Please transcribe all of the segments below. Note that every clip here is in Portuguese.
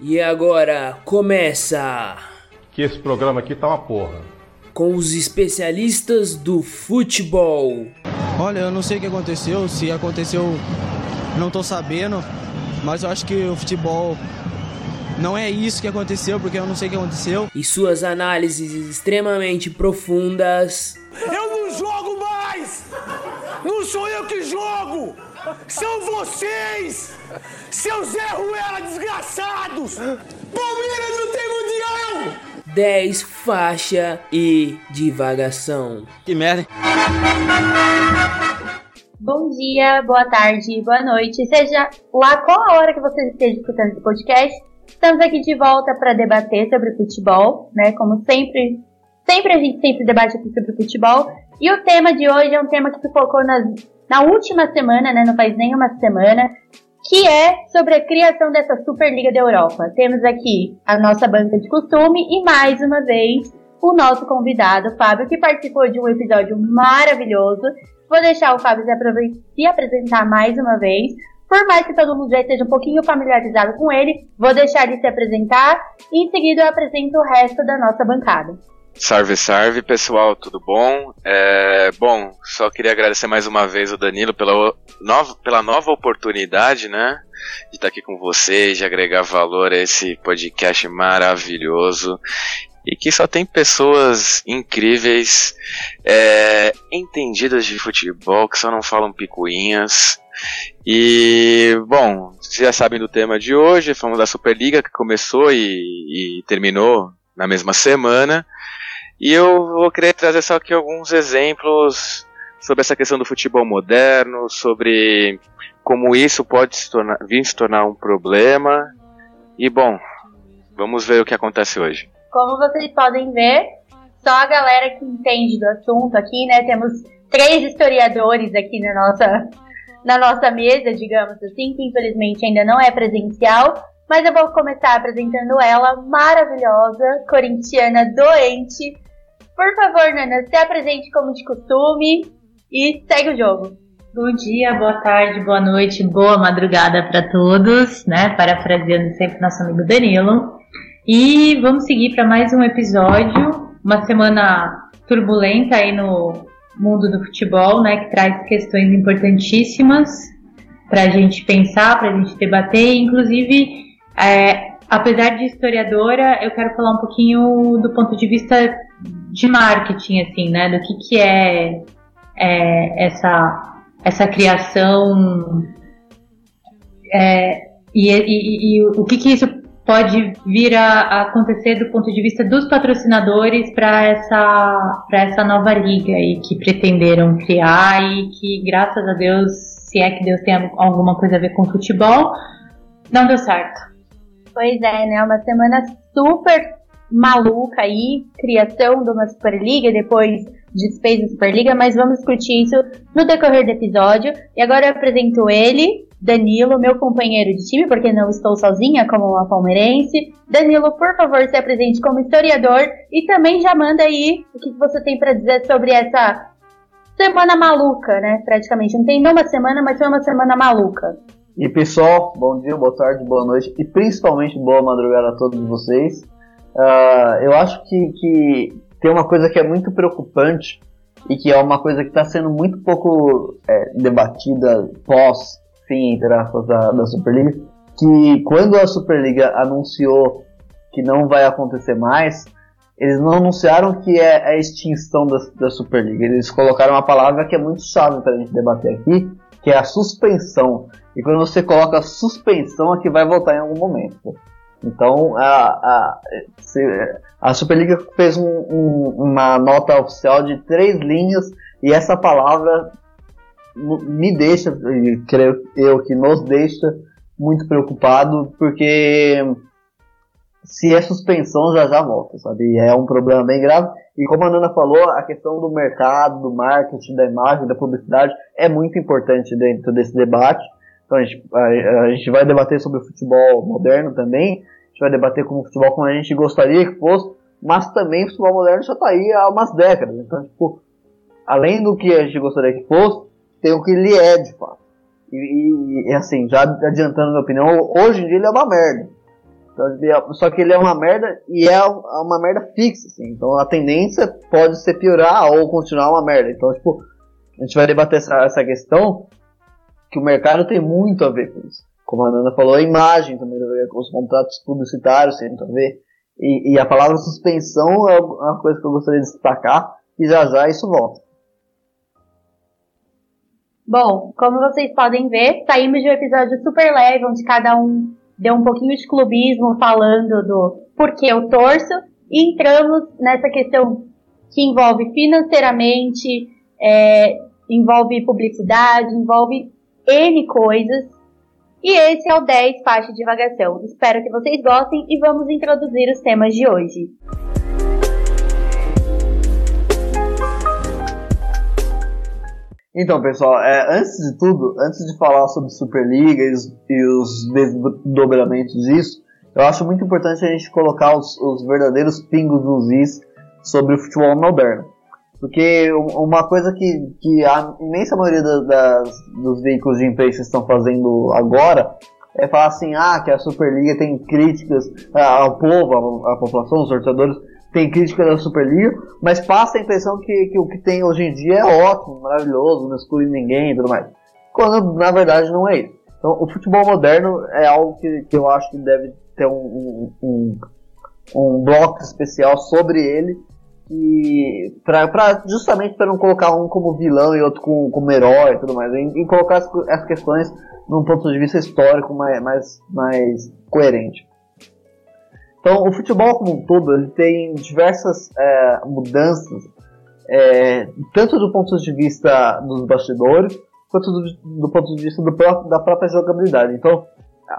E agora começa Que esse programa aqui tá uma porra. com os especialistas do futebol. Olha, eu não sei o que aconteceu, se aconteceu, não tô sabendo, mas eu acho que o futebol não é isso que aconteceu, porque eu não sei o que aconteceu. e suas análises extremamente profundas. Eu não jogo mais! Não sou eu que jogo! São vocês! Seus Zé Ruela desgraçados! Palmeiras não tem mundial! 10 faixa e divagação. Que merda, hein? Bom dia, boa tarde, boa noite, seja lá qual a hora que você esteja escutando esse podcast. Estamos aqui de volta para debater sobre futebol, né? Como sempre, sempre a gente sempre debate aqui sobre futebol. E o tema de hoje é um tema que pipocou nas, na última semana, né? Não faz nem uma semana, que é sobre a criação dessa Superliga da Europa. Temos aqui a nossa banca de costume e mais uma vez o nosso convidado, Fábio, que participou de um episódio maravilhoso. Vou deixar o Fábio se apresentar mais uma vez. Por mais que todo mundo já esteja um pouquinho familiarizado com ele, vou deixar ele se apresentar e em seguida eu apresento o resto da nossa bancada. Salve, salve, pessoal, tudo bom? É, bom, só queria agradecer mais uma vez o Danilo pela, nova, pela nova oportunidade, né? De estar aqui com vocês, de agregar valor a esse podcast maravilhoso. E que só tem pessoas incríveis, é, entendidas de futebol, que só não falam picuinhas. E, bom, vocês já sabem do tema de hoje, falamos da Superliga que começou e, e terminou na mesma semana. E eu vou querer trazer só aqui alguns exemplos sobre essa questão do futebol moderno, sobre como isso pode se tornar, vir se tornar um problema. E bom, vamos ver o que acontece hoje. Como vocês podem ver, só a galera que entende do assunto aqui, né? Temos três historiadores aqui na nossa, na nossa mesa, digamos assim, que infelizmente ainda não é presencial. Mas eu vou começar apresentando ela, maravilhosa, corintiana doente. Por favor, Nana, se apresente como de costume e segue o jogo. Bom dia, boa tarde, boa noite, boa madrugada para todos, né? Parafraseando sempre nosso amigo Danilo. E vamos seguir para mais um episódio, uma semana turbulenta aí no mundo do futebol, né? Que traz questões importantíssimas para a gente pensar, para a gente debater. Inclusive, é, apesar de historiadora, eu quero falar um pouquinho do ponto de vista de marketing, assim, né? Do que, que é, é essa essa criação é, e, e- e o que, que isso pode vir a, acontecer do ponto de vista dos patrocinadores para essa essa nova liga aí que pretenderam criar e que graças a Deus se é que Deus tem alguma coisa a ver com futebol não deu certo Pois é, né? Uma semana super maluca aí, criação de uma Superliga, depois desfez a Superliga, mas vamos discutir isso no decorrer do episódio. E agora eu apresento ele, Danilo, meu companheiro de time, porque não estou sozinha como uma palmeirense. Danilo, por favor, se apresente como historiador e também já manda aí o que você tem para dizer sobre essa semana maluca, né? Praticamente. Não tem nenhuma semana, mas foi uma semana maluca. E pessoal, bom dia, boa tarde, boa noite e principalmente boa madrugada a todos vocês. Ah, eu acho que, que tem uma coisa que é muito preocupante e que é uma coisa que está sendo muito pouco é, debatida pós fim entre aspas, da, da Superliga, que quando a Superliga anunciou que não vai acontecer mais, eles não anunciaram que é a extinção da, da Superliga. Eles colocaram uma palavra que é muito chave para a gente debater aqui, que é a suspensão. E quando você coloca suspensão, aqui vai voltar em algum momento. Então, a, a, a Superliga fez um- um- uma nota oficial de três linhas e essa palavra me deixa, creio eu que nos deixa muito preocupado, porque se é suspensão já já volta, sabe? E é um problema bem grave. E como a Nana falou, a questão do mercado, do marketing, da imagem, da publicidade é muito importante dentro desse debate. Então a gente, a, a gente vai debater sobre o futebol moderno também. A gente vai debater como o futebol como a gente gostaria que fosse, mas também o futebol moderno já está aí há umas décadas. Então, tipo, além do que a gente gostaria que fosse, tem o que ele é de fato. E, e, assim, já adiantando minha opinião, hoje em dia ele é uma merda. Então, só que ele é uma merda e é uma merda fixa, assim. Então a tendência pode ser piorar ou continuar uma merda. Então, tipo, a gente vai debater essa, essa questão que o mercado tem muito a ver com isso. Como a Nanda falou, a imagem também tem a ver com os contratos publicitários tem muito a ver. E, e, a palavra suspensão é uma coisa que eu gostaria de destacar e já já isso volta. Bom, como vocês podem ver, saímos de um episódio super leve, onde cada um deu um pouquinho de clubismo falando do porquê eu torço, e entramos nessa questão que envolve financeiramente, é, envolve publicidade, envolve N coisas. E esse é o 10 Faixa de Divagação. Espero que vocês gostem e vamos introduzir os temas de hoje. Então, pessoal, é, antes de tudo, antes de falar sobre Superliga e os, e os desdobramentos disso, eu acho muito importante a gente colocar os, os verdadeiros pingos nos is sobre o futebol moderno. Porque uma coisa que, que a imensa maioria das, dos veículos de imprensa estão fazendo agora é falar assim, ah, que a Superliga tem críticas ao povo, à, à população, os torcedores tem crítica da Superliga, mas passa a impressão que, que o que tem hoje em dia é ótimo, maravilhoso, não exclui ninguém e tudo mais. Quando na verdade não é isso. Então o futebol moderno é algo que, que eu acho que deve ter um, um, um bloco especial sobre ele e pra, pra, justamente para não colocar um como vilão e outro como, como herói e tudo mais, e colocar as, as, questões num ponto de vista histórico mais, mais, mais coerente. Então, o futebol como um todo ele tem diversas é, mudanças, é, tanto do ponto de vista dos bastidores, quanto do, do ponto de vista do, da própria jogabilidade. Então,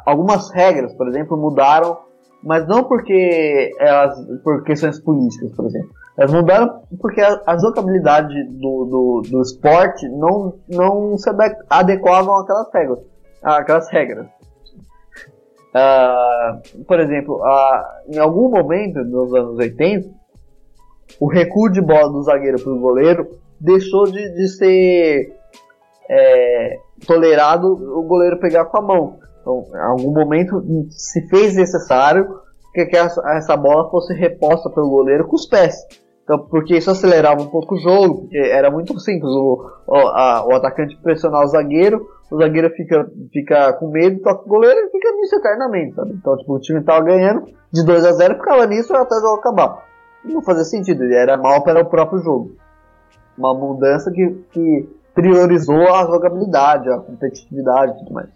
algumas regras, por exemplo, mudaram, mas não porque elas, por questões políticas, por exemplo. Elas mudaram porque a, a jogabilidade do, do, do, esporte não, não se adequavam àquelas regras. Àquelas regras. Uh, por exemplo, uh, em algum momento nos anos 80, o recuo de bola do zagueiro para o goleiro deixou de, de ser é, tolerado o goleiro pegar com a mão. Então, em algum momento se fez necessário que, que essa, essa bola fosse reposta pelo goleiro com os pés. Então, porque isso acelerava um pouco o jogo, porque era muito simples o, o, a, o atacante pressionar o zagueiro, o zagueiro fica, fica com medo, toca o goleiro e fica nisso eternamente, sabe? Então, tipo, o time tava ganhando de 2 a 0 ficava nisso até o jogo acabar. Não fazia sentido, ele era mal para o próprio jogo. Uma mudança que, que priorizou a jogabilidade, a competitividade e tudo mais.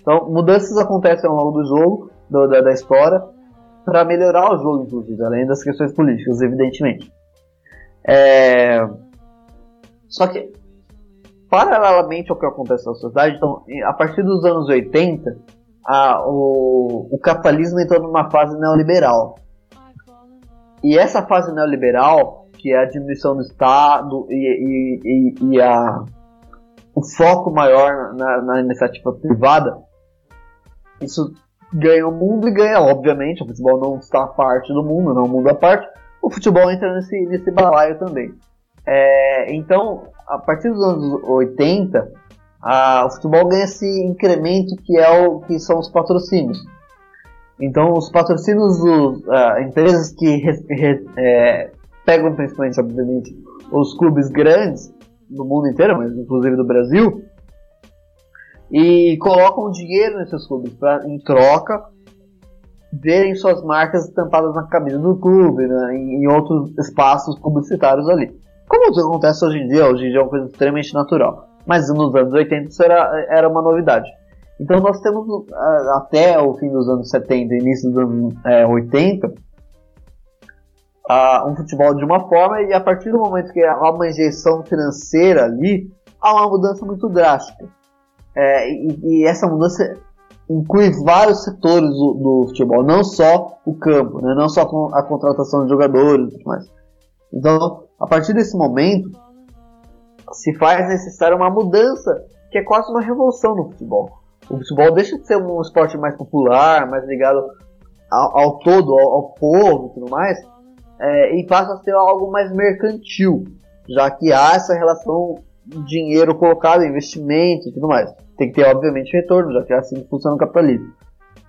Então, mudanças acontecem ao longo do jogo, do, da, da história, para melhorar o jogo, inclusive, além das questões políticas, evidentemente. É... Só que, paralelamente ao que acontece na sociedade, então, a partir dos anos 80, a, o, o capitalismo entrou numa fase neoliberal. E essa fase neoliberal, que é a diminuição do Estado e, e, e, e a, o foco maior na, na, iniciativa privada, isso ganha o mundo e ganha, obviamente, o futebol não está parte do mundo, não é um mundo à parte, o futebol entra nesse, nesse balaio também. É, então, a partir dos anos 80, a, o futebol ganha esse incremento que é o que são os patrocínios. Então, os patrocínios dos uh, empresas que re, re, é, pegam principalmente, obviamente, os clubes grandes do mundo inteiro, mas inclusive do Brasil, e colocam dinheiro nesses clubes pra, em troca verem suas marcas estampadas na camisa do clube, né, em, outros espaços publicitários ali. Como isso acontece hoje em dia, hoje em dia é uma coisa extremamente natural. Mas nos anos 80 isso era, era uma novidade. Então nós temos até o fim dos anos 70 início dos anos é, 80 um futebol de uma forma e a partir do momento que há uma injeção financeira ali, há uma mudança muito drástica. É, e, e, essa mudança inclui vários setores do, do, futebol, não só o campo, né? não só a contratação de jogadores e tudo mais. Então, a partir desse momento, se faz necessária uma mudança que é quase uma revolução no futebol. O futebol deixa de ser um esporte mais popular, mais ligado ao, ao todo, ao, ao, povo e tudo mais, é, e passa a ser algo mais mercantil, já que há essa relação dinheiro colocado investimento e tudo mais. Tem que ter, obviamente, retorno, já que é assim que funciona o capitalismo.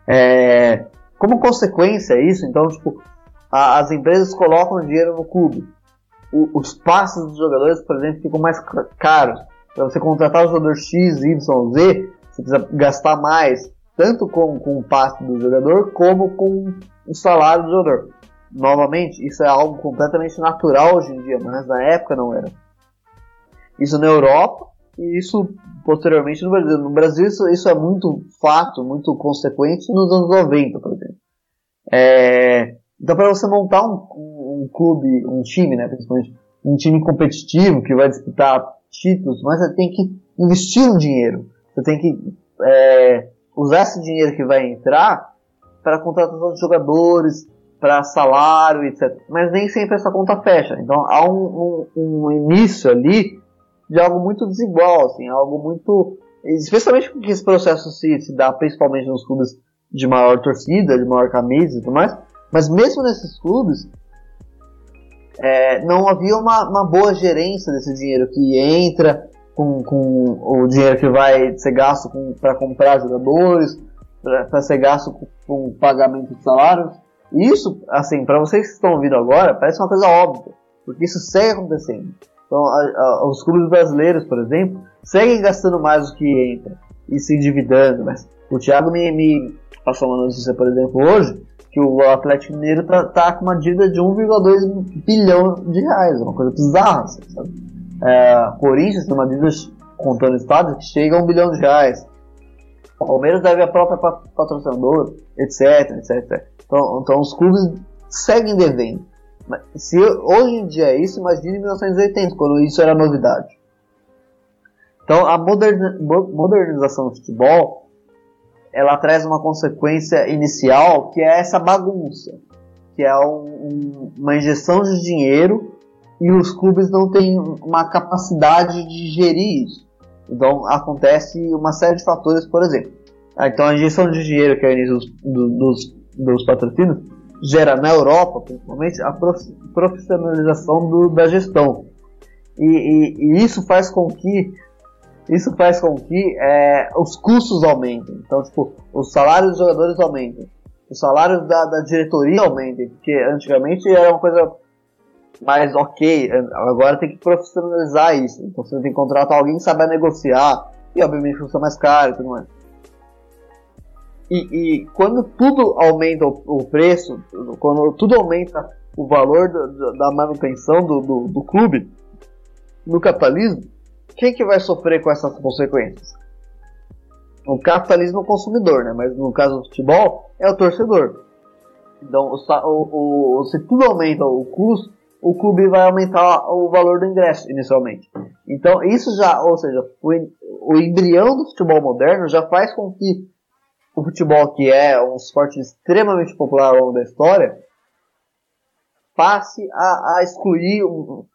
É, como consequência disso, então, tipo, a, as empresas colocam dinheiro no clube. O, os passos dos jogadores, por exemplo, ficam mais caros. Para você contratar o jogador X, Y, Z, você precisa gastar mais, tanto com, com o passe do jogador, como com o salário do jogador. Novamente, isso é algo completamente natural hoje em dia, mas na época não era. Isso na Europa e isso posteriormente no Brasil. No Brasil isso, isso é muito fato, muito consequente nos anos 90, por exemplo. É, então para você montar um, um, um, clube, um time, né, principalmente um time competitivo que vai disputar títulos, mas você tem que investir um dinheiro. Você tem que é, usar esse dinheiro que vai entrar para contratação de jogadores, para salário, etc. Mas nem sempre essa conta fecha. Então há um, um, um início ali de algo muito desigual, assim, algo muito. Especialmente porque esse processo se, se dá principalmente nos clubes de maior torcida, de maior camisa e tudo mais. Mas mesmo nesses clubes, é, não havia uma, uma, boa gerência desse dinheiro que entra com, com o dinheiro que vai ser gasto para comprar jogadores, para ser gasto com, com pagamento de salários. Isso, assim, para vocês que estão ouvindo agora, parece uma coisa óbvia, porque isso segue acontecendo. Então, a, a, os clubes brasileiros, por exemplo, seguem gastando mais do que entra e se endividando. Mas o Thiago me, me passou uma notícia, por exemplo, hoje, que o Atlético Mineiro tá, tá com uma dívida de 1,2 bilhão de reais, uma coisa bizarra, assim, sabe? É, Corinthians tem uma dívida, contando o estado, que chega a 1 bilhão de reais. O Palmeiras deve a própria patrocinadora, etc, etc. Então, então os clubes seguem devendo. Se hoje em dia é isso, imagine em 1980, quando isso era novidade. Então a modernização do futebol ela traz uma consequência inicial que é essa bagunça, que é um, um, uma injeção de dinheiro e os clubes não têm uma capacidade de gerir isso. Então acontece uma série de fatores, por exemplo. Ah, então a injeção de dinheiro que é o início dos, dos, dos patrocínios gera na Europa, principalmente, a profissionalização do, da gestão. E, e, e, isso faz com que isso faz com que é, os custos aumentem. Então, tipo, os salários dos jogadores aumentem, os salários da, da diretoria aumentem, porque antigamente era uma coisa mais ok, agora tem que profissionalizar isso. Então você tem que contratar alguém que saiba negociar, e obviamente custa mais caro e tudo mais. E, e quando tudo aumenta o, o, preço, quando tudo aumenta o valor da, da manutenção do, do, do, clube no capitalismo, quem que vai sofrer com essas consequências? O capitalismo é o consumidor, né? mas no caso do futebol é o torcedor. Então, o, o, se tudo aumenta o custo, o clube vai aumentar o valor do ingresso inicialmente. Então, isso já, ou seja, o, o embrião do futebol moderno já faz com que o futebol, que é um esporte extremamente popular ao longo da história, passe a, a excluir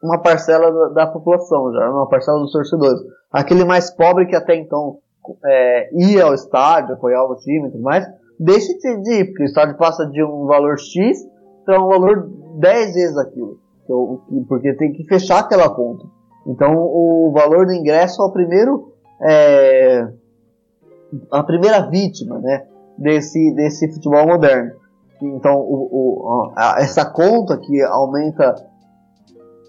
uma parcela da, da, população, já uma parcela dos torcedores. Aquele mais pobre que até então é, ia ao estádio, apoiava o time e tudo mais, deixe de ir, porque o estádio passa de um valor X para um valor 10 vezes aquilo. Então, porque tem que fechar aquela conta. Então o valor do ingresso é o primeiro é, a primeira vítima né, desse, desse futebol moderno. Então, o, o, a, essa conta que aumenta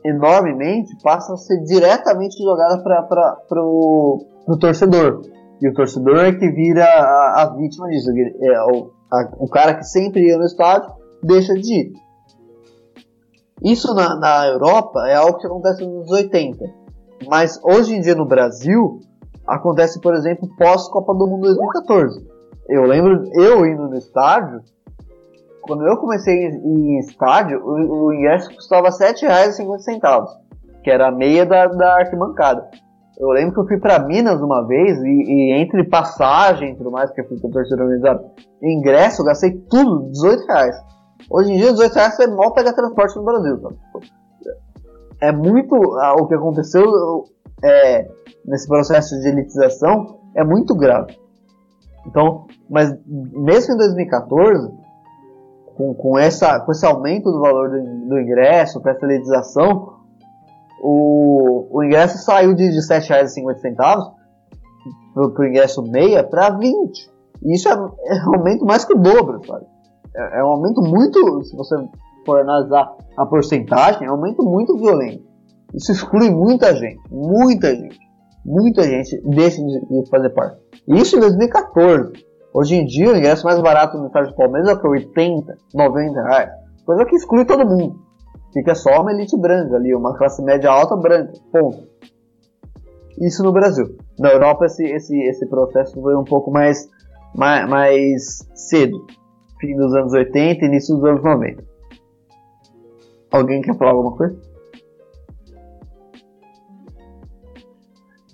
enormemente passa a ser diretamente jogada para o torcedor. E o torcedor é que vira a, a vítima disso. É, o, a, o cara que sempre ia no estádio deixa de ir. Isso na, na Europa é algo que acontece nos anos 80. Mas hoje em dia no Brasil, acontece, por exemplo, pós-Copa do Mundo 2014. Eu lembro eu indo no estádio, quando eu comecei em, em estádio, o, o ingresso custava R$ 7,50, que era a meia da, da arquibancada. Eu lembro que eu fui para Minas uma vez e, e, entre passagem e tudo mais, que eu fui com torcida organizada, ingresso, eu gastei tudo, 18 reais. Hoje em dia, 18 reais você mal pega transporte no Brasil. Sabe? É muito ah, o que aconteceu é, nesse processo de elitização é muito grave. Então, mas mesmo em 2014, com, com, essa, com esse aumento do valor do, do ingresso, com essa elitização, o, o ingresso saiu de, de R$ 7,50 pro, pro ingresso meia para 20. E isso é, é um aumento mais que o dobro, sabe? É, é um aumento muito, se você for analisar a porcentagem, é um aumento muito violento. Isso exclui muita gente, muita gente, muita gente deixa de, de fazer parte. Isso em 2014. Hoje em dia o ingresso mais barato no estádio do Palmeiras é para 80, 90 reais. Coisa que exclui todo mundo. Fica só uma elite branca ali, uma classe média alta branca. Ponto. Isso no Brasil. Na Europa esse, esse, esse processo foi um pouco mais, mais, mais cedo. Fim dos anos 80 e início dos anos 90. Alguém quer falar alguma coisa?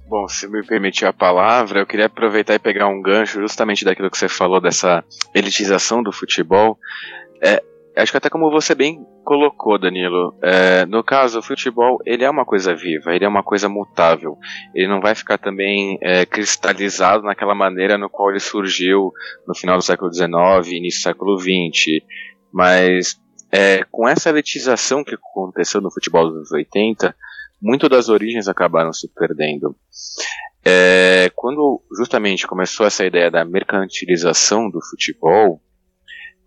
Bom, se me permitir a palavra, eu queria aproveitar e pegar um gancho justamente daquilo que você falou dessa elitização do futebol. É, acho que até como você bem colocou, Danilo, é, no caso, o futebol ele é uma coisa viva, ele é uma coisa mutável. Ele não vai ficar também é, cristalizado naquela maneira no qual ele surgiu no final do século XIX, início do século XX. Mas é, com essa elitização que aconteceu no futebol dos anos 80, muito das origens acabaram se perdendo. É, quando justamente começou essa ideia da mercantilização do futebol,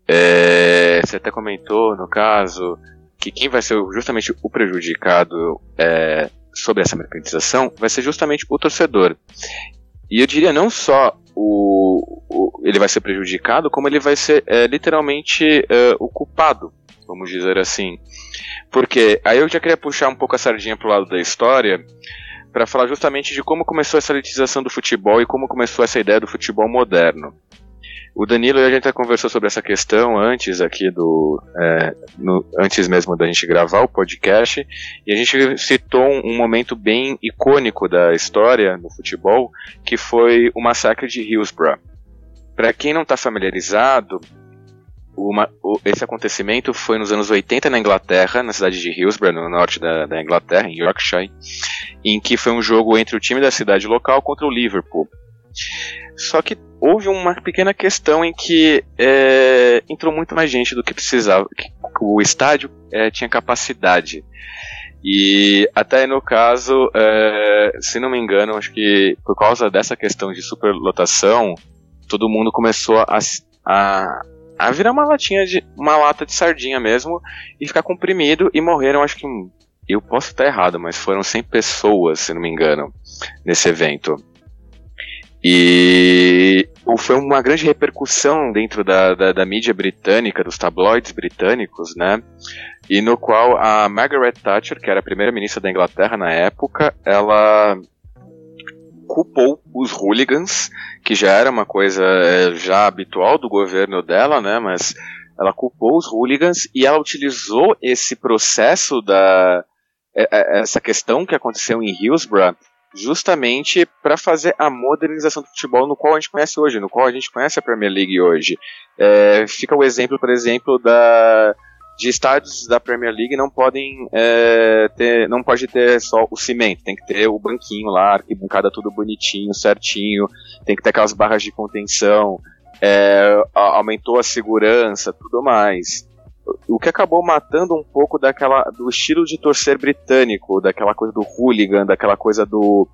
é, você até comentou, no caso, que quem vai ser justamente o prejudicado é, sobre essa mercantilização vai ser justamente o torcedor. E eu diria não só o, o ele vai ser prejudicado, como ele vai ser é, literalmente é, o culpado, vamos dizer assim. Porque aí eu já queria puxar um pouco a sardinha pro lado da história para falar justamente de como começou essa elitização do futebol e como começou essa ideia do futebol moderno. O Danilo e a gente já conversou sobre essa questão antes aqui do. É, no, antes mesmo da gente gravar o podcast, e a gente citou um, um momento bem icônico da história no futebol, que foi o massacre de Hillsborough. Para quem não está familiarizado, uma, o, esse acontecimento foi nos anos 80 na Inglaterra, na cidade de Hillsborough, no norte da, da Inglaterra, em Yorkshire, em que foi um jogo entre o time da cidade local contra o Liverpool. Só que houve uma pequena questão em que é, entrou muito mais gente do que precisava, que o estádio é, tinha capacidade. E até no caso, é, se não me engano, acho que por causa dessa questão de superlotação, todo mundo começou a, a, a virar uma latinha de uma lata de sardinha mesmo e ficar comprimido e morreram, acho que eu posso estar errado, mas foram 100 pessoas, se não me engano, nesse evento. E foi uma grande repercussão dentro da, da, da, mídia britânica, dos tabloides britânicos, né? E no qual a Margaret Thatcher, que era a primeira-ministra da Inglaterra na época, ela culpou os hooligans, que já era uma coisa é, já habitual do governo dela, né? Mas ela culpou os hooligans e ela utilizou esse processo da é, é, essa questão que aconteceu em Hillsborough justamente para fazer a modernização do futebol no qual a gente conhece hoje, no qual a gente conhece a Premier League hoje. É, fica o exemplo, por exemplo, da de estádios da Premier League não podem é, ter, não pode ter só o cimento, tem que ter o banquinho lá, arquibancada tudo bonitinho, certinho, tem que ter aquelas barras de contenção, é, aumentou a segurança, tudo mais o que acabou matando um pouco daquela do estilo de torcer britânico, daquela coisa do hooligan, daquela coisa do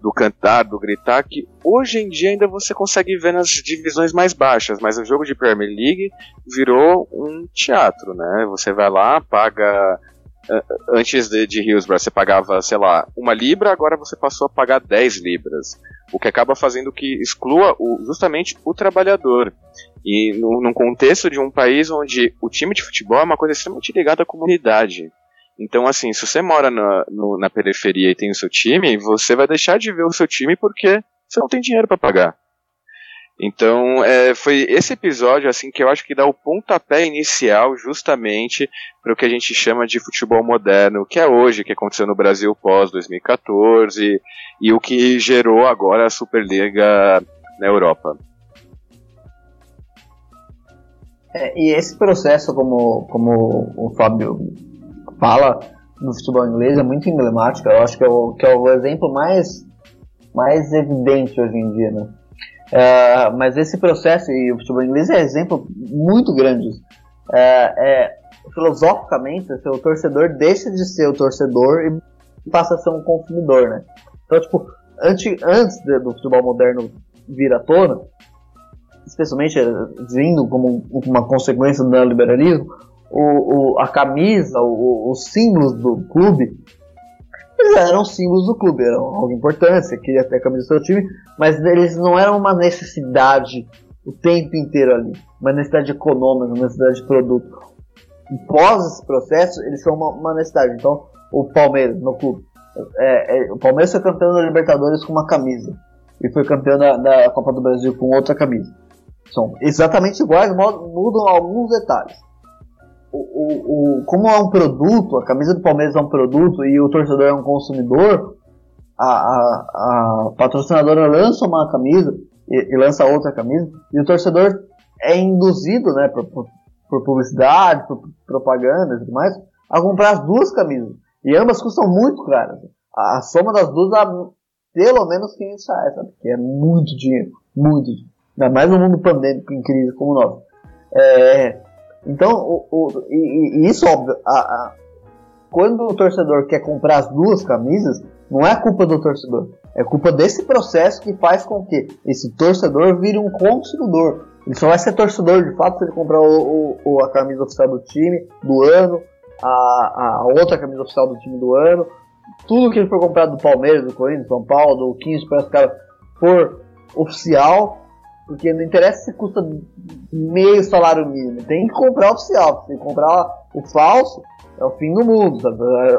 do cantar, do gritar, que hoje em dia ainda você consegue ver nas divisões mais baixas, mas o jogo de Premier League virou um teatro, né? Você vai lá, paga antes de, de Hillsborough você pagava, sei lá, uma libra, agora você passou a pagar 10 libras. O que acaba fazendo que exclua o, justamente o trabalhador. E no, num contexto de um país onde o time de futebol é uma coisa extremamente ligada à comunidade. Então, assim, se você mora na, no, na periferia e tem o seu time, você vai deixar de ver o seu time porque você não tem dinheiro para pagar. Então, é, foi esse episódio assim que eu acho que dá o pontapé inicial justamente para o que a gente chama de futebol moderno, que é hoje, que aconteceu no Brasil pós 2014 e o que gerou agora a Superliga na Europa. É, e esse processo, como, como o Fábio fala no futebol inglês, é muito emblemático. Eu acho que é o, que é o exemplo mais, mais evidente hoje em dia, né? É, mas esse processo, e o futebol inglês é exemplo muito grande. É, é, filosoficamente, o torcedor deixa de ser o torcedor e passa a ser um consumidor, né? Então, tipo, antes, antes do futebol moderno vir à tona, especialmente eh, vindo como uma consequência do neoliberalismo, o, o, a camisa, o, os símbolos do clube, eles eram símbolos do clube, eram algo importante, você queria ter a camisa do seu time, mas eles não eram uma necessidade o tempo inteiro ali, uma necessidade econômica, uma necessidade de produto. Pós esse processo, eles são uma, uma necessidade. Então, o Palmeiras no clube, é, é, o Palmeiras foi campeão da Libertadores com uma camisa e foi campeão da, da Copa do Brasil com outra camisa. São exatamente iguais, mudam alguns detalhes. O, o, como é um produto, a camisa do Palmeiras é um produto e o torcedor é um consumidor, a, a, a patrocinadora lança uma camisa e, e, lança outra camisa e o torcedor é induzido, né, por, por, publicidade, por propaganda e tudo mais, a comprar as duas camisas. E ambas custam muito caras. A, a soma das duas dá pelo menos 500 reais, sabe? Que é muito dinheiro, muito dinheiro. Ainda mais no mundo pandêmico em crise como o nosso. É, então, o, o, e, e, isso, óbvio, a, a, quando o torcedor quer comprar as duas camisas, não é culpa do torcedor. É culpa desse processo que faz com que esse torcedor vire um consumidor. Ele só vai ser torcedor de fato se ele comprar o, o, a camisa oficial do time do ano, a, a outra camisa oficial do time do ano, tudo que ele for comprado do Palmeiras, do Corinthians, do São Paulo, do 15 para os caras for oficial, porque não interessa se custa meio salário mínimo, tem que comprar oficial. Se comprar o falso, é o fim do mundo, sabe?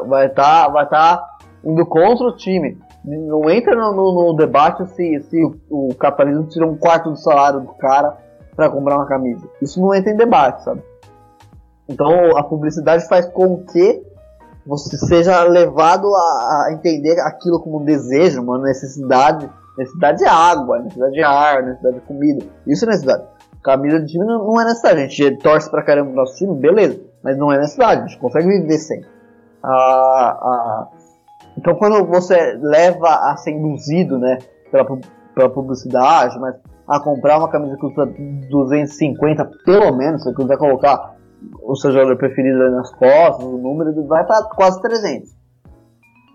vai estar tá, vai tá indo contra o time. Não entra no, no, no debate se, se o, o, capitalismo tira um quarto do salário do cara para comprar uma camisa. Isso não entra em debate, sabe? Então a publicidade faz com que você seja levado a, a entender aquilo como um desejo, uma necessidade Necessidade de água, necessidade de ar, necessidade de comida. Isso é necessidade. Camisa de time não, é necessidade. A gente torce pra caramba no nosso time, beleza. Mas não é necessidade. A gente consegue viver sem. Ah, ah, então quando você leva a ser induzido, né, pela, pela publicidade, mas a comprar uma camisa que custa 250 pelo menos, se você quiser colocar o seu jogador preferido nas costas, o número, vai para quase 300.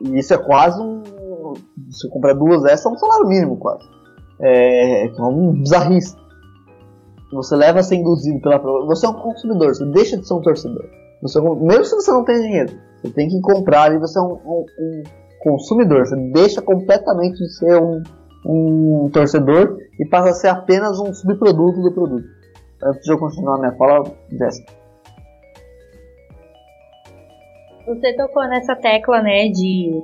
E isso é quase um, você comprar duas dessas é um salário mínimo quase. É, é um bizarrice. Você leva a ser induzido pela Você é um consumidor, você deixa de ser um torcedor. Você, mesmo se você não tem dinheiro, você tem que comprar e você é um, um, um consumidor. Você deixa completamente de ser um, um torcedor e passa a ser apenas um subproduto do produto. Antes de eu continuar minha fala, Jéssica. Você tocou nessa tecla, né, de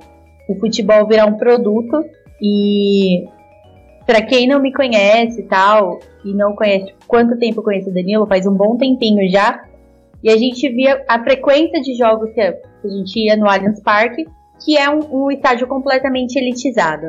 o futebol virar um produto e para quem não me conhece e tal, e não conhece quanto tempo eu conheço o Danilo, faz um bom tempinho já, e a gente via a frequência de jogos que a gente ia no Allianz Parque, que é um, um estádio completamente elitizado.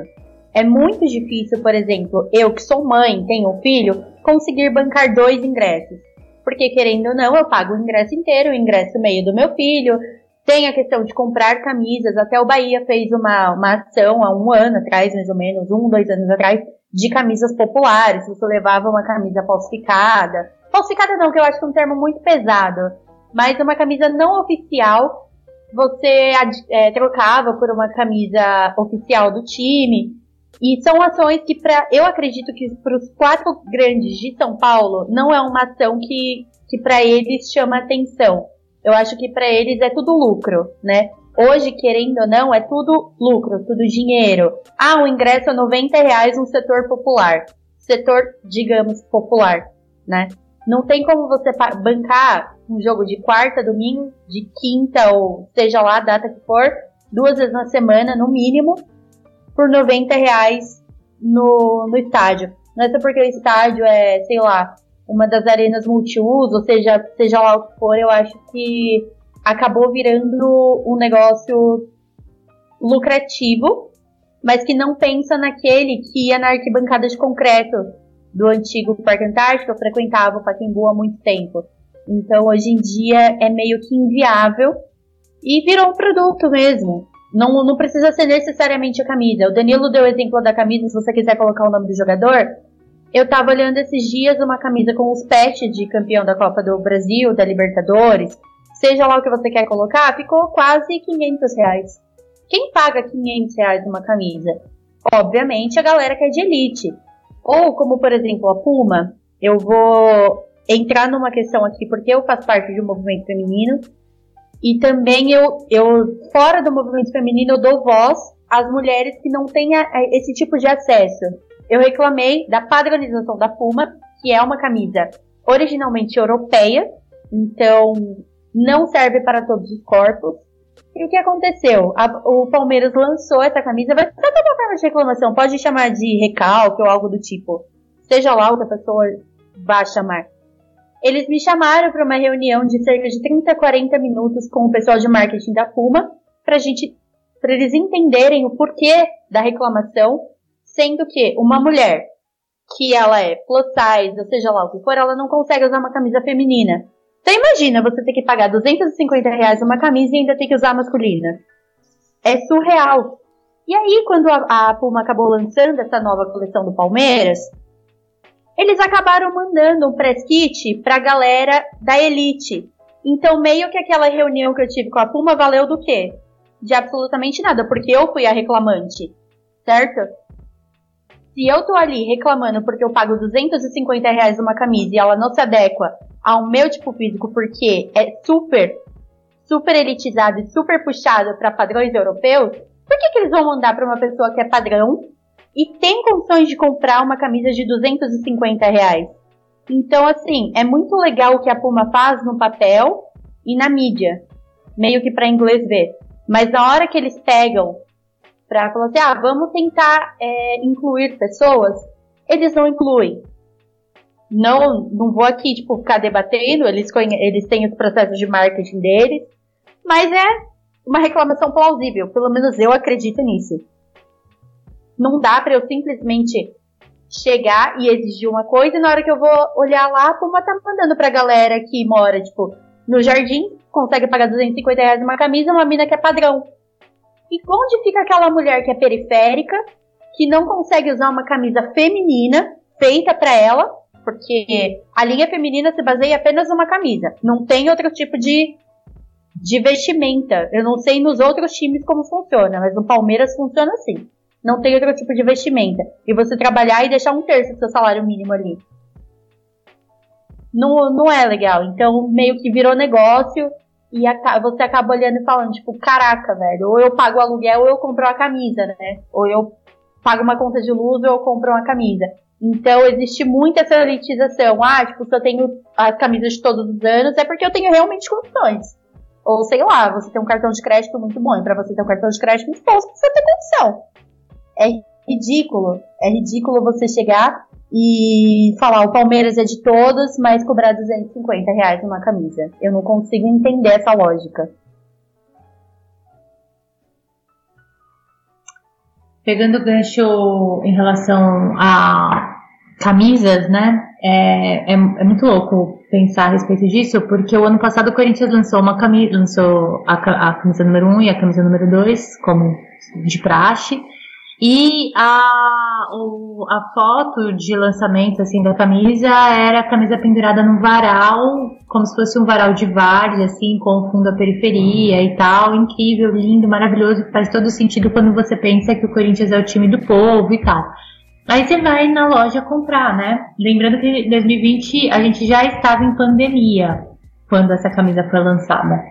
É muito difícil, por exemplo, eu que sou mãe, tenho um filho, conseguir bancar dois ingressos. Porque, querendo ou não, eu pago o ingresso inteiro, o ingresso meio do meu filho, tem a questão de comprar camisas. Até o Bahia fez uma, uma ação há um ano atrás, mais ou menos, um, dois anos atrás, de camisas populares. Você levava uma camisa falsificada. Falsificada não, que eu acho que é um termo muito pesado. Mas uma camisa não oficial, você é, trocava por uma camisa oficial do time. E são ações que, pra, eu acredito que para os quatro grandes de São Paulo, não é uma ação que, que para eles chama atenção eu acho que para eles é tudo lucro, né? Hoje, querendo ou não, é tudo lucro, tudo dinheiro. Ah, o ingresso é 90 reais no setor popular. Setor, digamos, popular, né? Não tem como você bancar um jogo de quarta, domingo, de quinta ou seja lá a data que for, duas vezes na semana, no mínimo, por 90 reais no, no estádio. Não é só porque o estádio é, sei lá, uma das arenas multiuso, seja, seja lá o que for, eu acho que acabou virando um negócio lucrativo, mas que não pensa naquele que ia na arquibancada de concreto do antigo Parque Antártico, eu frequentava o Pacaembu há muito tempo. Então, hoje em dia, é meio que inviável e virou um produto mesmo. Não, não precisa ser necessariamente a camisa. O Danilo deu o exemplo da camisa, se você quiser colocar o nome do jogador, eu tava olhando esses dias uma camisa com os pets de campeão da Copa do Brasil, da Libertadores, seja lá o que você quer colocar, ficou quase 500 reais. Quem paga 500 reais numa camisa? Obviamente a galera que é de elite. Ou como, por exemplo, a Puma. Eu vou entrar numa questão aqui, porque eu faço parte de um movimento feminino. E também eu, eu fora do movimento feminino, eu dou voz às mulheres que não têm esse tipo de acesso. Eu reclamei da padronização da Puma, que é uma camisa originalmente europeia, então não serve para todos os corpos. E o que aconteceu? A, o Palmeiras lançou essa camisa, vai ser uma forma de reclamação, pode chamar de recalque ou algo do tipo. Seja lá o que a pessoa vai chamar. Eles me chamaram para uma reunião de cerca de 30, 40 minutos com o pessoal de marketing da Puma, para gente, para eles entenderem o porquê da reclamação, sendo que uma mulher que ela é plus size, ou seja lá o que for, ela não consegue usar uma camisa feminina. Então imagina você ter que pagar 250 reais uma camisa e ainda ter que usar masculina. É surreal. E aí, quando a, a Puma acabou lançando essa nova coleção do Palmeiras, eles acabaram mandando um press kit pra galera da Elite. Então, meio que aquela reunião que eu tive com a Puma valeu do quê? De absolutamente nada, porque eu fui a reclamante, certo? Se eu tô ali reclamando porque eu pago 250 reais uma camisa e ela não se adequa ao meu tipo físico porque é super, super elitizado e super puxado para padrões europeus, por que, que eles vão mandar para uma pessoa que é padrão e tem condições de comprar uma camisa de 250 reais? Então, assim, é muito legal o que a Puma faz no papel e na mídia, meio que para inglês ver. Mas na hora que eles pegam para falar assim, ah, vamos tentar é, incluir pessoas, eles não incluem. Não, não vou aqui, tipo, ficar debatendo, eles, eles têm os processos de marketing deles, mas é uma reclamação plausível, pelo menos eu acredito nisso. Não dá para eu simplesmente chegar e exigir uma coisa e na hora que eu vou olhar lá, a tá mandando pra galera que mora, tipo, no jardim, consegue pagar 250 reais uma camisa, uma mina que é padrão. E onde fica aquela mulher que é periférica, que não consegue usar uma camisa feminina feita para ela, porque a linha feminina se baseia apenas numa camisa, não tem outro tipo de, de vestimenta. Eu não sei nos outros times como funciona, mas no Palmeiras funciona assim. Não tem outro tipo de vestimenta. E você trabalhar e deixar um terço do seu salário mínimo ali. Não, não é legal. Então, meio que virou negócio e você acaba olhando e falando, tipo, caraca, velho, ou eu pago o aluguel ou eu compro uma camisa, né? Ou eu pago uma conta de luz ou eu compro uma camisa. Então existe muita essa elitização. Ah, tipo, se eu tenho as camisas de todos os anos, é porque eu tenho realmente condições. Ou sei lá, você tem um cartão de crédito muito bom, e pra você ter um cartão de crédito muito bom, você tem condição. É ridículo. É ridículo você chegar e falar o Palmeiras é de todos, mas cobrar 250 reais numa camisa. Eu não consigo entender essa lógica. Pegando o gancho em relação a camisas, né? É, é, é, muito louco pensar a respeito disso, porque o ano passado o Corinthians lançou uma camisa, lançou a, a camisa número 1 um e a camisa número 2, como de praxe. E a, o, a foto de lançamento assim da camisa era a camisa pendurada num varal, como se fosse um varal de várzea, assim, com fundo à periferia e tal. Incrível, lindo, maravilhoso, faz todo sentido quando você pensa que o Corinthians é o time do povo e tal. Aí você vai na loja comprar, né? Lembrando que em 2020 a gente já estava em pandemia quando essa camisa foi lançada.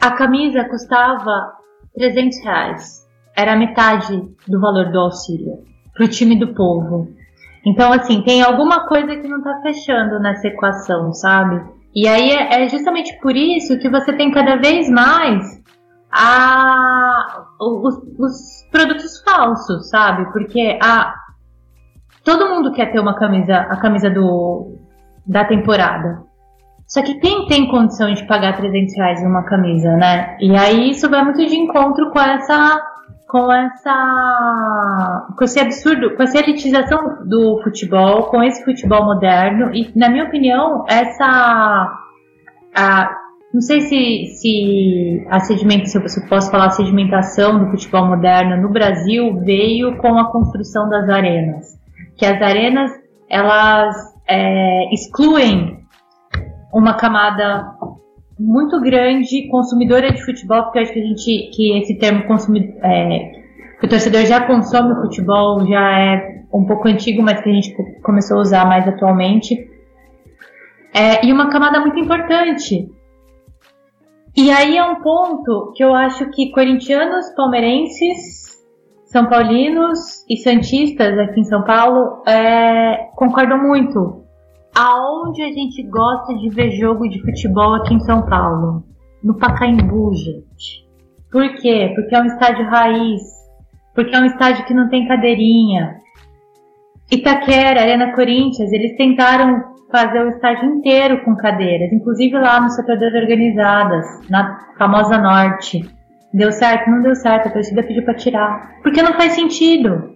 A camisa custava 300 reais. Era metade do valor do auxílio para o time do povo. Então, assim, tem alguma coisa que não está fechando nessa equação, sabe? E aí é, é, justamente por isso que você tem cada vez mais a, os, os produtos falsos, sabe? Porque a, todo mundo quer ter uma camisa, a camisa do, da temporada. Só que quem tem condição de pagar 300 reais numa camisa, né? E aí isso vai muito de encontro com essa com essa com esse absurdo, com essa elitização do futebol, com esse futebol moderno e na minha opinião essa a, não sei se, se a sedimentação, se eu posso falar sedimentação do futebol moderno no Brasil veio com a construção das arenas, que as arenas elas é, excluem uma camada muito grande consumidora de futebol, porque eu acho que a gente que esse termo consumidor, é, que o torcedor já consome o futebol já é um pouco antigo, mas que a gente começou a usar mais atualmente. É, e uma camada muito importante. E aí é um ponto que eu acho que corintianos, palmeirenses, são paulinos e santistas aqui em São Paulo é, concordam muito Aonde a gente gosta de ver jogo de futebol aqui em São Paulo? No Pacaembu, gente. Por quê? Porque é um estádio raiz. Porque é um estádio que não tem cadeirinha. Itaquera, Arena Corinthians, eles tentaram fazer o estádio inteiro com cadeiras, inclusive lá no setor das organizadas, na famosa Norte. Deu certo? Não deu certo, a torcida pediu para tirar. Porque não faz sentido.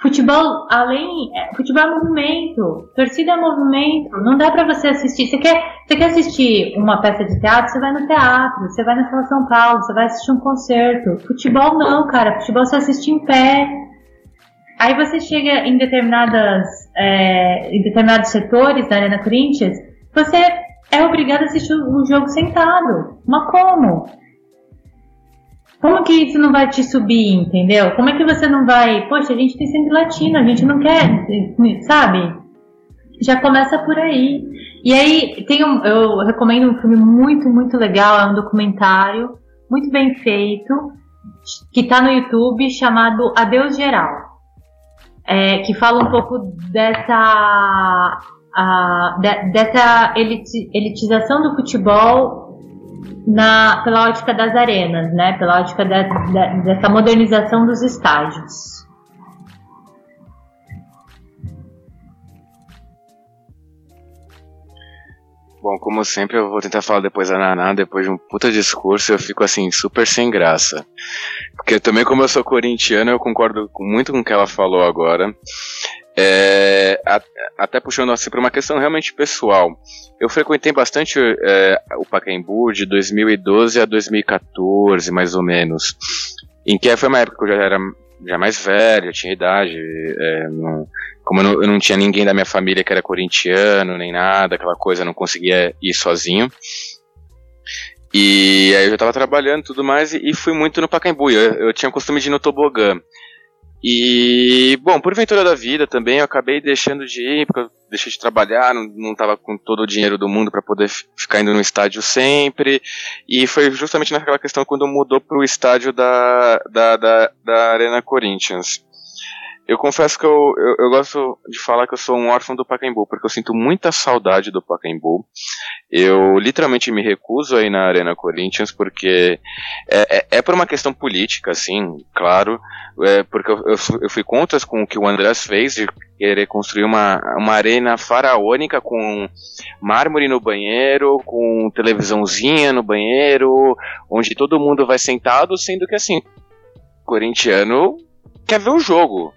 Futebol, além. É, futebol é movimento. Torcida é movimento. Não dá para você assistir. Você quer, você quer assistir uma peça de teatro? Você vai no teatro. Você vai na Sala São Paulo. Você vai assistir um concerto. Futebol não, cara. Futebol você assiste em pé. Aí você chega em determinadas. É, em determinados setores da Arena Corinthians. Você é obrigado a assistir um jogo sentado. Mas como? Como que isso não vai te subir, entendeu? Como é que você não vai. Poxa, a gente tem sangue latino, a gente não quer, sabe? Já começa por aí. E aí, tem um, eu recomendo um filme muito, muito legal, é um documentário muito bem feito, que está no YouTube, chamado Adeus Geral. É, que fala um pouco dessa, a, de, dessa elitização do futebol na, pela ótica das arenas, né? Pela ótica de, de, dessa modernização dos estádios. Bom, como sempre, eu vou tentar falar depois da Naná, depois de um puta discurso, eu fico assim, super sem graça. Porque também, como eu sou corintiano, eu concordo muito com o que ela falou agora. É, a, até puxando assim para uma questão realmente pessoal. Eu frequentei bastante é, o Pacaembu de 2012 a 2014, mais ou menos. Em que foi uma época que eu já era já mais velho, tinha idade. É, não, como eu não, eu não, tinha ninguém da minha família que era corintiano, nem nada, aquela coisa, não conseguia ir sozinho. E aí eu já estava trabalhando e tudo mais, e, e, fui muito no Pacaembu. Eu, eu tinha o costume de ir no tobogã. E, bom, por ventura da vida também, eu acabei deixando de ir, porque eu deixei de trabalhar, não, não tava com todo o dinheiro do mundo para poder ficar indo no estádio sempre. E foi justamente naquela questão quando mudou pro estádio da, da, da, da Arena Corinthians. Eu confesso que eu, eu, eu, gosto de falar que eu sou um órfão do Pacaembu, porque eu sinto muita saudade do Pacaembu. Eu literalmente me recuso aí na Arena Corinthians, porque é, é, é por uma questão política, assim, claro, é porque eu, eu, eu, fui contra com o que o Andrés fez de querer construir uma, uma arena faraônica com mármore no banheiro, com televisãozinha no banheiro, onde todo mundo vai sentado, sendo que assim, corintiano quer ver o jogo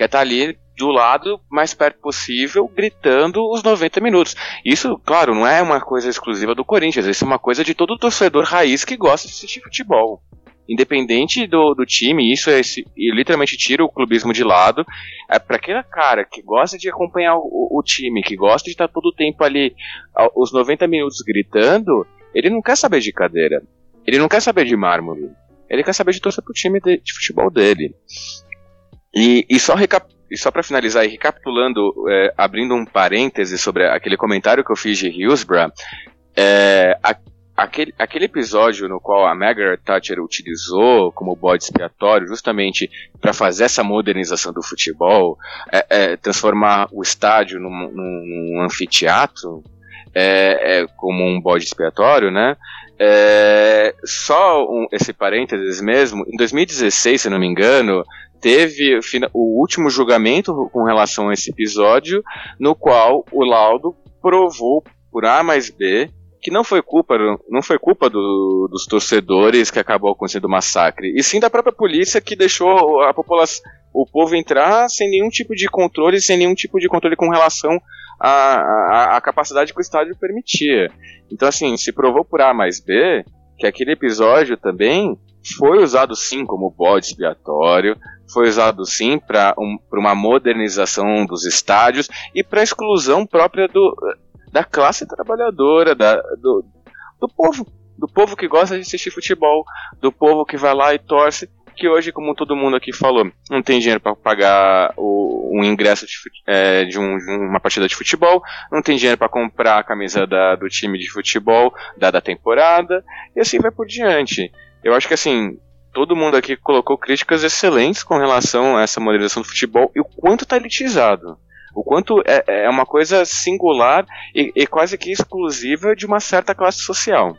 quer estar tá ali do lado mais perto possível, gritando os 90 minutos. Isso, claro, não é uma coisa exclusiva do Corinthians, isso é uma coisa de todo torcedor raiz que gosta de assistir futebol. Independente do, do time, isso é esse, literalmente tira o clubismo de lado. É para aquele cara que gosta de acompanhar o, o, time, que gosta de estar todo o tempo ali, os 90 minutos gritando, ele não quer saber de cadeira. Ele não quer saber de mármore. Ele quer saber de torcer pro time de, de futebol dele. E, e só, e só para finalizar, e recapitulando, é, abrindo um parêntese sobre aquele comentário que eu fiz de Hillsborough, é, a, aquele, aquele episódio no qual a Margaret Thatcher utilizou como bode expiatório justamente para fazer essa modernização do futebol, é, é, transformar o estádio num, num, num anfiteatro, é, é, como um bode expiatório, né? É, só um, esse parênteses mesmo, em 2016, se não me engano, teve o último julgamento com relação a esse episódio, no qual o laudo provou por A mais B que não foi culpa, não foi culpa do, dos torcedores que acabou acontecendo o massacre, e sim da própria polícia que deixou a população, o povo entrar sem nenhum tipo de controle, sem nenhum tipo de controle com relação à, à, à capacidade que o estádio permitia. Então, assim, se provou por A mais B que aquele episódio também foi usado sim como bode expiatório, foi usado sim para um, uma modernização dos estádios e para exclusão própria do, da classe trabalhadora, da, do, do povo. Do povo que gosta de assistir futebol, do povo que vai lá e torce que hoje, como todo mundo aqui falou, não tem dinheiro para pagar o, um ingresso de, é, de, um, de, uma partida de futebol, não tem dinheiro para comprar a camisa da, do time de futebol da, da temporada, e assim vai por diante. Eu acho que assim, todo mundo aqui colocou críticas excelentes com relação a essa modernização do futebol e o quanto está elitizado. O quanto é, é uma coisa singular e, e quase que exclusiva de uma certa classe social.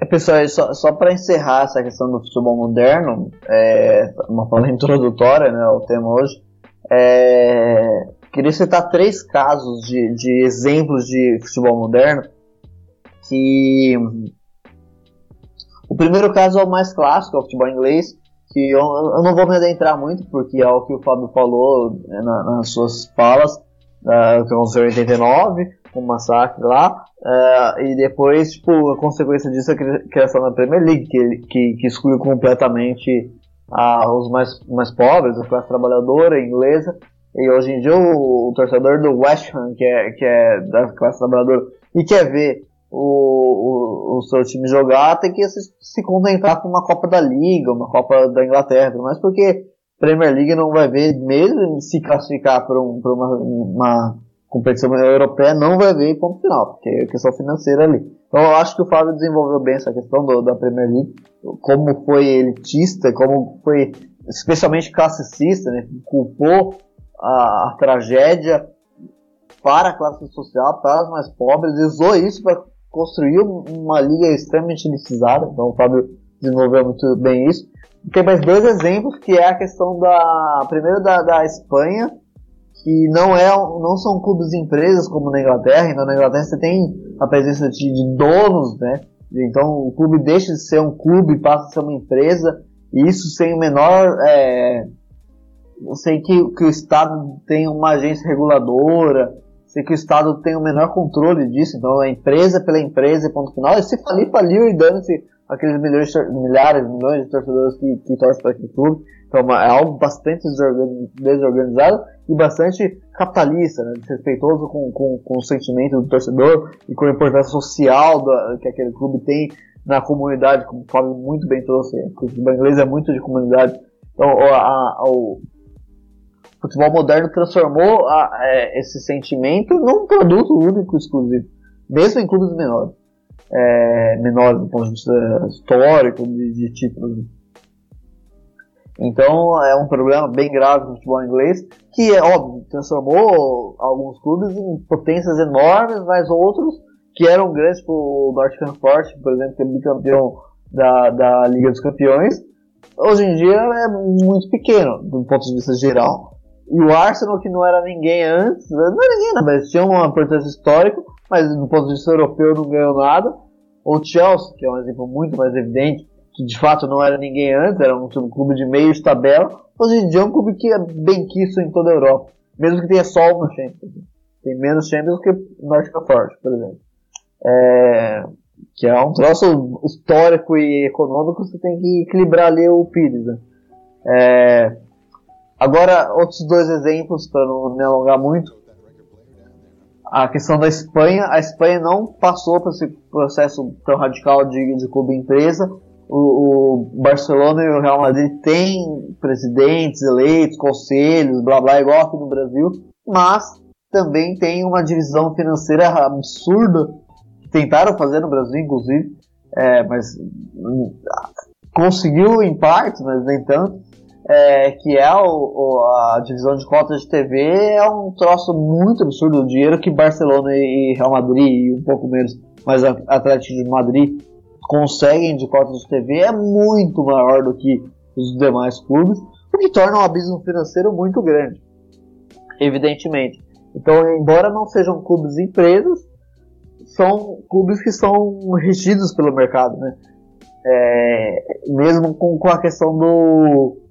É, pessoal, só, só para encerrar essa questão do futebol moderno, é, uma fala introdutória né, ao tema hoje, é, queria citar três casos de, de exemplos de futebol moderno que o primeiro caso é o mais clássico, é o futebol inglês, que eu, eu não vou me adentrar muito, porque é o que o Fábio falou né, na, nas suas falas, uh, que aconteceu em 89, um massacre lá, uh, e depois, tipo, a consequência disso é a criação da Premier League, que, que, que exclui completamente uh, os mais, mais pobres, a classe trabalhadora inglesa, e hoje em dia o, o torcedor do West Ham, que é, que é da classe trabalhadora, e quer ver o, o, o, seu time jogar, tem que se, se contentar com uma Copa da Liga, uma Copa da Inglaterra, mas porque Premier League não vai ver, mesmo se classificar para um, uma, uma competição europeia, não vai ver ponto final, porque é questão financeira ali. Então eu acho que o Fábio desenvolveu bem essa questão do, da Premier League, como foi elitista, como foi especialmente classicista, né, culpou a, a tragédia para a classe social, para os mais pobres, e usou isso para construir uma liga extremamente elitizada, então o Fábio desenvolveu muito bem isso. Tem mais dois exemplos, que é a questão da, primeiro da, da Espanha, que não, é, não são clubes de empresas como na Inglaterra, então na Inglaterra você tem a presença de, de donos, né, então o clube deixa de ser um clube passa a ser uma empresa, e isso sem o menor... É, sei que, que o Estado tem uma agência reguladora, sei que o Estado tem o menor controle disso, então é empresa pela empresa ponto final. E se falir, faliu e dane-se aqueles milhões, milhares, milhões de torcedores que, que torcem para aquele clube. Então é algo bastante desorganizado e bastante capitalista, né? desrespeitoso com, com, com o sentimento do torcedor e com a importância social que aquele clube tem na comunidade, como o Fábio muito bem trouxe. O futebol inglês é muito de comunidade. Então, a, a, o, futebol moderno transformou a, é, esse sentimento num produto único exclusivo, mesmo em clubes menores. É, menores do ponto de vista histórico, de, de títulos. Então é um problema bem grave no futebol inglês, que é óbvio, transformou alguns clubes em potências enormes, mas outros que eram grandes, tipo o Nottingham Forest, por exemplo, que é bicampeão da, da Liga dos Campeões, hoje em dia é muito pequeno, do ponto de vista geral. E o Arsenal, que não era ninguém antes, não era ninguém, mas tinha uma importância histórica, mas do ponto de vista europeu não ganhou nada. O Chelsea, que é um exemplo muito mais evidente, que de fato não era ninguém antes, era um clube de meio de tabela, hoje em dia é um clube que é bem quisto em toda a Europa, mesmo que tenha só uma Champions. Tem menos Champions que o Nottingham Forest, por exemplo. É, que é um troço histórico e econômico, você tem que equilibrar ali o Pires. Né? É, Agora, outros dois exemplos, para não me alongar muito. A questão da Espanha. A Espanha não passou por esse processo tão radical de, de clube empresa. O, o, Barcelona e o Real Madrid têm presidentes eleitos, conselhos, blá blá, igual aqui no Brasil, mas também tem uma divisão financeira absurda tentaram fazer no Brasil, inclusive, é, mas hum, conseguiu em parte, mas nem tanto é, que é o, o, a divisão de cotas de TV, é um troço muito absurdo. O dinheiro que Barcelona e Real Madrid, e um pouco menos, mas Atlético de Madrid conseguem de cotas de TV é muito maior do que os demais clubes, o que torna um abismo financeiro muito grande, evidentemente. Então, embora não sejam clubes empresas, são clubes que são regidos pelo mercado, né? É, mesmo com, com a questão do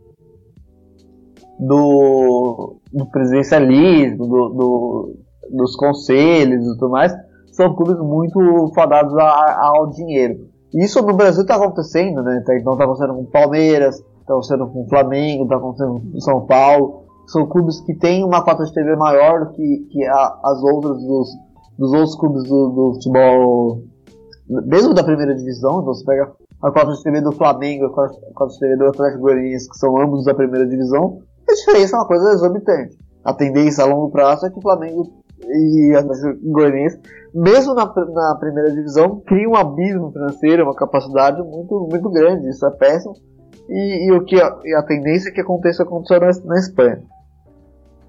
do, do presidencialismo, do, do, dos conselhos e tudo mais, são clubes muito fadados a, ao dinheiro. Isso no Brasil está acontecendo, né? Então está acontecendo com Palmeiras, está acontecendo com Flamengo, está acontecendo com São Paulo. São clubes que têm uma cota de TV maior do que, que a, as outras dos, dos outros clubes do, do futebol, mesmo da primeira divisão, então você pega a cota de TV do Flamengo, a cota de TV do Atlético Goianiense, que são ambos da primeira divisão, a diferença é uma coisa exorbitante. A tendência a longo prazo é que o Flamengo e Atlético Goianiense, mesmo na, na primeira divisão, criam um abismo financeiro, uma capacidade muito, muito grande, isso é péssimo. E, e o que a, a, tendência é que aconteça acontecer na, na Espanha.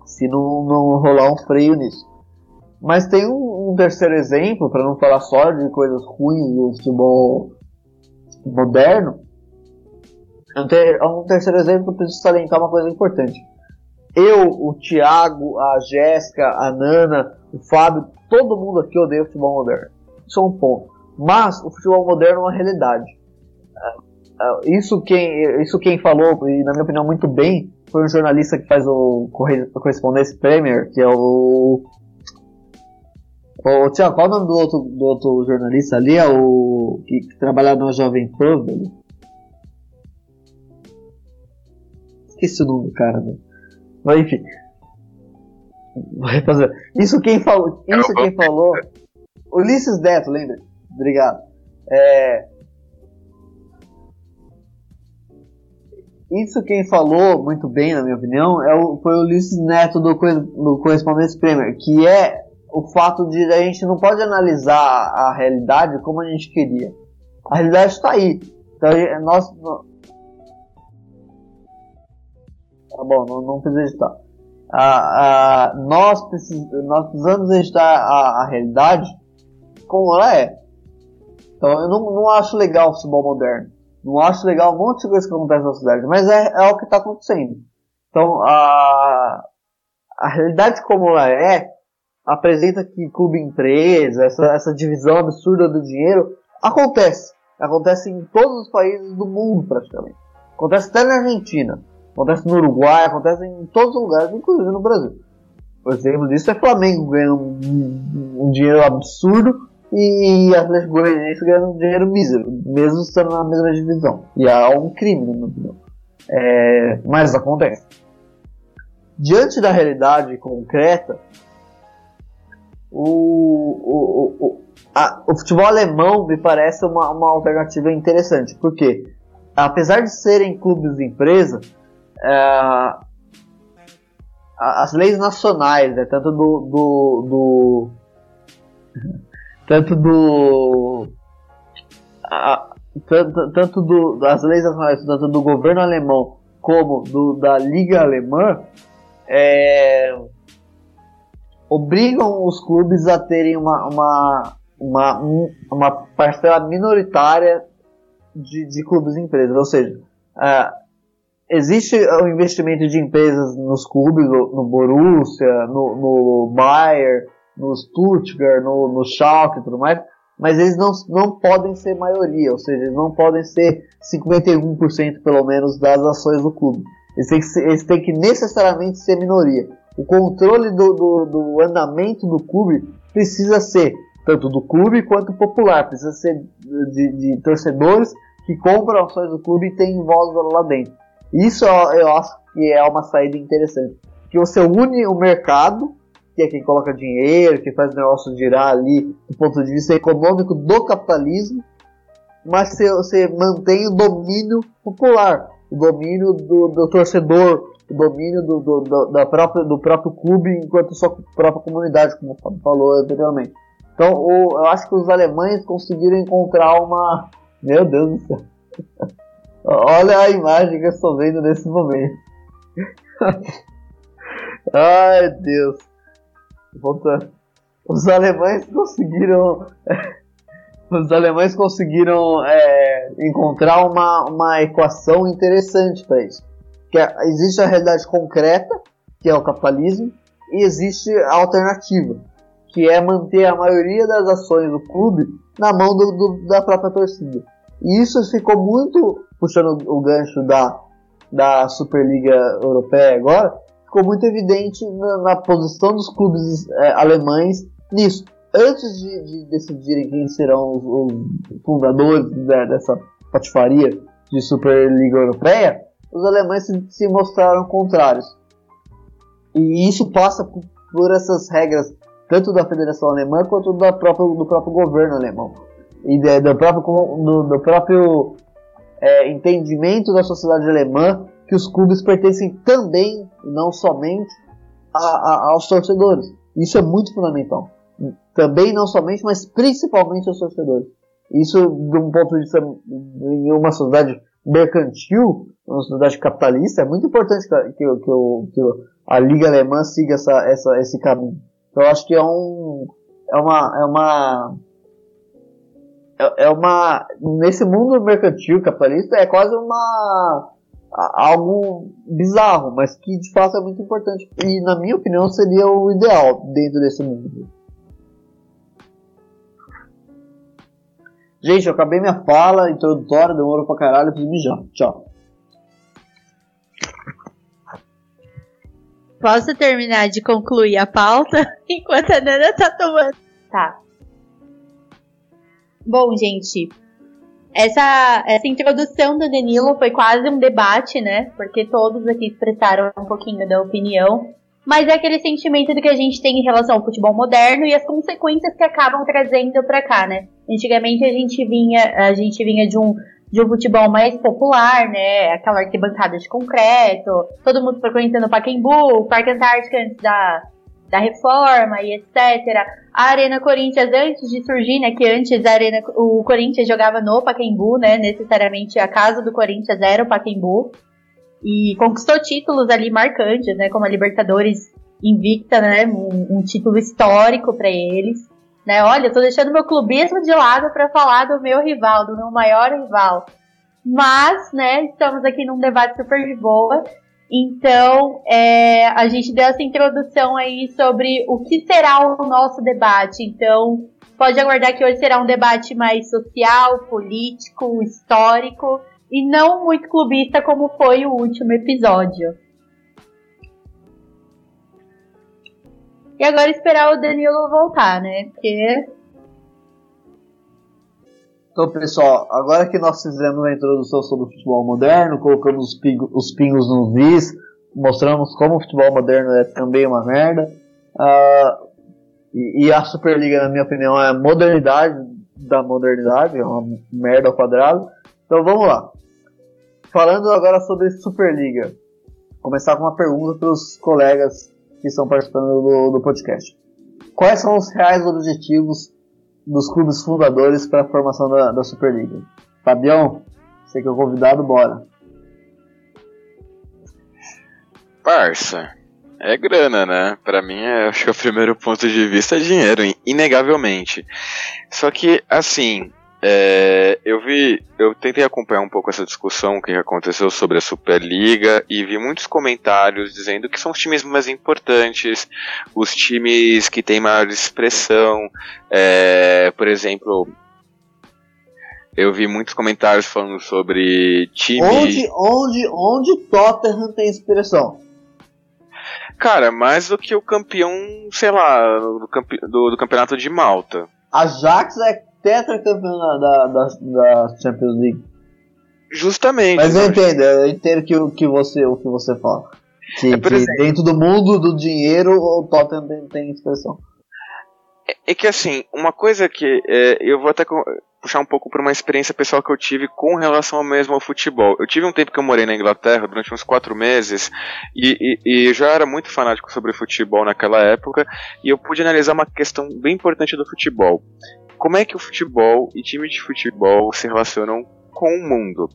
Se não, não rolar um freio nisso. Mas tem um, um terceiro exemplo, para não falar só de coisas ruins do futebol moderno. Um, ter, um terceiro exemplo, eu preciso salientar uma coisa importante. Eu, o Thiago, a Jéssica, a Nana, o Fábio, todo mundo aqui odeia o futebol moderno. Isso é um ponto. Mas o futebol moderno é uma realidade. É, é, isso quem, isso quem falou, e na minha opinião muito bem, foi um jornalista que faz o Correspondência Premier, que é o Ô, Tiago, qual é o nome do outro, do outro jornalista ali? É o que, que trabalha na Jovem Pan, velho? Esqueci o nome do cara, velho. Mas enfim. Isso quem falou. Isso quem falou. Ulisses Neto, lembra? Obrigado. É. Isso quem falou muito bem, na minha opinião, é o, foi o Ulisses Neto do, do Correspondência Premier, que é o fato de a gente não pode analisar a realidade como a gente queria. A realidade está aí. Então, nós. Tá bom, não, não precisa editar. Ah, ah, nós, precis, nós precisamos editar a, a, realidade como ela é. Então, eu não, não acho legal o futebol moderno. Não acho legal um monte de coisa que acontece na cidade, mas é, é o que está acontecendo. Então, a, a realidade como ela é, apresenta que clube empresa, essa, essa divisão absurda do dinheiro, acontece. Acontece em todos os países do mundo, praticamente. Acontece até na Argentina. Acontece no Uruguai, acontece em todos os lugares, inclusive no Brasil. Por exemplo disso é Flamengo ganhando um, um, dinheiro absurdo e Atlético Goianiense ganhando um dinheiro mísero, mesmo estando na mesma divisão. E é um crime, na minha opinião. É, mas acontece. Diante da realidade concreta, o, o, o, a, o futebol alemão me parece uma, uma alternativa interessante, porque apesar de serem clubes de empresa, as leis nacionais, né, tanto do, do, do tanto do a, tanto, tanto do, das leis nacionais, tanto do governo alemão como do, da liga alemã, é, obrigam os clubes a terem uma, uma, uma, um, uma parcela minoritária de, de clubes e empresas. Ou seja, uh, existe o investimento de empresas nos clubes, no, Borussia, no, no Bayern, no Stuttgart, no, no Schalke e tudo mais, mas eles não, não podem ser maioria, ou seja, eles não podem ser 51% pelo menos das ações do clube. Eles têm que, ser, eles têm que necessariamente ser minoria o controle do, do, do, andamento do clube precisa ser tanto do clube quanto popular, precisa ser de, de torcedores que compram ações do clube e têm voz lá dentro. Isso eu acho que é uma saída interessante, que você une o mercado, que é quem coloca dinheiro, que faz o negócio girar ali do ponto de vista econômico do capitalismo, mas você, você mantém o domínio popular, o domínio do, do torcedor, o domínio do, do, do, da própria, do próprio clube enquanto sua própria comunidade, como o Fábio falou anteriormente. Então, eu acho que os alemães conseguiram encontrar uma. Meu Deus do céu! Olha a imagem que eu estou vendo nesse momento. Ai, Deus! Voltando. Os alemães conseguiram. os alemães conseguiram é, encontrar uma, uma equação interessante para isso que é, existe a realidade concreta, que é o capitalismo, e existe a alternativa, que é manter a maioria das ações do clube na mão do, do, da própria torcida. E isso ficou muito, puxando o gancho da, da Superliga Europeia agora, ficou muito evidente na, na posição dos clubes é, alemães nisso. Antes de, de, decidirem quem serão os, os fundadores né, dessa patifaria de Superliga Europeia, os alemães se, se mostraram contrários. E isso passa por, por essas regras tanto da Federação Alemã quanto da própria, do próprio governo alemão e de, do próprio, do, do próprio é, entendimento da sociedade alemã que os clubes pertencem também, não somente, a, a, aos torcedores. Isso é muito fundamental. Também, não somente, mas principalmente aos torcedores. Isso, de um ponto de vista, em uma sociedade mercantil, uma sociedade capitalista, é muito importante que, que, que, que a Liga Alemã siga essa, essa, esse caminho. Eu acho que é um, é uma, é uma, é, é uma, nesse mundo mercantil capitalista, é quase uma, algo bizarro, mas que de fato é muito importante. E na minha opinião seria o ideal dentro desse mundo. Gente, eu acabei minha fala introdutória, demorou pra caralho, preciso mijar. Tchau. Posso terminar de concluir a pauta enquanto a Nana tá tomando? Tá. Bom, gente, essa, essa introdução do Danilo foi quase um debate, né? Porque todos aqui expressaram um pouquinho da opinião. Mas é aquele sentimento do que a gente tem em relação ao futebol moderno e as consequências que acabam trazendo para cá, né? Antigamente a gente vinha, a gente vinha de um, de um futebol mais popular, né? Aquela arquibancada de concreto, todo mundo frequentando o Pacaembu, o Parque Antártica antes da, da reforma e etc. A Arena Corinthians, antes de surgir, né, que antes a Arena, o Corinthians jogava no Pacaembu, né, necessariamente a casa do Corinthians era o Pacaembu, e conquistou títulos ali marcantes, né, como a Libertadores invicta, né, um, um título histórico para eles. Né, olha, eu tô deixando meu clubismo de lado para falar do meu rival, do meu maior rival. Mas, né, estamos aqui num debate super de boa. Então, é, a gente deu essa introdução aí sobre o que será o nosso debate. Então, pode aguardar que hoje será um debate mais social, político, histórico e não muito clubista como foi o último episódio. E agora esperar o Danilo voltar, né? Porque então, pessoal, agora que nós fizemos a introdução sobre o futebol moderno, colocamos os, pingos, os pingos nos mostramos como o futebol moderno é também uma merda, uh, e, e, a Superliga, na minha opinião, é a modernidade da modernidade, é uma merda ao quadrado. Então, vamos lá. Falando agora sobre Superliga, começar com uma pergunta para os colegas que estão participando do, do podcast. Quais são os reais objetivos dos clubes fundadores para a formação da, da Superliga. Fabião, você que é o convidado, bora. Parça, é grana, né? Para mim, é, acho que o primeiro ponto de vista é dinheiro, inegavelmente. Só que, assim, é, eu vi, eu tentei acompanhar um pouco essa discussão que aconteceu sobre a Superliga e vi muitos comentários dizendo que são os times mais importantes, os times que têm maior expressão. É, por exemplo, eu vi muitos comentários falando sobre times. Onde, onde, onde Tottenham tem expressão? Cara, mais do que o campeão, sei lá, do, campe, do, do campeonato de Malta. Ajax é tetracampeão da, da, da Champions League. Justamente. Mas eu entendo, eu entendo que, o, que você, o que você fala. Que, é, que dentro do mundo do dinheiro o Tottenham tem, tem expressão. É, é, que assim, uma coisa que é, eu vou até puxar um pouco para uma experiência pessoal que eu tive com relação ao mesmo ao futebol. Eu tive um tempo que eu morei na Inglaterra durante uns quatro meses e, e, e já era muito fanático sobre futebol naquela época e eu pude analisar uma questão bem importante do futebol como é que o futebol e times de futebol se relacionam com o mundo.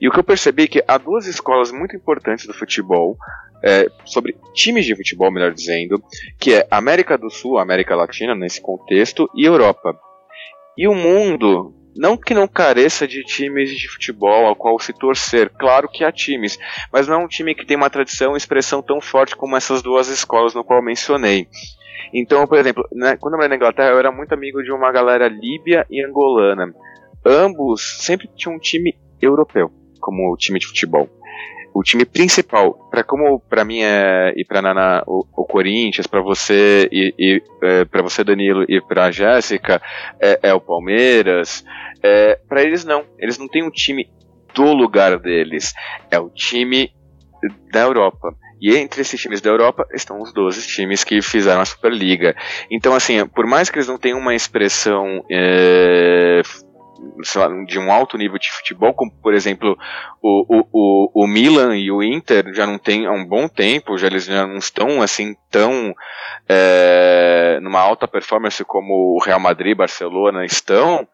E o que eu percebi é que há duas escolas muito importantes do futebol, é, sobre times de futebol, melhor dizendo, que é América do Sul, América Latina nesse contexto, e Europa. E o mundo, não que não careça de times de futebol ao qual se torcer, claro que há times, mas não é um time que tem uma tradição e expressão tão forte como essas duas escolas no qual mencionei. Então, por exemplo, né, quando eu morei na Inglaterra, eu era muito amigo de uma galera líbia e angolana. Ambos sempre tinham um time europeu como time de futebol. O time principal, para como para mim é e para Nana o, o Corinthians, para você e, e é, para você Danilo e para Jéssica é, é, o Palmeiras. É, para eles não, eles não têm um time do lugar deles, é o time da Europa. E entre esses times da Europa estão os 12 times que fizeram a Superliga. Então, assim, por mais que eles não tenham uma expressão é, lá, de um alto nível de futebol, como por exemplo o, o, o, Milan e o Inter já não tem há um bom tempo, já eles já não estão assim tão é, numa alta performance como o Real Madrid, Barcelona estão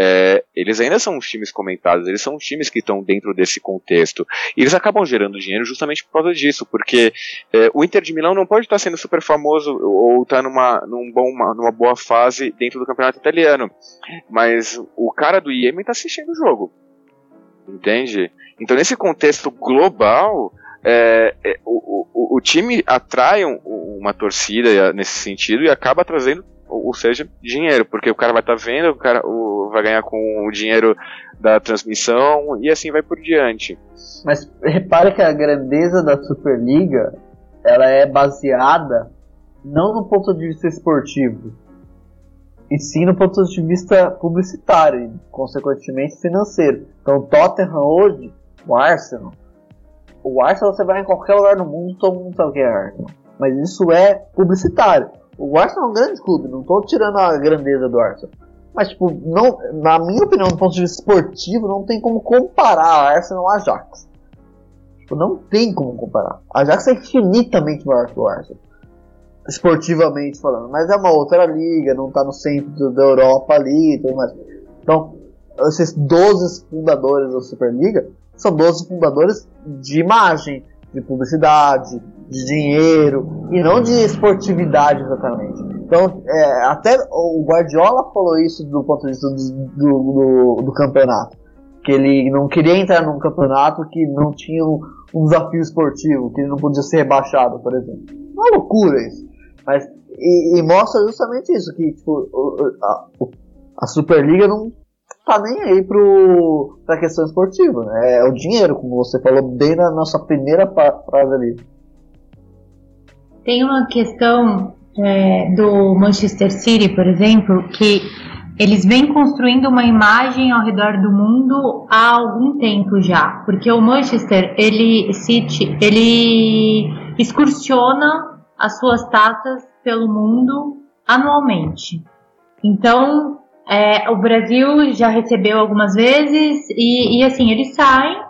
é, eles ainda são os times comentados, eles são os times que estão dentro desse contexto. E eles acabam gerando dinheiro justamente por causa disso, porque é, o Inter de Milão não pode estar sendo super famoso ou estar numa, num numa boa fase dentro do campeonato italiano. Mas o cara do Iêmen está assistindo o jogo. Entende? Então, nesse contexto global, é, é, o, o, o, time atrai um, uma torcida nesse sentido e acaba trazendo ou seja, dinheiro, porque o cara vai estar tá vendo, o cara o, vai ganhar com o dinheiro da transmissão e assim vai por diante. Mas repare que a grandeza da Superliga ela é baseada não no ponto de vista esportivo, e sim no ponto de vista publicitário e, consequentemente, financeiro. Então, Tottenham hoje, o Arsenal, o Arsenal você vai em qualquer lugar no mundo, todo mundo sabe o que é Arsenal. Mas isso é publicitário. O Arsenal é um grande clube, não estou tirando a grandeza do Arsenal. Mas, tipo, não, na minha opinião, do ponto de vista esportivo, não tem como comparar a Arsenal ao Ajax. Tipo, não tem como comparar. A Ajax é infinitamente maior que o Arsenal. Esportivamente falando. Mas é uma outra liga, não está no centro da Europa ali e tudo mais. Então, esses 12 fundadores da Superliga são 12 fundadores de imagem, de publicidade, de dinheiro e não de esportividade exatamente. Então, é, até o Guardiola falou isso do ponto de vista do, do, do, do, campeonato. Que ele não queria entrar num campeonato que não tinha um, um, desafio esportivo, que ele não podia ser rebaixado, por exemplo. Uma loucura isso. Mas, e, e mostra justamente isso, que tipo, a, a Superliga não tá nem aí pro, pra questão esportiva, né? É o dinheiro, como você falou bem na nossa primeira frase ali. Tem uma questão é, do Manchester City, por exemplo, que eles vêm construindo uma imagem ao redor do mundo há algum tempo já, porque o Manchester ele City ele excursiona as suas taças pelo mundo anualmente. Então é, o Brasil já recebeu algumas vezes e, e assim, eles saem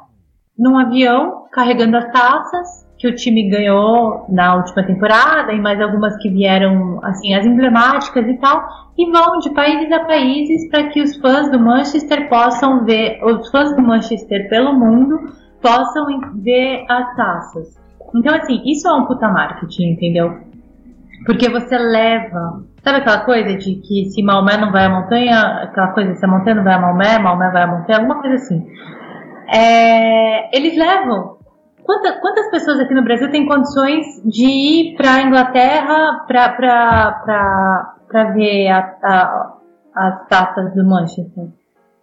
num avião carregando as taças que o time ganhou na última temporada e mais algumas que vieram, assim, as emblemáticas e tal, e vão de países a países para que os fãs do Manchester possam ver, os fãs do Manchester pelo mundo possam ver as taças. Então, assim, isso é um puta marketing, entendeu? Porque você leva Sabe aquela coisa de que se Maomé não vai à montanha, aquela coisa, se a montanha não vai a Maomé, Maomé vai à montanha, alguma coisa assim. É, eles levam. Quanta, quantas pessoas aqui no Brasil têm condições de ir para a Inglaterra para ver a, a, as taças do Manchester?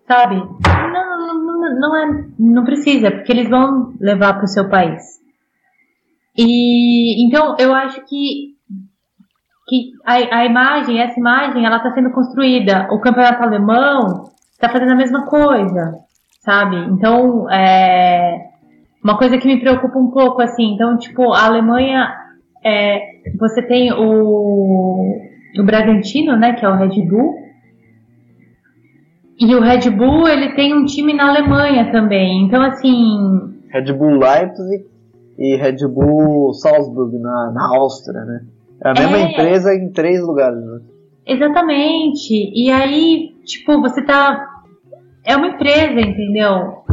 Sabe? Não, não, não, não, é, não precisa, porque eles vão levar para o seu país. E então eu acho que que a, a imagem, essa imagem, ela está sendo construída. O campeonato alemão está fazendo a mesma coisa, sabe? Então, é uma coisa que me preocupa um pouco, assim. Então, tipo, a Alemanha, é, você tem o, o Bragantino, né, que é o Red Bull. E o Red Bull, ele tem um time na Alemanha também. Então, assim. Red Bull Leipzig e Red Bull Salzburg na, na Áustria, né? É a mesma é... empresa em três lugares, né? Exatamente. E aí, tipo, você tá. É uma empresa, entendeu?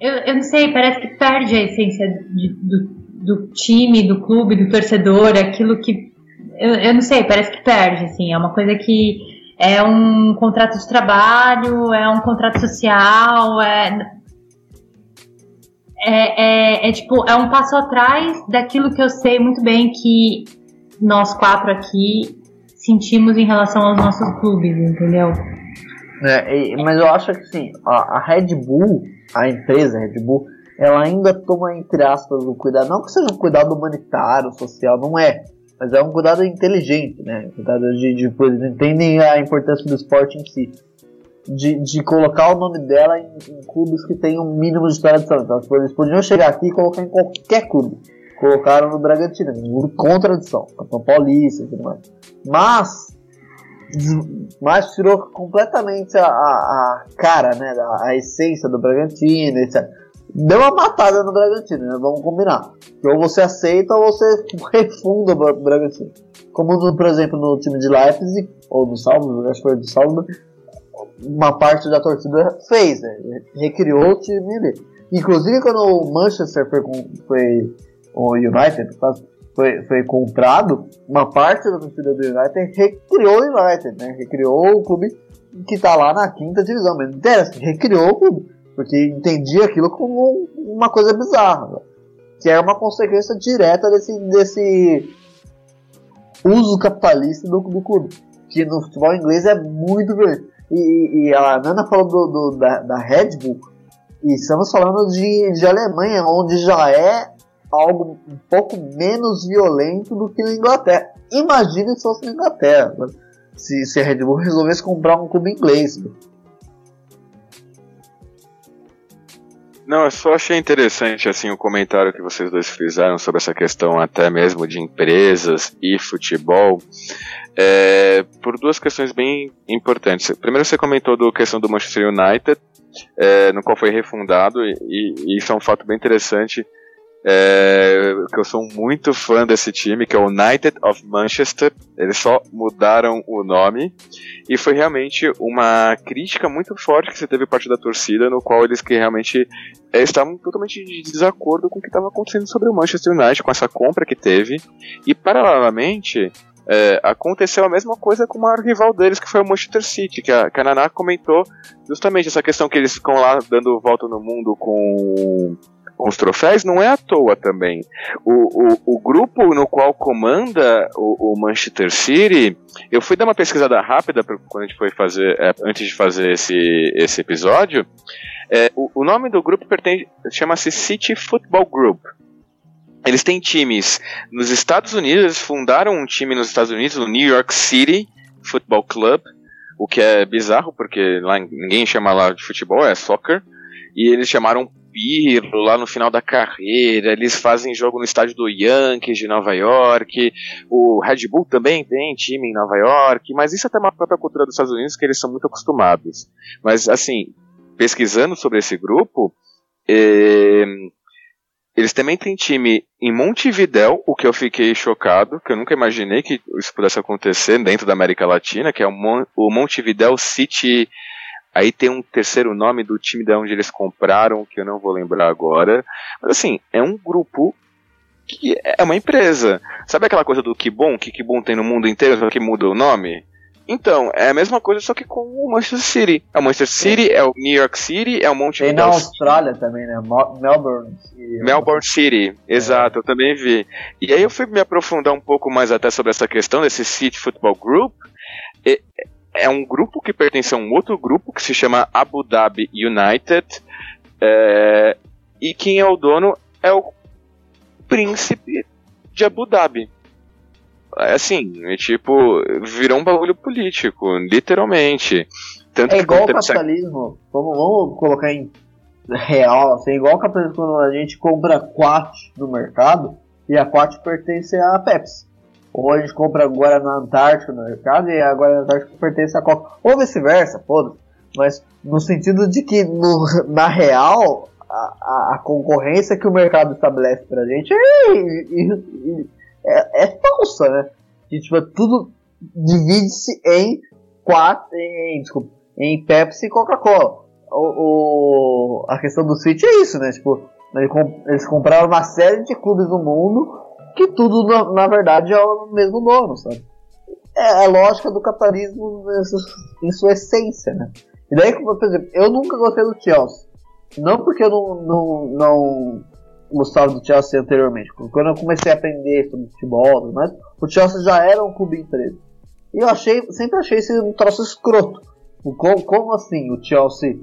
Eu, eu não sei, parece que perde a essência de, do, do time, do clube, do torcedor, aquilo que. Eu, eu não sei, parece que perde, assim. É uma coisa que é um contrato de trabalho, é um contrato social, é, é, é, é, tipo, é um passo atrás daquilo que eu sei muito bem que nós quatro aqui sentimos em relação aos nossos clubes, entendeu? É, mas eu acho que sim, a, a, Red Bull, a empresa Red Bull, ela ainda toma, entre aspas, o cuidado, não que seja um cuidado humanitário, social, não é, mas é um cuidado inteligente, né? Cuidado de, de, de entendem a importância do esporte em si de, de colocar o nome dela em, em clubes que tem um mínimo de tradição. Então, eles podiam chegar aqui e colocar em qualquer clube. colocaram no Bragantino, contradição, campeão paulista e tudo mais. Mas, mas tirou completamente a, a, a cara, né, a, a, essência do Bragantino, etc. Deu uma matada no Bragantino, né, vamos combinar. Ou você aceita ou você refunda o Bragantino. Como, no, por exemplo, no time de Leipzig, ou do Salvo, acho que foi do Salvo, uma parte da torcida fez, né, recriou o time dele. Inclusive quando o Manchester foi, foi o United foi, foi comprado, uma parte da torcida do United recriou o United, né? Recriou o clube que está lá na quinta divisão. Mas não interessa, recriou o clube, porque entendia aquilo como uma coisa bizarra, que é uma consequência direta desse, desse uso capitalista do, do clube, que no futebol inglês é muito grande. E, e a Nana falou do, do da, da Red Bull, e estamos falando de, de Alemanha, onde já é algo um pouco menos violento do que na Inglaterra. Imagine se fosse na Inglaterra, né? se, se a Red Bull resolvesse comprar um clube inglês. Não, eu só achei interessante assim o comentário que vocês dois fizeram sobre essa questão até mesmo de empresas e futebol, é, por duas questões bem importantes. Primeiro você comentou da questão do Manchester United, é, no qual foi refundado, e, e, isso é um fato bem interessante, é, que eu sou muito fã desse time, que é o United of Manchester. Eles só mudaram o nome e foi realmente uma crítica muito forte que você teve parte da torcida, no qual eles que realmente é, estavam totalmente de desacordo com o que estava acontecendo sobre o Manchester United, com essa compra que teve. E paralelamente, é, aconteceu a mesma coisa com o maior rival deles, que foi o Manchester City, que a, que a Naná comentou justamente essa questão que eles ficam lá dando volta no mundo com, com os troféus, não é à toa também. O, o, o grupo no qual comanda o, o, Manchester City, eu fui dar uma pesquisada rápida quando a gente foi fazer, é, antes de fazer esse, esse episódio. É, o, o nome do grupo chama-se City Football Group. Eles têm times nos Estados Unidos, eles fundaram um time nos Estados Unidos, o New York City Football Club, o que é bizarro, porque lá ninguém chama lá de futebol, é soccer. E eles chamaram Pirlo lá no final da carreira, eles fazem jogo no estádio do Yankees de Nova York, o Red Bull também tem time em Nova York, mas isso é até uma própria cultura dos Estados Unidos que eles são muito acostumados. Mas assim, pesquisando sobre esse grupo, eh, eles também têm time em Montevidéu, o que eu fiquei chocado, que eu nunca imaginei que isso pudesse acontecer dentro da América Latina, que é o Montevidéu City. Aí tem um terceiro nome do time de onde eles compraram, que eu não vou lembrar agora. Mas assim, é um grupo que é uma empresa. Sabe aquela coisa do que bom, que que bom tem no mundo inteiro, só que muda o nome? Então, é a mesma coisa, só que com o Manchester City. É o Manchester City, é, é o New York City, é o Monte Tem na Austrália também, né? Melbourne City. Melbourne City, é. exato, eu também vi. E aí eu fui me aprofundar um pouco mais até sobre essa questão desse City Football Group. E, é um grupo que pertence a um outro grupo que se chama Abu Dhabi United. É, e quem é o dono é o príncipe de Abu Dhabi. É assim, é tipo, virou um bagulho político, literalmente. Tanto é igual o capitalismo, vamos, vamos colocar em real, assim, igual o capitalismo quando a gente compra Quat no mercado e a Quat pertence à Pepsi. Ou a gente compra agora na Antártica no mercado e agora na Antártica pertence à Coca. Ou vice-versa, foda Mas no sentido de que no, na real a, a, concorrência que o mercado estabelece pra gente é, é, é falsa, né? Que tipo, tudo divide-se em quatro, em, desculpa, em Pepsi e Coca-Cola. O, o, a questão do City é isso, né? Tipo, eles compraram uma série de clubes no mundo que tudo, na, na verdade, é o mesmo dono, sabe? É a lógica do capitalismo em sua essência, né? E daí, por exemplo, eu nunca gostei do Chelsea. Não porque eu não, não, não gostava do Chelsea anteriormente. Quando eu comecei a aprender sobre futebol, mas o Chelsea já era um clube empresa. E eu achei, sempre achei esse um troço escroto. Como, como assim o Chelsea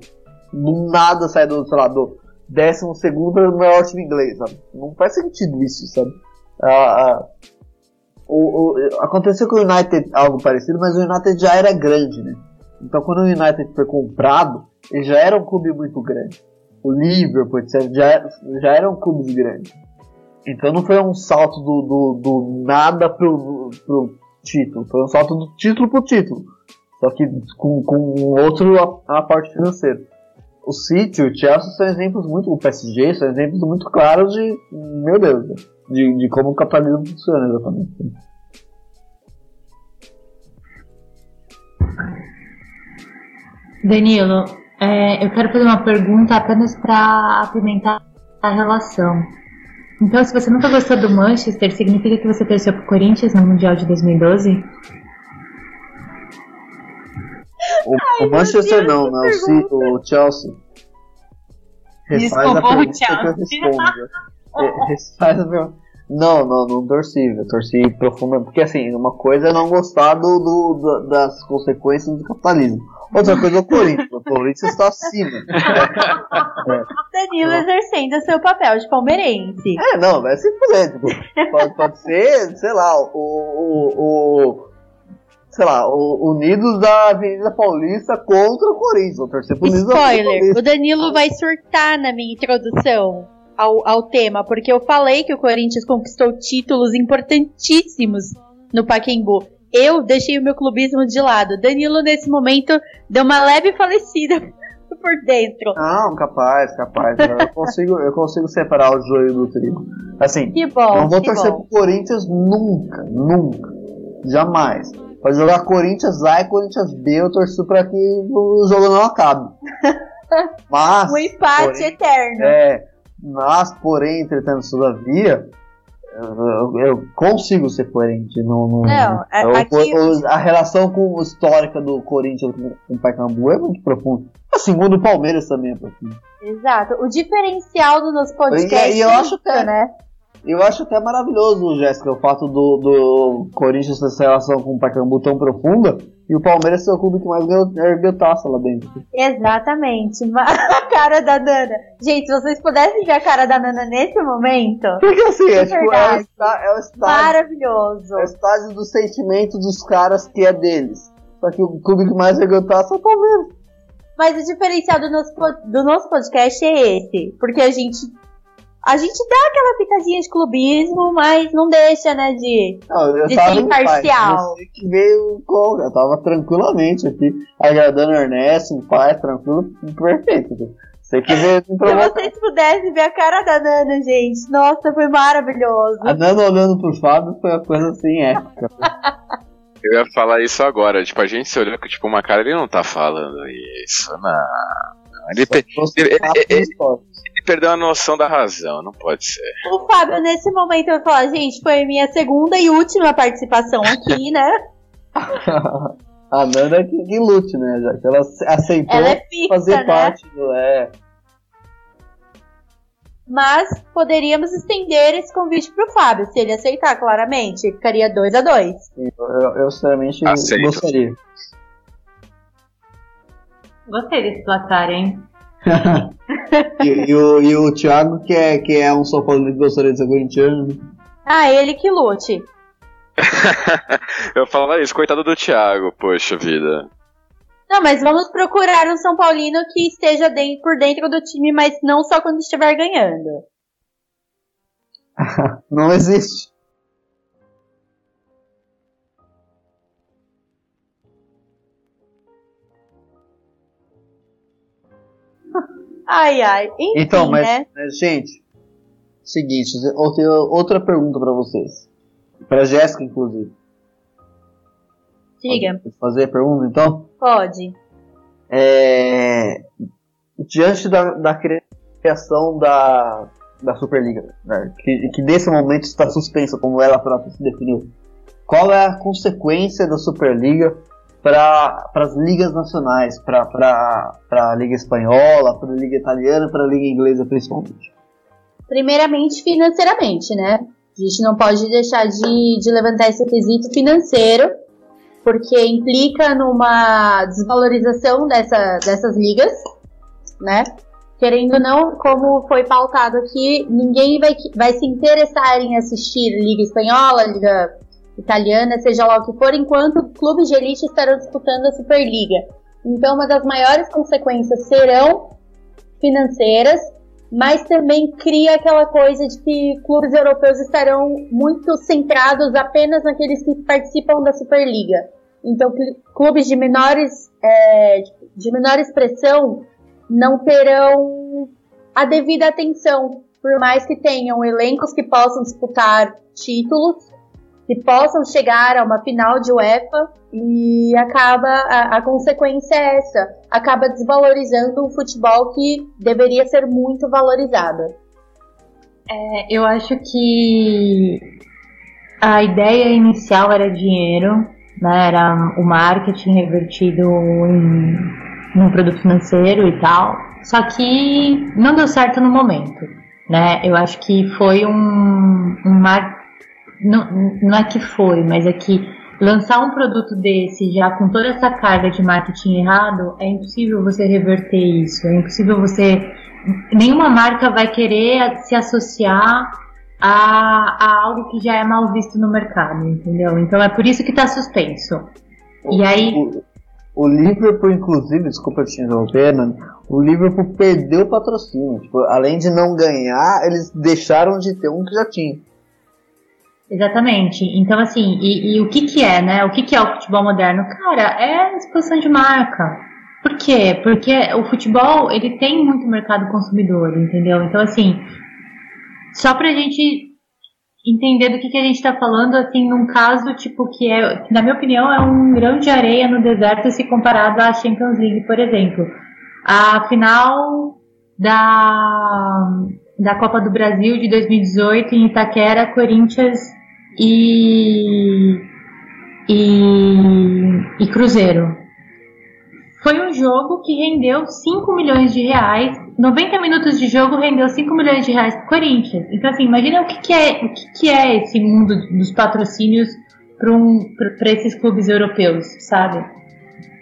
do nada sai do, sei lá, do 12 segundo maior time inglês, sabe? Não faz sentido isso, sabe? Ah, o, o, aconteceu com o United algo parecido, mas o United já era grande, né? Então quando o United foi comprado, ele já era um clube muito grande o Liverpool, etc., já, já eram clubes grandes. Então não foi um salto do, do, do nada pro, pro título, foi um salto do título pro título. Só que com, com outro a, a parte financeira. O City, o Chelsea são exemplos muito. O PSG são exemplos muito claros de. Meu Deus, de, de como o capitalismo funciona exatamente. Danilo, é, eu quero fazer uma pergunta apenas para apimentar a relação. Então, se você nunca gostou do Manchester, significa que você torceu pro Corinthians no Mundial de 2012? O, Ai, o Manchester não, não, o, o Chelsea. Refaz a pergunta que eu respondo. Refaz a pergunta. Não, não, não torci, eu torci profundamente. Porque assim, uma coisa é não gostar do, do, das consequências do capitalismo. Outra coisa é o Corinthians. O Corinthians está acima. É. Danilo é. exercendo seu papel de palmeirense. É, não, vai se fuder. Tipo, pode, pode ser, sei lá, o, o, o sei lá, o Unidos da Avenida Paulista contra o Corinthians. Vou torcer pro Unidos Spoiler, o Danilo vai surtar na minha introdução ao, ao tema, porque eu falei que o Corinthians conquistou títulos importantíssimos no Pacaembu. Eu deixei o meu clubismo de lado. Danilo, nesse momento, deu uma leve falecida por dentro. Não, capaz, capaz. Eu consigo, eu consigo separar o joio do trigo. Assim, que bom, não vou torcer bom. pro Corinthians nunca, nunca. Jamais. Pode jogar Corinthians A e Corinthians B, eu torço pra que o jogo não acabe. Mas. um empate porém, eterno. É, mas, porém, entretanto, todavia, eu, eu, consigo ser coerente. Não, não, não é, eu, aqui... a relação com histórica do Corinthians com, o Pacaembu é muito profunda. Assim, o do Palmeiras também é profundo. Exato. O diferencial do nosso podcast e, e eu acho que é, né? Eu acho até maravilhoso, Jéssica, o fato do, do Corinthians ter essa relação com o Pacaembu tão profunda e o Palmeiras ser o clube que mais ergueu taça lá dentro. Exatamente. A cara da Nana. Gente, se vocês pudessem ver a cara da Nana nesse momento. Porque assim, é, tipo, é, o, é o estádio. Maravilhoso. É o estádio do sentimento dos caras que é deles. Só que o clube que mais ergueu taça é o Palmeiras. Mas o diferencial do nosso, do nosso podcast é esse. Porque a gente a gente dá aquela pitadinha de clubismo, mas não deixa, né, de, não, eu de ser imparcial. Você que veio com. Eu tava tranquilamente aqui, agradando o Ernesto, o pai, tranquilo, perfeito. Você que veio Se vocês pudessem ver a cara da Nana, gente, nossa, foi maravilhoso. A Nana olhando pro Fábio foi uma coisa assim épica. Eu ia falar isso agora, tipo, a gente se olhou com tipo, uma cara, ele não tá falando isso, não. Ele, ele, ele, ele, perdeu a noção da razão, não pode ser. O Fábio, nesse momento, eu vou falar, gente, foi minha segunda e última participação aqui, né? a Nanda é que, que lute, né? Já que ela aceitou ela é fixa, fazer né? parte do. É. Mas poderíamos estender esse convite pro Fábio, se ele aceitar, claramente. Ficaria 2 a 2 eu, eu, eu sinceramente Aceito. gostaria. Gostei desse placar, hein? e, e, o, e o Thiago, que é, que é um São Paulo que gostaria de ser corintiano. né? Ah, ele que lute. eu falo isso, coitado do Thiago, poxa vida. Não, mas vamos procurar um São Paulino que esteja dentro, por dentro do time, mas não só quando estiver ganhando. Não existe. Ai, ai. Enfim, Então, mas, né? mas, gente, seguinte, eu tenho outra pergunta pra vocês. Pra Jéssica, inclusive. Diga. Pode fazer a pergunta, então? Pode. É, diante da, da criação da, da Superliga, né, que, que nesse momento está suspensa, como ela própria se definiu, qual é a consequência da Superliga para as ligas nacionais, para a Liga Espanhola, para a Liga Italiana, para a Liga Inglesa principalmente? Primeiramente, financeiramente, né? A gente não pode deixar de, de levantar esse quesito financeiro, porque implica numa desvalorização dessa, dessas ligas, né? Querendo ou não, como foi pautado aqui, ninguém vai, vai se interessar em assistir Liga Espanhola, Liga Italiana, seja lá o que for, enquanto clubes de elite estarão disputando a Superliga. Então, uma das maiores consequências serão financeiras mas também cria aquela coisa de que clubes europeus estarão muito centrados apenas naqueles que participam da Superliga. Então, clubes de menores é, de menor expressão não terão a devida atenção, por mais que tenham elencos que possam disputar títulos, que possam chegar a uma final de UEFA e acaba a, a consequência é essa, acaba desvalorizando um futebol que deveria ser muito valorizado. É, eu acho que a ideia inicial era dinheiro, né? Era o marketing revertido em, em um produto financeiro e tal. Só que não deu certo no momento, né? Eu acho que foi um, um mar... não, não é que foi, mas é que lançar um produto desse já com toda essa carga de marketing errado, é impossível você reverter isso. É impossível você. Nenhuma marca vai querer se associar a, a algo que já é mal visto no mercado, entendeu? Então é por isso que está suspenso. O, e aí. O, o Liverpool, inclusive, desculpa te interromper, né? o Liverpool perdeu o patrocínio. Tipo, além de não ganhar, eles deixaram de ter um que já tinha. Exatamente. Então, assim, e, e, o que que é, né? O que que é o futebol moderno? Cara, é exposição de marca. Por quê? Porque o futebol, ele tem muito mercado consumidor, entendeu? Então, assim, só pra gente entender do que, que a gente tá falando, assim, num caso, tipo, que é, que na minha opinião, é um grão de areia no deserto se comparado à Champions League, por exemplo. A final da, da Copa do Brasil de 2018 em Itaquera, Corinthians e, e, e Cruzeiro. Foi um jogo que rendeu 5 milhões de reais. 90 minutos de jogo rendeu 5 milhões de reais para Corinthians. Então, assim, imagina o que, que é, o que, que é esse mundo dos patrocínios para um, esses clubes europeus, sabe?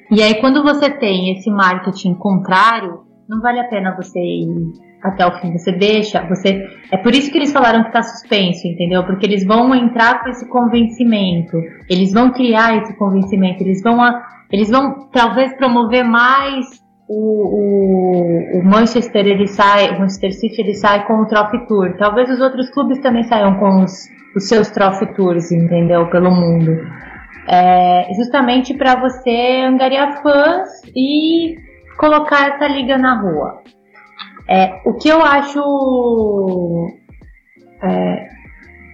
E aí, quando você tem esse marketing contrário, não vale a pena você ir até o fim. Você deixa, você. É por isso que eles falaram que está suspenso, entendeu? Porque eles vão entrar com esse convencimento, eles vão criar esse convencimento, eles vão a eles vão talvez promover mais o, o, o, Manchester ele sai, o Manchester City ele sai com o Trophy Tour. Talvez os outros clubes também saiam com os, os seus Trophy Tours, entendeu? Pelo mundo. É, justamente para você angariar fãs e colocar essa liga na rua. É, o que eu acho é,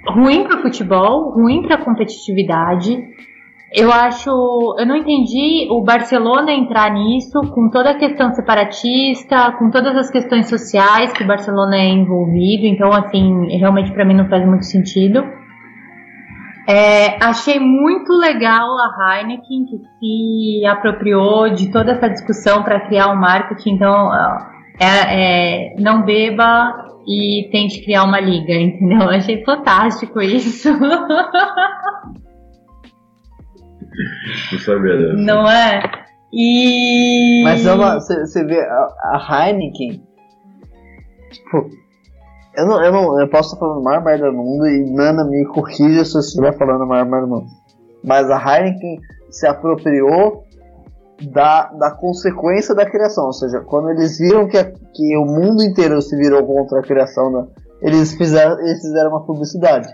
ruim para o futebol, ruim para a competitividade, eu acho. Eu não entendi o Barcelona entrar nisso, com toda a questão separatista, com todas as questões sociais que o Barcelona é envolvido. Então, assim, realmente para mim não faz muito sentido. É, achei muito legal a Heineken, que se apropriou de toda essa discussão para criar um marketing. Então, é, é, não beba e tente criar uma liga, entendeu? Achei fantástico isso. Não sabia dessa. Não é? E. Mas você vê, a, a Heineken. Tipo, eu não, eu não. Eu posso estar falando a maior merda do mundo e Nana me corrija se eu estiver falando a maior merda do mundo. Mas a Heineken se apropriou da, da consequência da criação. Ou seja, quando eles viram que, a, que o mundo inteiro se virou contra a criação, da, eles, fizeram, eles fizeram uma publicidade.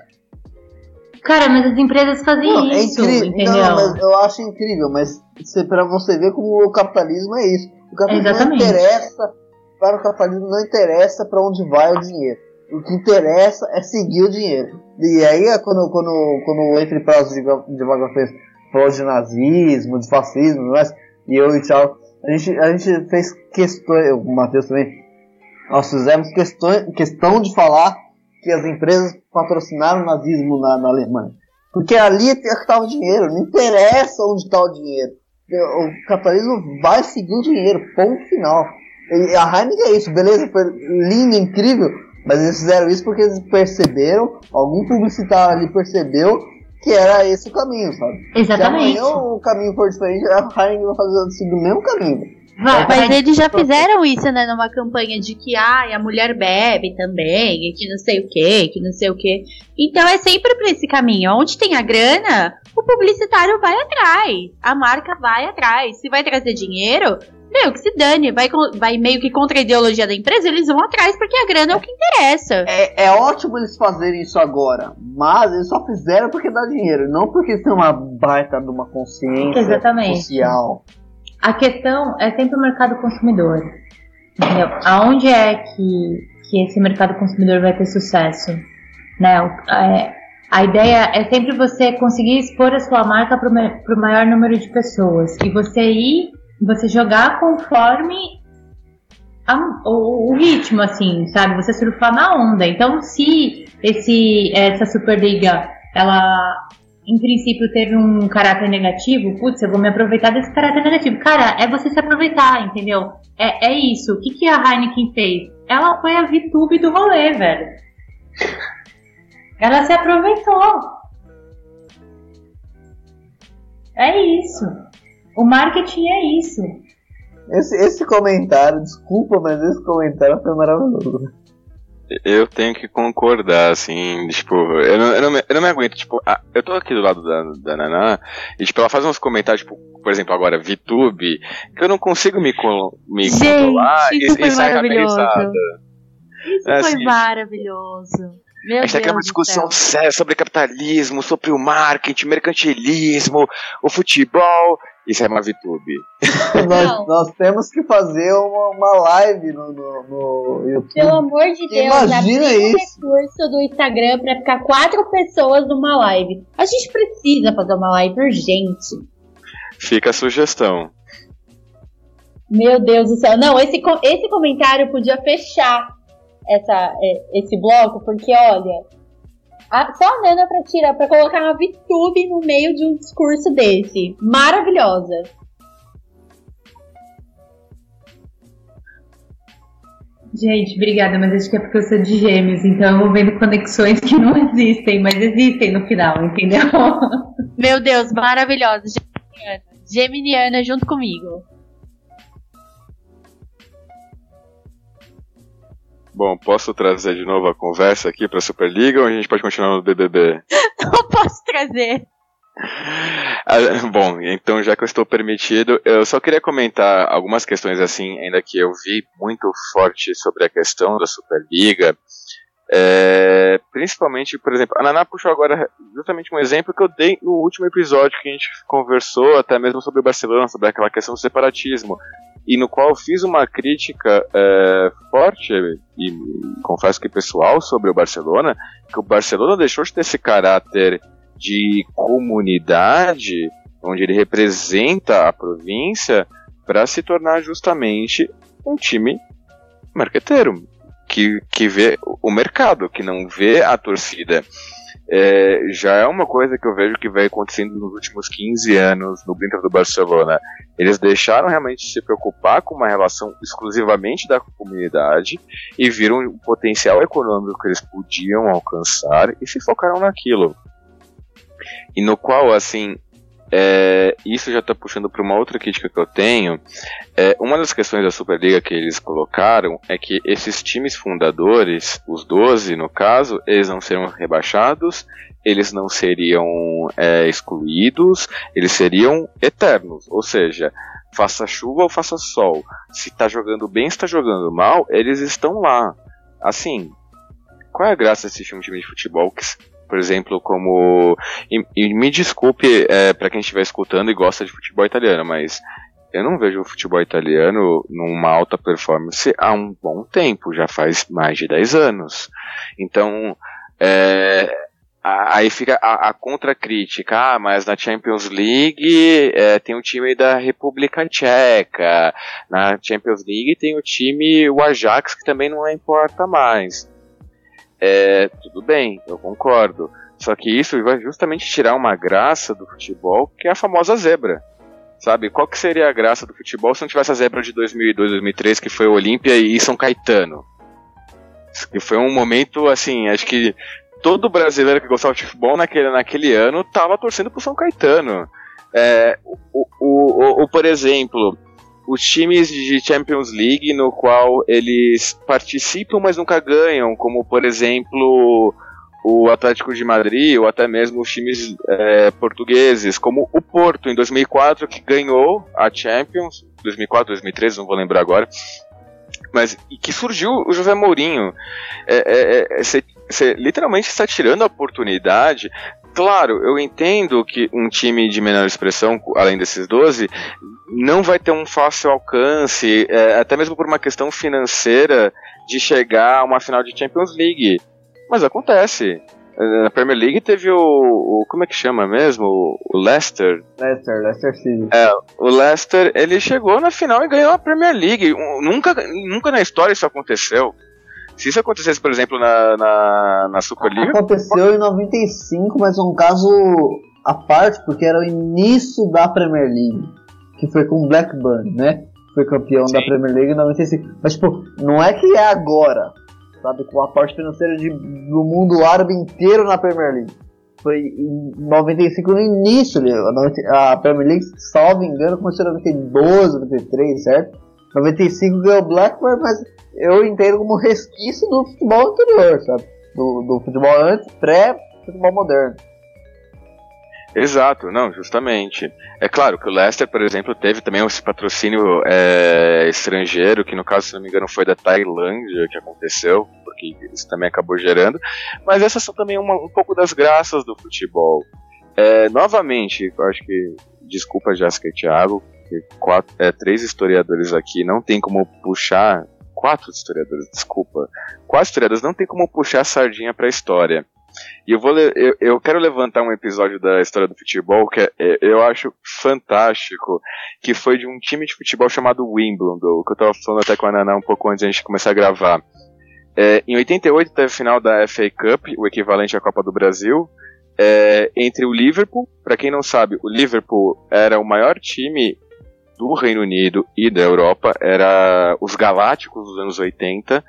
Cara, mas as empresas fazem não, é isso, é entendeu? Não, mas eu acho incrível, mas para você ver como o capitalismo é isso. O capitalismo Exatamente. não interessa, para o capitalismo não interessa para onde vai o dinheiro. O que interessa é seguir o dinheiro. E aí, é quando, quando, quando o Entre Prazo de, de Vaga fez, falou de nazismo, de fascismo, mas, e eu e o Thiago, a gente, a gente fez questões, o Matheus também, nós fizemos questões, questão de falar que as empresas patrocinaram o nazismo na, na Alemanha. Porque ali é que estava o dinheiro, não interessa onde está o dinheiro. O capitalismo vai seguir o dinheiro, ponto final. E a Heineken é isso, beleza, foi lindo, incrível, mas eles fizeram isso porque eles perceberam, algum publicitário ali percebeu que era esse o caminho, sabe? Exatamente. Se amanhã o caminho for diferente, a Heineken vai fazer seguir o mesmo caminho. Vai, mas eles já fizeram isso, né, numa campanha de que ah, a mulher bebe também, e que não sei o que, que não sei o que. Então é sempre por esse caminho. Onde tem a grana, o publicitário vai atrás, a marca vai atrás. Se vai trazer dinheiro, meu, que se dane, vai, vai meio que contra a ideologia da empresa, eles vão atrás porque a grana é o que interessa. É, é ótimo eles fazerem isso agora, mas eles só fizeram porque dá dinheiro, não porque eles têm uma baita de uma consciência Exatamente. social. A questão é sempre o mercado consumidor. Entendeu? Aonde é que, que esse mercado consumidor vai ter sucesso? Né? É, a ideia é sempre você conseguir expor a sua marca para o maior número de pessoas. E você ir, você jogar conforme a- o, o ritmo, assim, sabe? Você surfar na onda. Então, se esse, essa Superliga, ela em princípio teve um caráter negativo, putz, eu vou me aproveitar desse caráter negativo. Cara, é você se aproveitar, entendeu? É, é isso. O que, que a Heineken fez? Ela foi a VTube do rolê, velho. Ela se aproveitou. É isso. O marketing é isso. Esse, esse comentário, desculpa, mas esse comentário foi maravilhoso. Eu tenho que concordar, assim, tipo, eu não, eu não, me, eu não me aguento, tipo, ah, eu tô aqui do lado da, da Naná, e tipo, ela faz uns comentários, tipo, por exemplo, agora, VTube, que eu não consigo me, me Gente, controlar e, isso foi e sair com a maravilhoso. Isso É, foi assim, maravilhoso. Meu A gente tá aqui Deus uma discussão séria sobre capitalismo, sobre o marketing, mercantilismo, o futebol. Isso é uma VTube. Nós, Não. nós temos que fazer uma, uma live no, no, no YouTube. Pelo amor de Deus, Imagina abrir um isso. recurso do Instagram pra ficar quatro pessoas numa live. A gente precisa fazer uma live urgente. Fica a sugestão. Meu Deus do céu. Não, esse, esse comentário podia fechar essa, é, esse bloco, porque olha. a- só a Nana pra tirar, pra colocar uma VTube no meio de um discurso desse. Maravilhosa. Gente, obrigada, mas acho que é porque eu sou de gêmeos, então eu vou vendo conexões que não existem, mas existem no final, entendeu? Meu Deus, maravilhosa. Geminiana. Geminiana junto comigo. Bom, posso trazer de novo a conversa aqui pra Superliga ou a gente pode continuar no BBB? Não posso trazer. Ah, Bom, então já que eu estou permitido, eu só queria comentar algumas questões assim, ainda que eu vi muito forte sobre a questão da Superliga. É, principalmente, por exemplo, a Naná puxou agora justamente um exemplo que eu dei no último episódio que a gente conversou, até mesmo sobre o Barcelona, sobre aquela questão do separatismo, e no qual fiz uma crítica é, forte e confesso que pessoal sobre o Barcelona, que o Barcelona deixou de ter esse caráter de comunidade, onde ele representa a província, para se tornar justamente um time marqueteiro, que, que vê o mercado, que não vê a torcida. É, já é uma coisa que eu vejo que vem acontecendo nos últimos 15 anos no Inter do Barcelona. Eles deixaram realmente se preocupar com uma relação exclusivamente da comunidade e viram o potencial econômico que eles podiam alcançar e se focaram naquilo e no qual, assim, é, isso já está puxando para uma outra crítica que eu tenho. É, uma das questões da Superliga que eles colocaram é que esses times fundadores, os 12 no caso, eles não seriam rebaixados, eles não seriam é, excluídos, eles seriam eternos. Ou seja, faça chuva ou faça sol. Se está jogando bem, está jogando mal, eles estão lá. Assim, qual é a graça de assistir um time de futebol que por exemplo, como. E, e me desculpe é, para quem estiver escutando e gosta de futebol italiano, mas eu não vejo o futebol italiano numa alta performance há um bom tempo, já faz mais de 10 anos. Então, é, aí fica a, a contracrítica, ah, mas na Champions League é, tem o time da República Tcheca, na Champions League tem o time, o Ajax, que também não importa mais. É, tudo bem, eu concordo. Só que isso vai justamente tirar uma graça do futebol, que é a famosa zebra. Sabe? Qual que seria a graça do futebol se não tivesse a zebra de 2002, 2003, que foi Olímpia e São Caetano? Que foi um momento, assim, acho que todo brasileiro que gostava de futebol naquele, naquele ano tava torcendo pro São Caetano. É, o, o, o, o- por exemplo, os times de Champions League no qual eles participam, mas nunca ganham, como por exemplo o Atlético de Madrid ou até mesmo os times é, portugueses, como o Porto em 2004 que ganhou a Champions, 2004, 2013, não vou lembrar agora, mas que surgiu o José Mourinho. É, é, é literalmente está tirando a oportunidade. Claro, eu entendo que um time de menor expressão, além desses 12, não vai ter um fácil alcance, é, até mesmo por uma questão financeira, de chegar a uma final de Champions League. Mas acontece. Na Premier League teve o, o, Como é que chama mesmo? O Leicester. Leicester, Leicester City. É, o Leicester, ele chegou na final e ganhou a Premier League. Nunca, nunca na história isso aconteceu. Se isso acontecesse, por exemplo, na, na, na Superliga. Aconteceu em 95, mas um caso à parte, porque era o início da Premier League. Que foi com o Blackburn, né? Foi campeão Sim. da Premier League em 95. Mas, tipo, não é que é agora sabe? Com a parte financeira de, do mundo árabe inteiro na Premier League. Foi em 95 no início, a Premier League, salvo engano, começou em 92, 93, certo? 95 ganhou Blackburn, mas eu entendo como resquício do futebol anterior, sabe? Do, do futebol antes, pré-futebol moderno. Exato, não, justamente. É claro que o Leicester, por exemplo, teve também esse patrocínio é, estrangeiro, que no caso, se não me engano, foi da Tailândia que aconteceu, porque isso também acabou gerando. Mas essas são também uma, um pouco das graças do futebol. É, novamente, acho que, desculpa, Jéssica e Thiago, que quatro, é, três historiadores aqui não tem como puxar. Quatro historiadores, desculpa. Quatro historiadores não tem como puxar a sardinha para a história. E eu, vou, eu, eu quero levantar um episódio da história do futebol que é, é, eu acho fantástico, que foi de um time de futebol chamado Wimbledon, que eu estava falando até com a Naná um pouco antes de a gente começar a gravar. É, em 88 teve a final da FA Cup, o equivalente à Copa do Brasil, é, entre o Liverpool, para quem não sabe, o Liverpool era o maior time do Reino Unido e da Europa, era os Galácticos dos anos 80,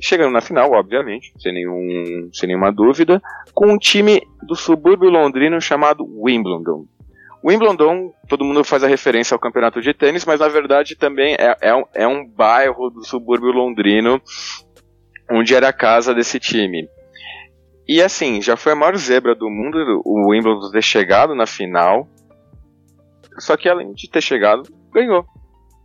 chegando na final, obviamente, sem, nenhum, sem nenhuma dúvida, com um time do subúrbio londrino chamado Wimbledon. Wimbledon, todo mundo faz a referência ao campeonato de tênis, mas na verdade também é, é, um, é um bairro do subúrbio londrino onde era a casa desse time. E assim, já foi a maior zebra do mundo o Wimbledon ter chegado na final. Só que além de ter chegado, ganhou.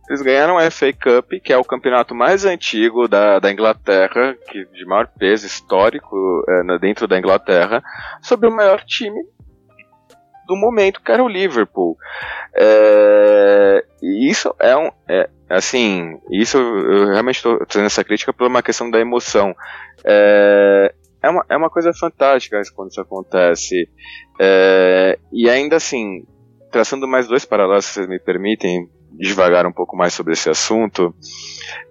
Eles ganharam a FA Cup, que é o campeonato mais antigo da, da Inglaterra, que de maior peso histórico é, dentro da Inglaterra, sobre o maior time do momento, que era o Liverpool. É, e isso é um. É, assim, isso eu realmente estou fazendo essa crítica por uma questão da emoção. É, é, uma, é uma coisa fantástica quando isso acontece. É, e ainda assim, traçando mais dois paralelos, se vocês me permitem, devagar um pouco mais sobre esse assunto.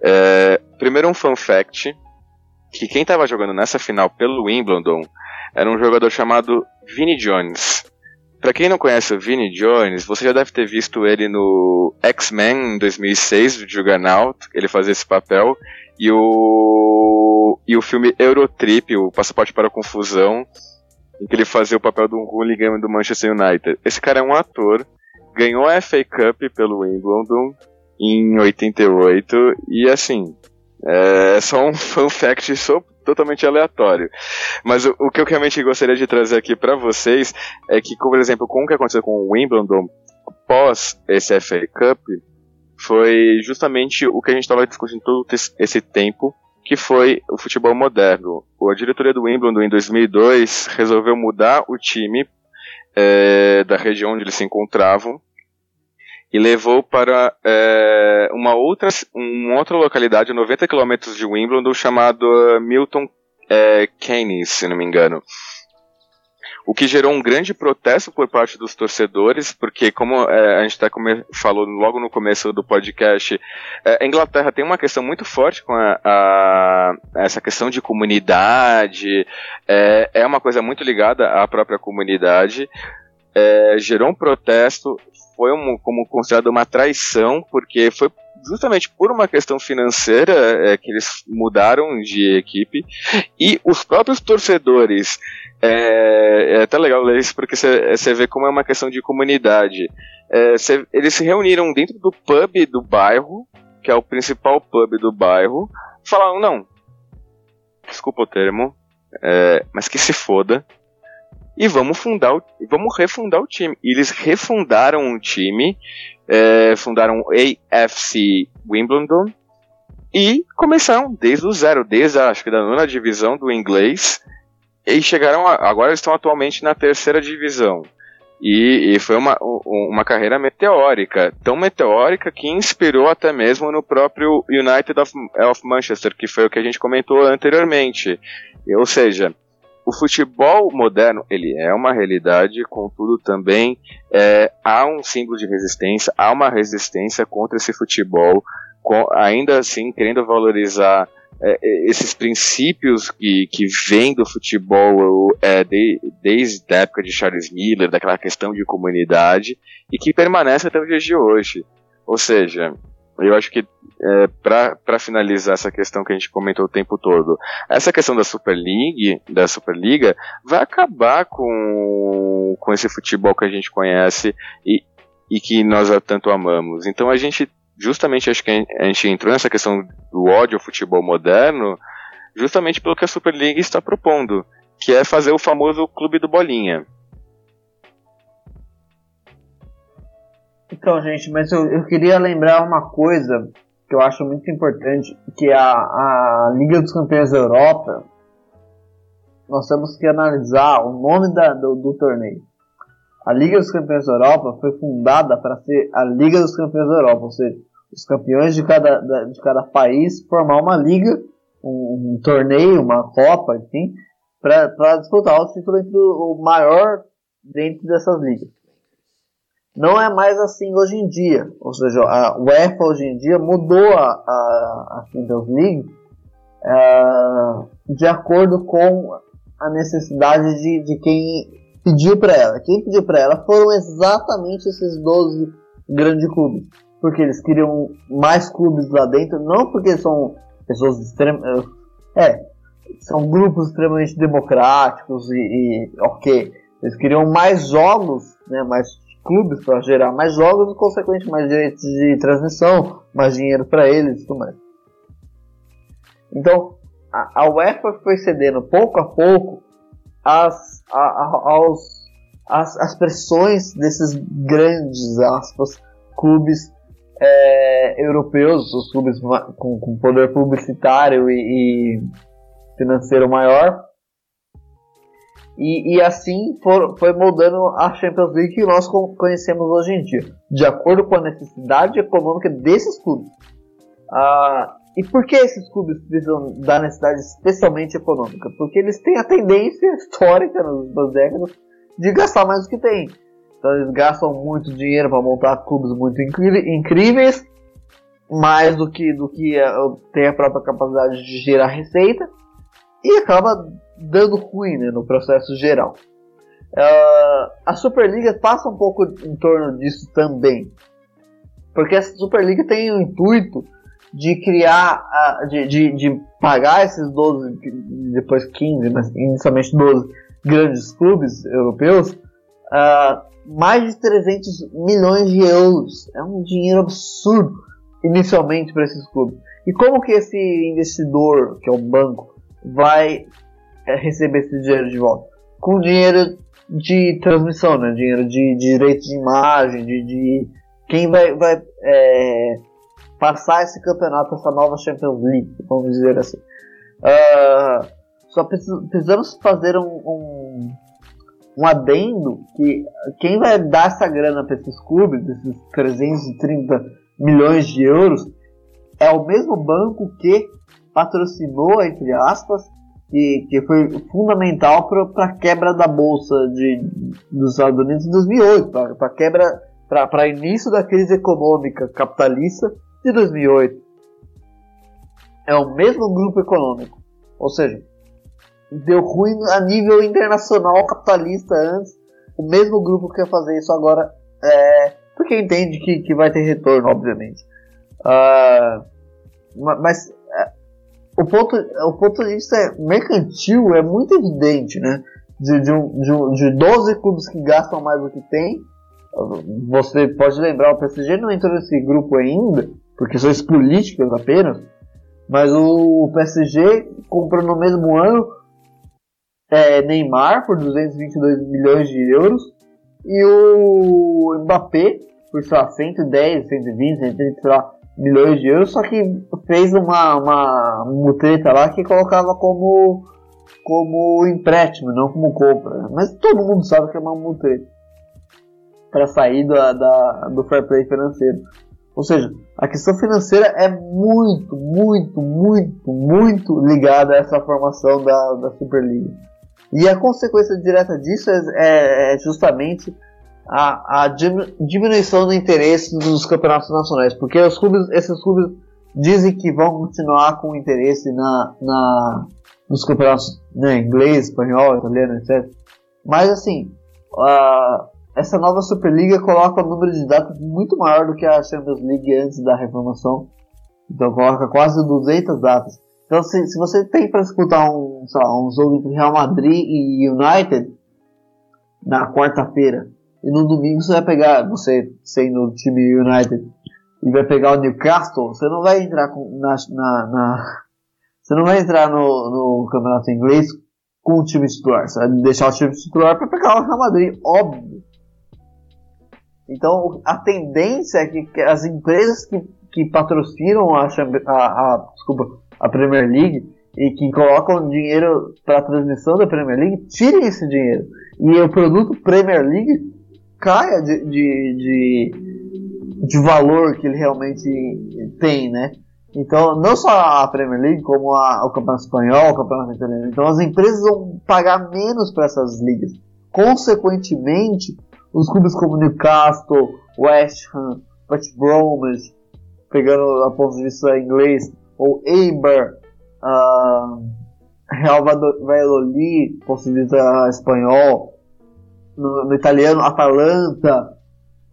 É, primeiro um fun fact, que quem estava jogando nessa final pelo Wimbledon era um jogador chamado Vinnie Jones. Para quem não conhece o Vinnie Jones, você já deve ter visto ele no X-Men em 2006, do Juggernaut, ele fazia esse papel, e o e o filme Eurotrip, o Passaporte para a Confusão, em que ele fazia o papel de um hooligan do Manchester United. Esse cara é um ator ganhou a FA Cup pelo Wimbledon em 88 e assim é só um fun fact totalmente aleatório. Mas o, o, que eu realmente gostaria de trazer aqui para vocês é que, por exemplo, com o que aconteceu com o Wimbledon pós esse FA Cup, foi justamente o que a gente estava discutindo todo esse tempo, que foi o futebol moderno. A diretoria do Wimbledon em 2002 resolveu mudar o time é, da região onde eles se encontravam e levou para é, uma, outra, uma outra localidade, a 90 quilômetros de Wimbledon, chamado eh, Milton é, Keynes, se não me engano. O que gerou um grande protesto por parte dos torcedores, porque, como é, a gente tá falou logo no começo do podcast, é, a Inglaterra tem uma questão muito forte com a, a essa questão de comunidade, é, é, uma coisa muito ligada à própria comunidade. gerou um protesto, foi um, como considerado uma traição, porque foi justamente por uma questão financeira é, que eles mudaram de equipe e os próprios torcedores é, é até legal ler isso porque você vê como é uma questão de comunidade é, cê, eles se reuniram dentro do pub do bairro que é o principal pub do bairro falaram não desculpa o termo é, mas que se foda. E vamos fundar o, vamos refundar o time. E eles refundaram um time, é, fundaram o AFC Wimbledon e começaram desde o zero, desde acho que da nona divisão do inglês. E chegaram a, agora estão atualmente na terceira divisão. E, e, foi uma, uma carreira meteórica, tão meteórica que inspirou até mesmo no próprio United of, of Manchester, que foi o que a gente comentou anteriormente. Ou seja, o futebol moderno ele é uma realidade, contudo também é, há um símbolo de resistência, há uma resistência contra esse futebol, com, ainda assim querendo valorizar é, é, esses princípios que, que vêm do futebol é, de, desde a época de Charles Miller, daquela questão de comunidade, e que permanece até os dias de hoje. Ou seja, eu acho que é, para finalizar essa questão que a gente comentou o tempo todo, essa questão da Super League, da Superliga, vai acabar com, com esse futebol que a gente conhece e, e que nós tanto amamos. Então a gente justamente acho que a gente entrou nessa questão do ódio ao futebol moderno, justamente pelo que a Superliga está propondo, que é fazer o famoso clube do bolinha. Então, gente, mas eu, eu queria lembrar uma coisa que eu acho muito importante, que a, a Liga dos Campeões da Europa, nós temos que analisar o nome da, do, do torneio. A Liga dos Campeões da Europa foi fundada para ser a Liga dos Campeões da Europa, ou seja, os campeões de cada, de cada país formar uma liga, um, um torneio, uma copa, enfim, para disputar o título entre o, o maior dentro dessas ligas. Não é mais assim hoje em dia, ou seja, a UEFA hoje em dia mudou a, a, a Champions League uh, de acordo com a necessidade de, de quem pediu para ela. Quem pediu para ela foram exatamente esses 12 grandes clubes porque eles queriam mais clubes lá dentro, não porque são pessoas extremamente. É, são grupos extremamente democráticos e, e, ok. Eles queriam mais jogos, né, mais clubes para gerar mais jogos e, consequentemente, mais direitos de transmissão, mais dinheiro para eles e tudo mais. Então, a, a UEFA foi cedendo pouco a pouco as, a, a, aos, as, as pressões desses grandes aspas, clubes é, europeus, os clubes com, com poder publicitário e, e, financeiro maior. E, e assim for, foi moldando a Champions League que nós conhecemos hoje em dia, de acordo com a necessidade econômica desses clubes. Ah, e por que esses clubes precisam da necessidade especialmente econômica? Porque eles têm a tendência histórica nas últimas décadas de gastar mais do que têm. Então eles gastam muito dinheiro para montar clubes muito incríveis, mais do que, do que é, tem a própria capacidade de gerar receita, e acaba dando ruim né, no processo geral. Uh, a Superliga passa um pouco em torno disso também, porque a Superliga tem o intuito de criar, uh, de, de, de, pagar esses 12, depois 15, mas inicialmente 12 grandes clubes europeus, uh, mais de 300 milhões de euros. É um dinheiro absurdo inicialmente para esses clubes. E como que esse investidor, que é o banco, vai é, receber esse dinheiro de volta? Com dinheiro de transmissão, né? dinheiro de, de direito de imagem, de, de quem vai, vai é, passar esse campeonato, essa nova Champions League, vamos dizer assim. Uh, só precisamos fazer um, um um adendo que quem vai dar essa grana para esses clubes, esses 330 milhões de euros, é o mesmo banco que patrocinou, entre aspas, e que foi fundamental para a quebra da bolsa de, dos Estados Unidos em 2008, para quebra, para início da crise econômica capitalista de 2008. É o mesmo grupo econômico, ou seja, deu ruim a nível internacional capitalista antes. O mesmo grupo que quer fazer isso agora é. Porque entende que, que vai ter retorno, obviamente. Uh, mas o, ponto, o ponto de vista mercantil é muito evidente, né? De, de, um, de, um, de 12 clubes que gastam mais do que tem. Você pode lembrar, o PSG não entrou nesse grupo ainda, por questões políticas apenas. Mas o PSG comprou no mesmo ano é, Neymar por 222 milhões de euros e o Mbappé por sei lá, 110, 120, 130 sei lá, milhões de euros, só que fez uma, uma mutreta lá que colocava como, como empréstimo, não como compra. Mas todo mundo sabe que é uma mutreta para sair da, da, do fair play financeiro. Ou seja, a questão financeira é muito, muito, muito, muito ligada a essa formação da, da Superliga. E a consequência direta disso é, é, é justamente a, a diminuição do interesse dos campeonatos nacionais, porque os clubes, esses clubes dizem que vão continuar com interesse na, na nos campeonatos né, inglês, espanhol, italiano, etc. Mas assim, essa nova Superliga coloca um número de datas muito maior do que a Champions League antes da reformação. Então coloca quase 200 datas. Então se, se você tem para disputar um, lá, um jogo entre Real Madrid e United na quarta-feira e no domingo você vai pegar, você sendo o time United, e vai pegar o Newcastle, você não vai entrar com, na, na, na, Você não vai entrar no, no campeonato inglês com o time titular. Você vai deixar o time titular para pegar o Real Madrid, óbvio. Então a tendência é que as empresas que, que patrocinam a, a, a, desculpa, a Premier League e que colocam dinheiro para a transmissão da Premier League tirem esse dinheiro. E o produto Premier League caia de, de, de, de, valor que ele realmente tem, né? Então, não só a Premier League, como a, o Campeonato Espanhol, o Campeonato Italiano. Então, as empresas vão pagar menos para essas ligas. Consequentemente, os clubes como Newcastle, West Ham, West Bromwich, pegando a ponto de vista inglês, ou Eibar, uh, Real Valladolid, ponto de vista espanhol, no, no italiano Atalanta,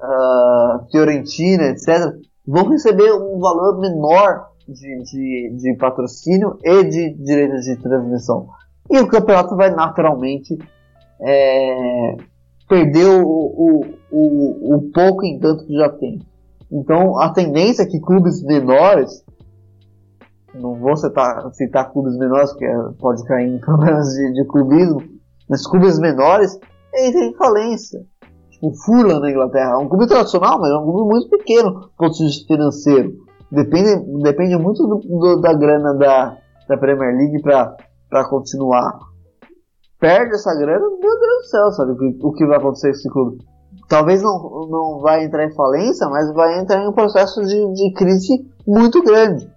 uh, Fiorentina, etc., vão receber um valor menor de, de, de patrocínio e de direitos de transmissão. E o campeonato vai naturalmente é, perder o, o, o, o pouco encanto que já tem. Então a tendência é que clubes menores, não vou citar, citar clubes menores, porque pode cair em problemas de, de clubismo, mas clubes menores entra em falência. Tipo, o Fulham na Inglaterra é um clube tradicional, mas é um clube muito pequeno do ponto de vista financeiro. Depende, depende muito do, do, da grana da, da Premier League para continuar. Perde essa grana, meu Deus do céu, sabe o que, o que vai acontecer com esse clube? Talvez não, não vai entrar em falência, mas vai entrar em um processo de, de crise muito grande.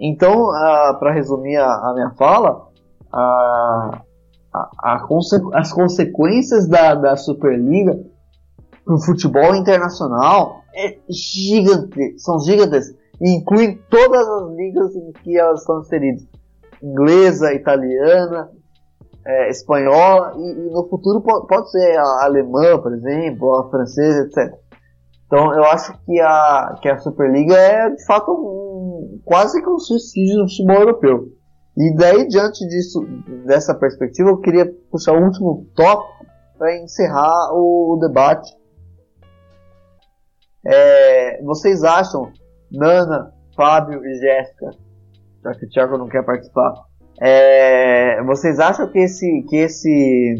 Então, uh, para resumir a, a, minha fala, uh, a, a conse as consequências da, da Superliga para o futebol internacional é gigante, são gigantes e incluem todas as ligas em que elas estão inseridas: inglesa, italiana, é, espanhola e, e, no futuro pode, pode ser a alemã, por exemplo, a francesa, etc. Então eu acho que a, que a Superliga é de fato um, quase que um suicídio no futebol europeu. E daí, diante disso, dessa perspectiva, eu queria puxar o último tópico para encerrar o, debate. É, vocês acham, Nana, Fábio e Jéssica, já que o Thiago não quer participar, é, vocês acham que esse, que esse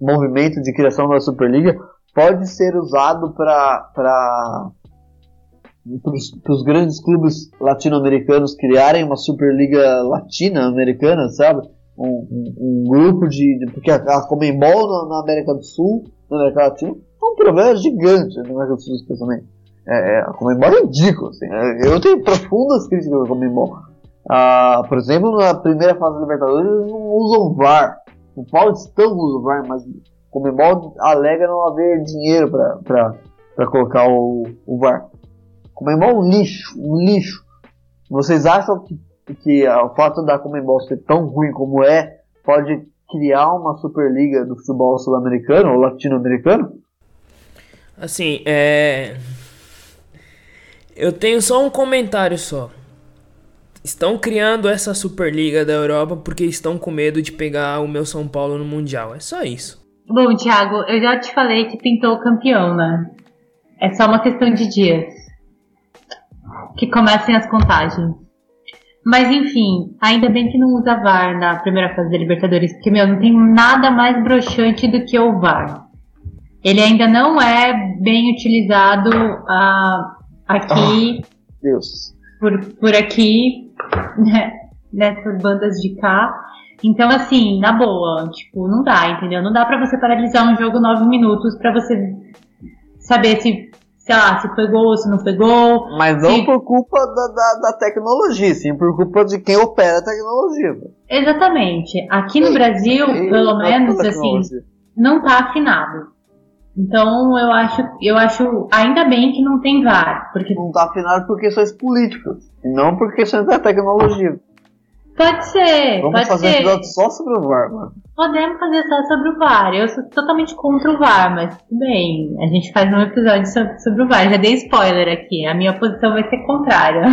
movimento de criação da Superliga pode ser usado para para os grandes clubes latino-americanos criarem uma Superliga Latina-Americana, sabe? Um, um, um, grupo de, de. Porque a, a Comembol na, na, América do Sul, na América Latina, é um problema gigante na América do Sul, especialmente. É, é, a Comembol é ridícula. Assim, é, eu tenho profundas críticas à Comembol. Ah, por exemplo, na primeira fase da Libertadores, eles não usam VAR. O Paulistão usa o VAR, mas o Comembol alega não haver dinheiro para colocar o, o VAR. Comembol é um lixo, um lixo. Vocês acham que, que o fato da Comembol ser tão ruim como é pode criar uma Superliga do futebol sul-americano ou latino-americano? Assim, é. Eu tenho só um comentário só. Estão criando essa Superliga da Europa porque estão com medo de pegar o meu São Paulo no Mundial. É só isso. Bom, Thiago, eu já te falei que pintou o campeão, né? É só uma questão de dias que comecem as contagens. Mas enfim, ainda bem que não usa VAR na primeira fase da Libertadores, porque, meu, não tem nada mais broxante do que o VAR. Ele ainda não é bem utilizado uh, aqui. Oh, Deus. Por, por aqui, né, nessas bandas de cá. Então, assim, na boa, tipo, não dá, entendeu? Não dá pra você paralisar um jogo nove minutos pra você saber se sei lá, se gol, se não gol. Mas não se... por culpa da, da, da, tecnologia, sim por culpa de quem opera a tecnologia. Exatamente. Aqui no Brasil, pelo menos, assim, não tá afinado. Então eu acho, eu acho ainda bem que não tem VAR. Porque... Não tá afinado por questões políticas. Não por questões da tecnologia. Pode ser. Vamos pode fazer ser. um episódio só sobre o VAR, mano. Podemos fazer só sobre o VAR. Eu sou totalmente contra o VAR, mas tudo bem. A gente faz um episódio sobre, sobre o VAR. Já dei spoiler aqui. A minha posição vai ser contrária.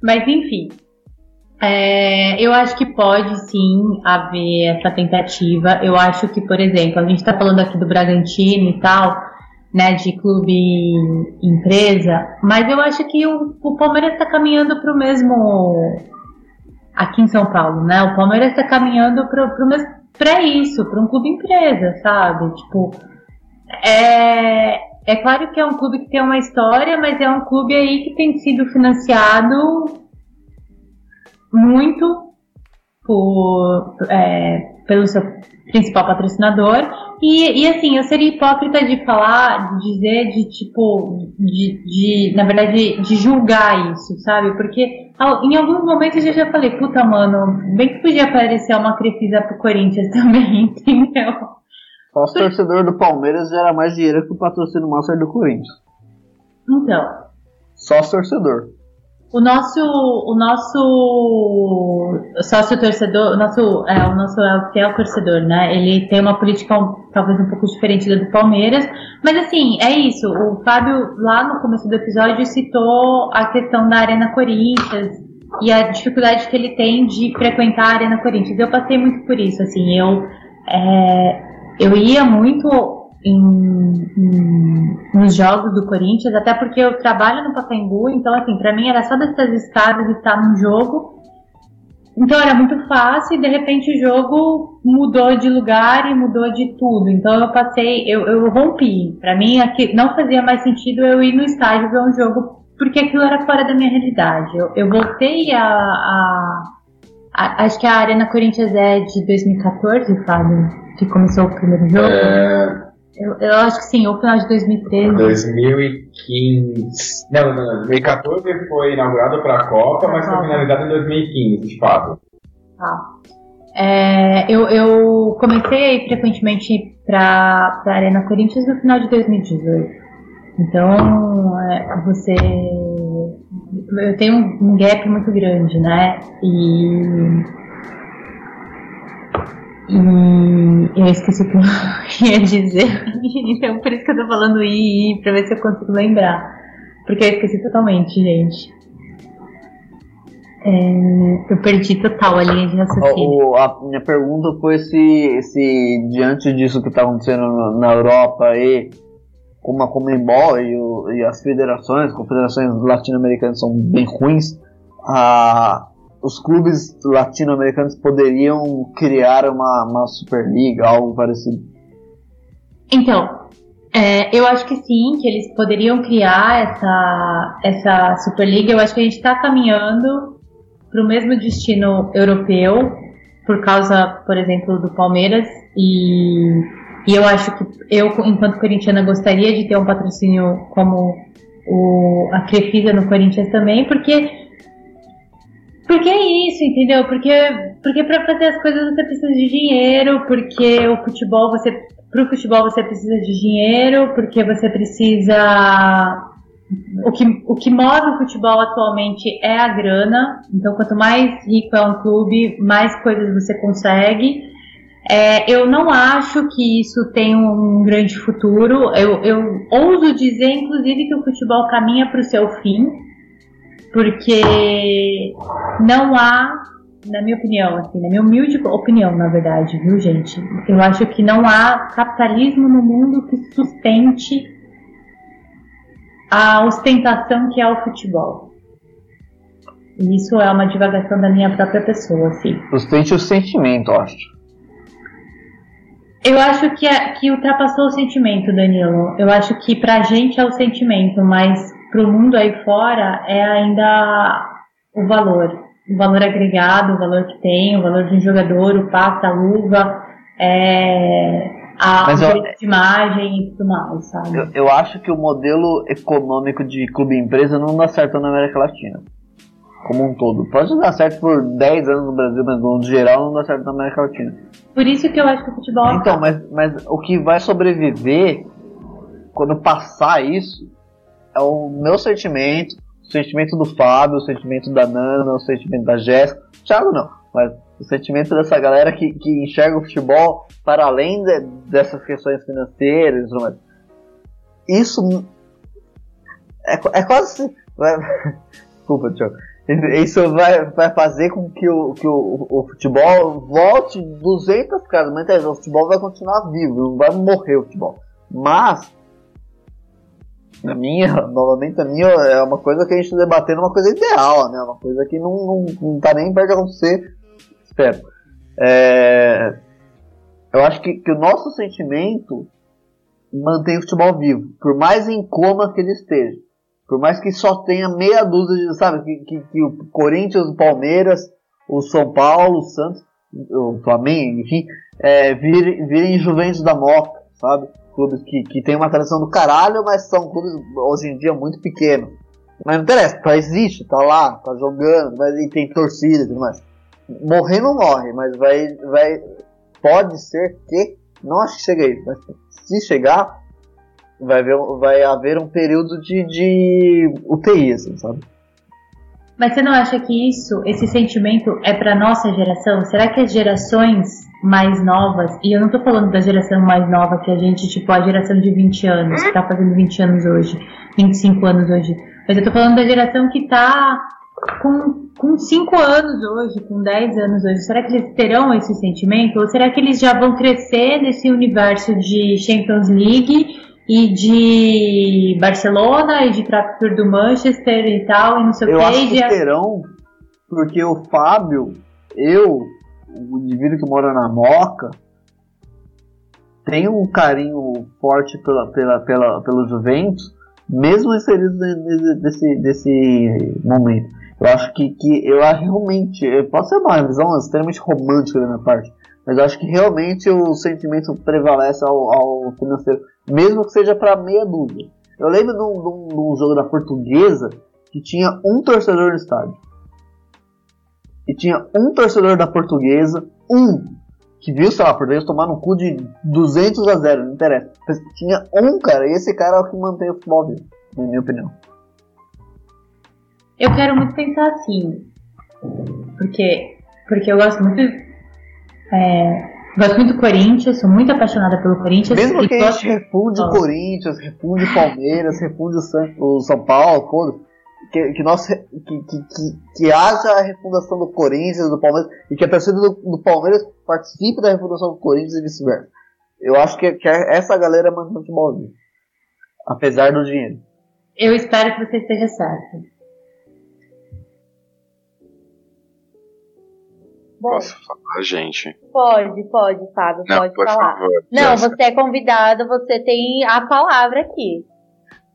mas enfim. É, eu acho que pode sim haver essa tentativa. Eu acho que, por exemplo, a gente está falando aqui do Bragantino e tal né, de clube empresa, mas eu acho que o, o Palmeiras está caminhando para o mesmo aqui em São Paulo, né? O Palmeiras está caminhando para para isso, para um clube empresa, sabe? Tipo, é, é claro que é um clube que tem uma história, mas é um clube aí que tem sido financiado muito por, é, pelo seu principal patrocinador. E, e assim, eu seria hipócrita de falar, de dizer, de tipo, de, de na verdade, de julgar isso, sabe? Porque em alguns momentos eu já falei, puta, mano, bem que podia aparecer uma Crefisa pro Corinthians também, entendeu? Só o torcedor do Palmeiras gera mais dinheiro que o patrocínio master do Corinthians. Então. Só torcedor. O nosso, o nosso sócio torcedor, o nosso, é, o nosso é o fiel torcedor, né? Ele tem uma política talvez um pouco diferente da do Palmeiras, mas assim, é isso. O Fábio, lá no começo do episódio, citou a questão da Arena Corinthians e a dificuldade que ele tem de frequentar a Arena Corinthians. Eu passei muito por isso, assim, eu, é, eu ia muito em, em, nos jogos do Corinthians, até porque eu trabalho no Pacaembu, então assim, para mim era só dessas escadas estar num jogo. Então era muito fácil e de repente o jogo mudou de lugar e mudou de tudo. Então eu passei, eu, eu rompi. Para mim aqui não fazia mais sentido eu ir no estádio ver um jogo porque aquilo era fora da minha realidade. Eu, eu voltei a, a, a, Acho que a Arena Corinthians é de 2014, Fábio, que começou o primeiro jogo. É, eu, eu acho que sim, ou final de 2013. 2015. Não, não, não. 2014 foi inaugurado para a Copa, mas foi finalizado em 2015, de fato. Tá. É, eu, eu comecei a ir frequentemente para a Arena Corinthians no final de 2018. Então, é, você. Eu tenho um gap muito grande, né? E e eu esqueci o que eu ia dizer. Então por isso que eu tô falando i, i pra ver se eu consigo lembrar. Porque eu esqueci totalmente, gente. É, eu perdi total a linha de raciocínio. a minha pergunta foi se, se diante disso que está acontecendo na Europa e como a Comembol e, e as federações, confederações latino-americanas são bem ruins, a, os clubes latino-americanos poderiam criar uma, uma Superliga, algo parecido? Então, é, eu acho que sim, que eles poderiam criar essa, essa Superliga. Eu acho que a gente está caminhando para o mesmo destino europeu, por causa, por exemplo, do Palmeiras. E, e eu acho que eu, enquanto corintiana, gostaria de ter um patrocínio como o, a Crefisa no Corinthians também, porque porque é isso, entendeu? Porque, porque para fazer as coisas você precisa de dinheiro, porque o futebol você. Pro futebol você precisa de dinheiro, porque você precisa. O que, o que move o futebol atualmente é a grana. Então, quanto mais rico é um clube, mais coisas você consegue. É, eu não acho que isso tem um grande futuro. Eu, eu ouso dizer, inclusive, que o futebol caminha para o seu fim porque não há, na minha opinião, assim, na minha humilde opinião, na verdade, viu, gente? Eu acho que não há capitalismo no mundo que sustente a ostentação que é o futebol. E isso é uma divagação da minha própria pessoa, assim. Sustente o sentimento, eu acho. Eu acho que, é, que ultrapassou o sentimento, Danilo. Eu acho que pra gente é o sentimento, mas pro mundo aí fora é ainda o valor. O valor agregado, o valor que tem, o valor de um jogador, o passe, a luva, é, a Mas o direito de imagem e tudo mais, sabe? Eu, eu acho que o modelo econômico de clube-empresa não dá certo na América Latina. Como um todo. Pode dar certo por 10 anos no Brasil, mas no geral não dá certo na América Latina. Por isso que eu acho que o futebol Então, mas, mas o que vai sobreviver quando passar isso é o meu sentimento, o sentimento do Fábio, o sentimento da Nana, o sentimento da Jéssica. Thiago não, mas o sentimento dessa galera que, que enxerga o futebol para além de- dessas questões financeiras. Isso é, é quase. vai- Desculpa, Thiago. Isso vai, vai fazer com que o, que o, o futebol volte 200 casas. Mas entende? o futebol vai continuar vivo, não vai morrer o futebol. Mas, na minha, novamente, a minha é uma coisa que a gente está debatendo, uma coisa ideal, né? Uma coisa que não, não, não tá nem perto de acontecer. Espero. É, eu acho que, que o nosso sentimento mantém o futebol vivo, por mais em coma que ele esteja. Por mais que só tenha meia dúzia de, sabe, que, que, que o Corinthians, o Palmeiras, o São Paulo, o Santos, o Flamengo, enfim, é, virem, virem Juventus da Moca, sabe? Clubes que, que tem uma tradição do caralho, mas são clubes hoje em dia muito pequenos. Mas não interessa, tá, existe, tá lá, tá jogando, mas, e tem torcida e tudo mais. Morrer não morre, mas vai, vai, pode ser que, não acho que chegue aí, mas se chegar, vai, ver, vai haver um período de, de UTI, assim, sabe? Mas você não acha que isso, esse sentimento é para nossa geração? Será que as gerações mais novas, e eu não tô falando da geração mais nova que a gente, tipo, a geração de 20 anos, que tá fazendo 20 anos hoje, 25 anos hoje, mas eu tô falando da geração que tá com, com 5 anos hoje, com 10 anos hoje, será que eles terão esse sentimento? Ou será que eles já vão crescer nesse universo de Champions League e de Barcelona e de Trapper do Manchester e tal, e não sei o Eu que, acho e que terão, porque o Fábio, eu, o indivíduo que mora na Moca, tem um carinho forte pela, pela, pela, pelo Juventus, mesmo inserido desse, desse, desse momento. Eu acho que, que eu acho realmente, pode ser uma visão extremamente romântica da minha parte, mas eu acho que realmente o sentimento prevalece ao, ao financeiro, mesmo que seja para meia dúzia. Eu lembro de um, de um- jogo da Portuguesa que tinha um torcedor no estádio. E tinha um torcedor da Portuguesa, um, que viu, sei lá, a Portuguesa tomar no cu de 200 a 0, não interessa. Tinha um cara, e esse cara é o que mantém o futebol vivo, na minha opinião. Eu quero muito pensar assim. Porque, porque eu gosto muito. É, gosto muito do Corinthians, sou muito apaixonada pelo Corinthians. Mesmo que a gente refunde o. Corinthians, refunde o Palmeiras, refunde o São, o São Paulo, foda que, que, nós, que, que, que, que haja a refundação do Corinthians, do Palmeiras, e que a torcida do, do Palmeiras participe da refundação do Corinthians e vice-versa. Eu acho que, que essa galera mantém o futebol vivo. Apesar do dinheiro. Eu espero que você esteja certo. Posso falar, gente? Pode, pode, Fábio, Não, pode falar. favor. Não, Jéssica. você é convidado, você tem a palavra aqui.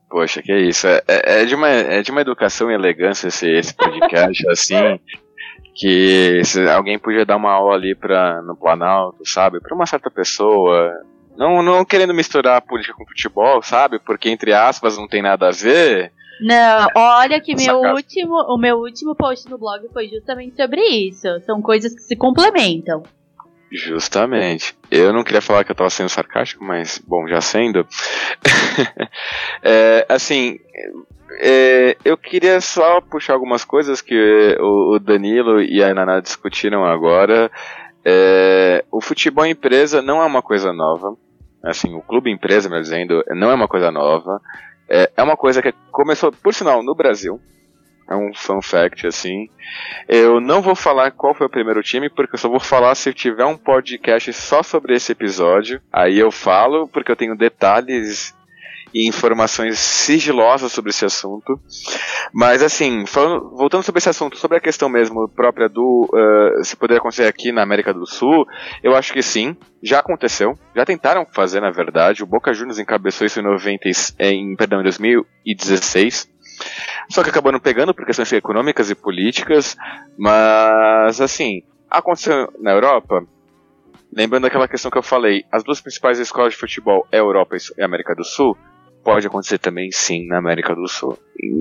Poxa, que isso. É, é- é de uma, é de uma educação e elegância esse, esse podcast, assim, que se alguém podia dar uma aula ali pra, no Planalto, sabe? Pra uma certa pessoa. Não, não querendo misturar política com futebol, sabe? Porque, entre aspas, não tem nada a ver. Não, olha que meu último, o meu último post no blog foi justamente sobre isso. São coisas que se complementam. Justamente. Eu não queria falar que eu tava sendo sarcástico, mas, bom, já sendo. É, assim, é, eu queria só puxar algumas coisas que o, o Danilo e a Naná discutiram agora. É, o futebol empresa não é uma coisa nova. Assim, o clube empresa, melhor dizendo, não é uma coisa nova. É, é uma coisa que começou, por sinal, no Brasil. É um fun fact, assim. Eu não vou falar qual foi o primeiro time, porque eu só vou falar se tiver um podcast só sobre esse episódio. Aí eu falo, porque eu tenho detalhes e informações sigilosas sobre esse assunto. Mas assim, falando, voltando sobre esse assunto, sobre a questão mesmo própria do uh, se poderia acontecer aqui na América do Sul, eu acho que sim, já aconteceu, já tentaram fazer na verdade. O Boca Juniors encabeçou isso em 90, em perdão, em 2016. Só que não pegando por questões econômicas e políticas, mas assim, aconteceu na Europa, lembrando aquela questão que eu falei, as duas principais escolas de futebol é Europa e América do Sul, pode acontecer também sim na América do Sul.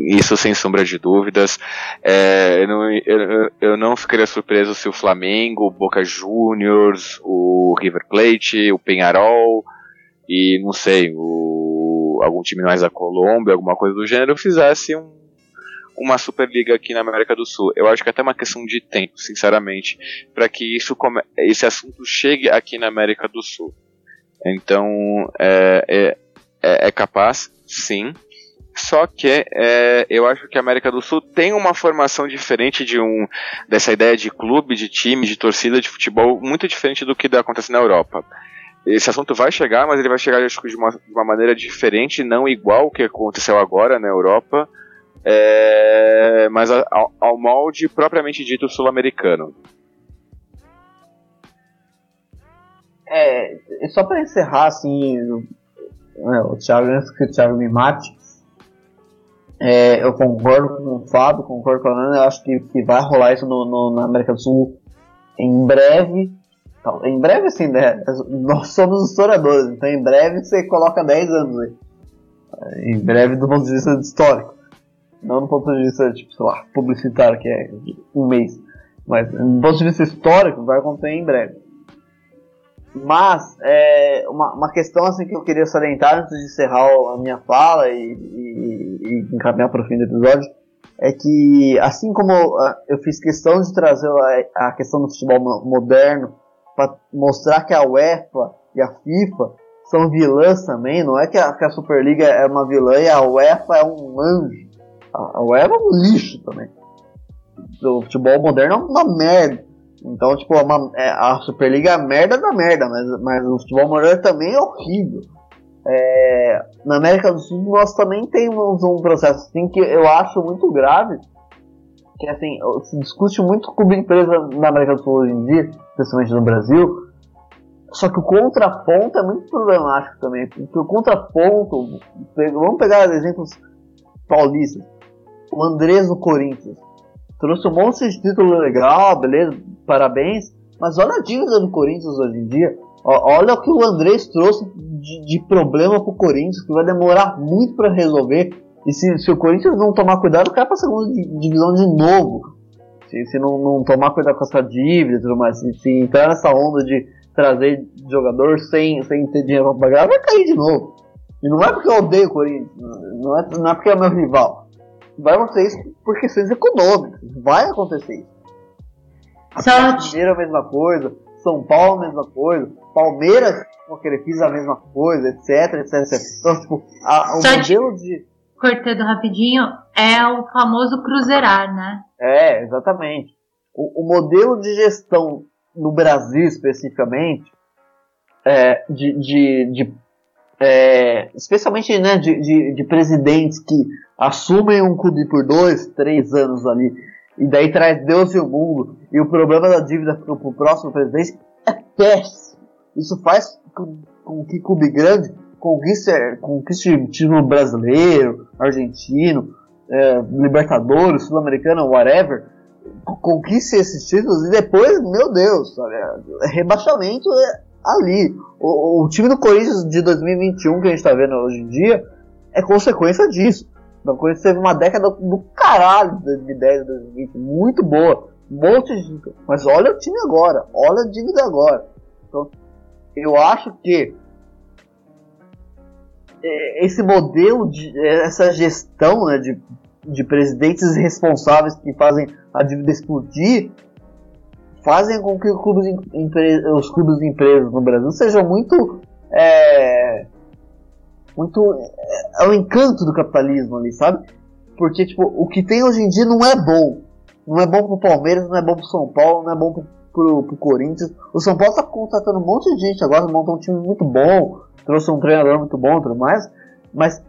Isso sem sombra de dúvidas. É, eu, não, eu, eu, não ficaria surpreso se o Flamengo, o Boca Juniors, o River Plate, o Penharol e não sei, o, algum time mais da Colômbia, alguma coisa do gênero, fizesse um uma Superliga aqui na América do Sul. Eu acho que é até uma questão de tempo, sinceramente, para que isso come... esse assunto chegue aqui na América do Sul. Então, é, é, é, é capaz, sim. Só que é, eu acho que a América do Sul tem uma formação diferente de um dessa ideia de clube, de time, de torcida de futebol muito diferente do que acontece na Europa. Esse assunto vai chegar, mas ele vai chegar acho, de, uma, de uma maneira diferente, não igual o que aconteceu agora na Europa é, mas ao, ao, molde propriamente dito sul-americano. É, só para encerrar, assim, né, o Thiago, antes que o Thiago me mate, é, eu concordo com o Fábio, concordo com a Ana, eu acho que, que vai rolar isso no, no, na América do Sul em breve. Em breve, assim, né? Nós somos historiadores, então em breve você coloca 10 anos aí. Em breve do ponto de vista histórico. Não do ponto de vista, tipo, sei lá, publicitário, que é um mês. Mas do ponto de vista histórico, vai acontecer em breve. Mas, é, uma, uma questão assim que eu queria salientar antes de encerrar a minha fala e, e, e encaminhar para o fim do episódio, é que assim como eu fiz questão de trazer a, a questão do futebol moderno para mostrar que a UEFA e a FIFA são vilãs também, não é que a, que a Superliga é uma vilã e a UEFA é um anjo. A UEFA é um lixo também. O futebol moderno é uma merda. Então, tipo, é uma, é, a Superliga é a merda da merda, mas, mas o futebol moderno também é horrível. É, na América do Sul nós também temos um processo assim que eu acho muito grave, que assim, se discute muito com empresa na América do Sul hoje em dia, especialmente no Brasil, só que o contraponto é muito problemático também, porque o contraponto, vamos pegar exemplos paulistas, o Andrés do Corinthians. Trouxe um monte de título legal, beleza, parabéns. Mas olha a dívida do Corinthians hoje em dia. Olha o que o Andrés trouxe de, de problema pro Corinthians, que vai demorar muito para resolver. E se, se, o Corinthians não tomar cuidado, cai pra segunda divisão de novo. Se, se não, não, tomar cuidado com essa dívida e tudo mais. Se, se, entrar nessa onda de trazer jogador sem, sem ter dinheiro pra pagar, vai cair de novo. E não é porque eu odeio o Corinthians, não é, não é porque é meu rival. Vai acontecer isso por questões econômicas. Vai acontecer isso. Mineiro a mesma coisa, São Paulo a mesma coisa, Palmeiras, porque ele fez a mesma coisa, etc, etc, etc. Então, tipo, a, o Só modelo de... Cortando rapidinho, é o famoso cruzeirar, né? É, exatamente. O, o modelo de gestão no Brasil, especificamente, é, de, de, de é, especialmente né, de, de, de, presidentes que assumem um clube por dois, três anos ali, e daí traz Deus e o mundo, e o problema da dívida para o próximo presidente é péssimo. Isso faz com, com que clube grande conquiste, conquiste título brasileiro, argentino, é, Libertadores, Sul-Americano, whatever, conquiste esses títulos e depois, meu Deus, sabe, rebaixamento é ali. O, o, time do Corinthians de 2021 que a gente tá vendo hoje em dia é consequência disso. O Corinthians teve uma década do caralho de 2010 2020, muito boa. Monte de. Mas olha o time agora, olha a dívida agora. Então, eu acho que é, esse modelo de essa gestão né, de, de presidentes responsáveis que fazem a dívida explodir fazem com que clubes, os clubes de empresas no Brasil sejam muito. É, muito. É, é o encanto do capitalismo ali, sabe? Porque, tipo, o que tem hoje em dia não é bom. Não é bom pro Palmeiras, não é bom pro São Paulo, não é bom pro, pro, pro Corinthians. O São Paulo tá contratando um monte de gente agora, montou um time muito bom, trouxe um treinador muito bom e tudo mais. Mas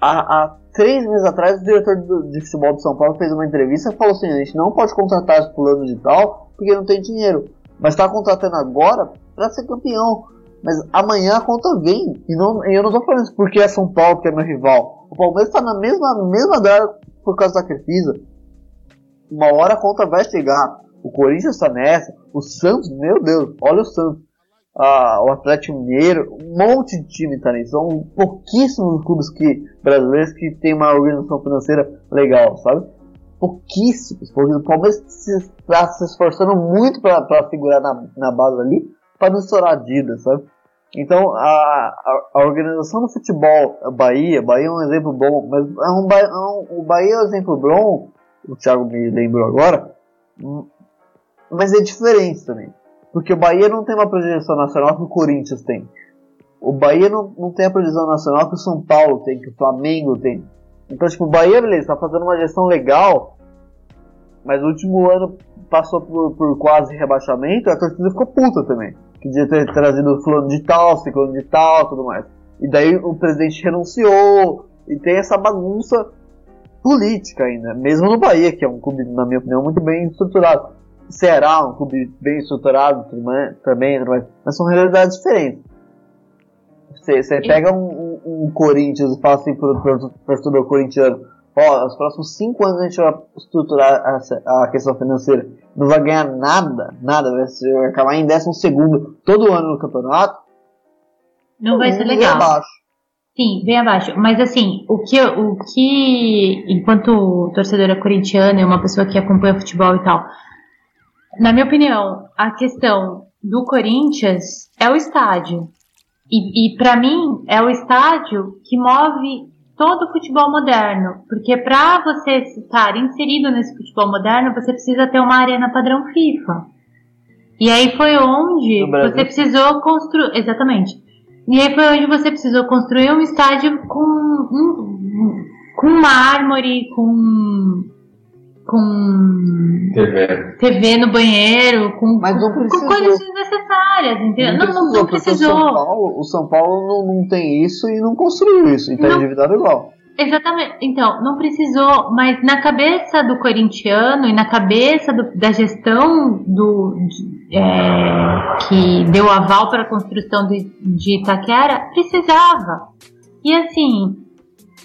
há, há três meses atrás o diretor do, de futebol de São Paulo fez uma entrevista e falou assim: a gente não pode contratar esse fulano de tal porque não tem dinheiro. Mas está contratando agora para ser campeão. Mas amanhã a conta vem. E, não, e eu não estou falando isso porque é São Paulo que é meu rival. O Palmeiras está na mesma, mesma guerra por causa da Crefisa. Uma hora a conta vai chegar. O Corinthians está nessa. O Santos, meu Deus, olha o Santos. Ah, o Atlético Mineiro, um monte de time está nisso. São pouquíssimos clubes que, brasileiros que tem uma organização financeira legal, sabe? Pouquíssimos. Porque o Palmeiras está se esforçando muito para segurar na, na base ali, para não estourar a dívida, sabe? Então, a, a, a, organização do futebol, Bahia, Bahia é um exemplo bom, mas é um, é um, o Bahia é um exemplo bom, o Thiago me lembrou agora, mas é diferente também. Porque o Bahia não tem uma projeção nacional que o Corinthians tem. O Bahia não, não tem a projeção nacional que o São Paulo tem, que o Flamengo tem. Então, tipo, o Bahia, beleza, tá fazendo uma gestão legal, mas no último ano passou por, por quase rebaixamento, a torcida ficou puta também que devia ter trazido fulano de tal, ciclano de tal, tudo mais. E daí o presidente renunciou, e tem essa bagunça política ainda, mesmo no Bahia, que é um clube, na minha opinião, muito bem estruturado. Ceará, um clube bem estruturado também, mas são realidades diferentes. Você, você pega um, um, um, Corinthians e fala assim para o torcedor corintiano, ó, nos próximos cinco anos a gente vai estruturar a, a questão financeira não vai ganhar nada, nada, vai, acabar em décimo segundo todo ano no campeonato. Não vai ser legal. Abaixo. Sim, bem abaixo. Mas assim, o que, o que, enquanto torcedora corintiana e uma pessoa que acompanha futebol e tal, na minha opinião, a questão do Corinthians é o estádio. E, e para mim, é o estádio que move todo o futebol moderno, porque para você estar inserido nesse futebol moderno, você precisa ter uma arena padrão FIFA. E aí foi onde você precisou construir, exatamente. E aí foi onde você precisou construir um estádio com um, com mármore, com com TV. TV no banheiro, com, Mas não com coisas desnecessárias, entendeu? Não, não, não precisou. O São Paulo, o São Paulo não, não, tem isso e não construiu isso, então é endividado igual. Exatamente. Então, não precisou, mas na cabeça do corintiano e na cabeça do, da gestão do, de, é, que deu aval para a construção de, de Itaquera, precisava. E assim,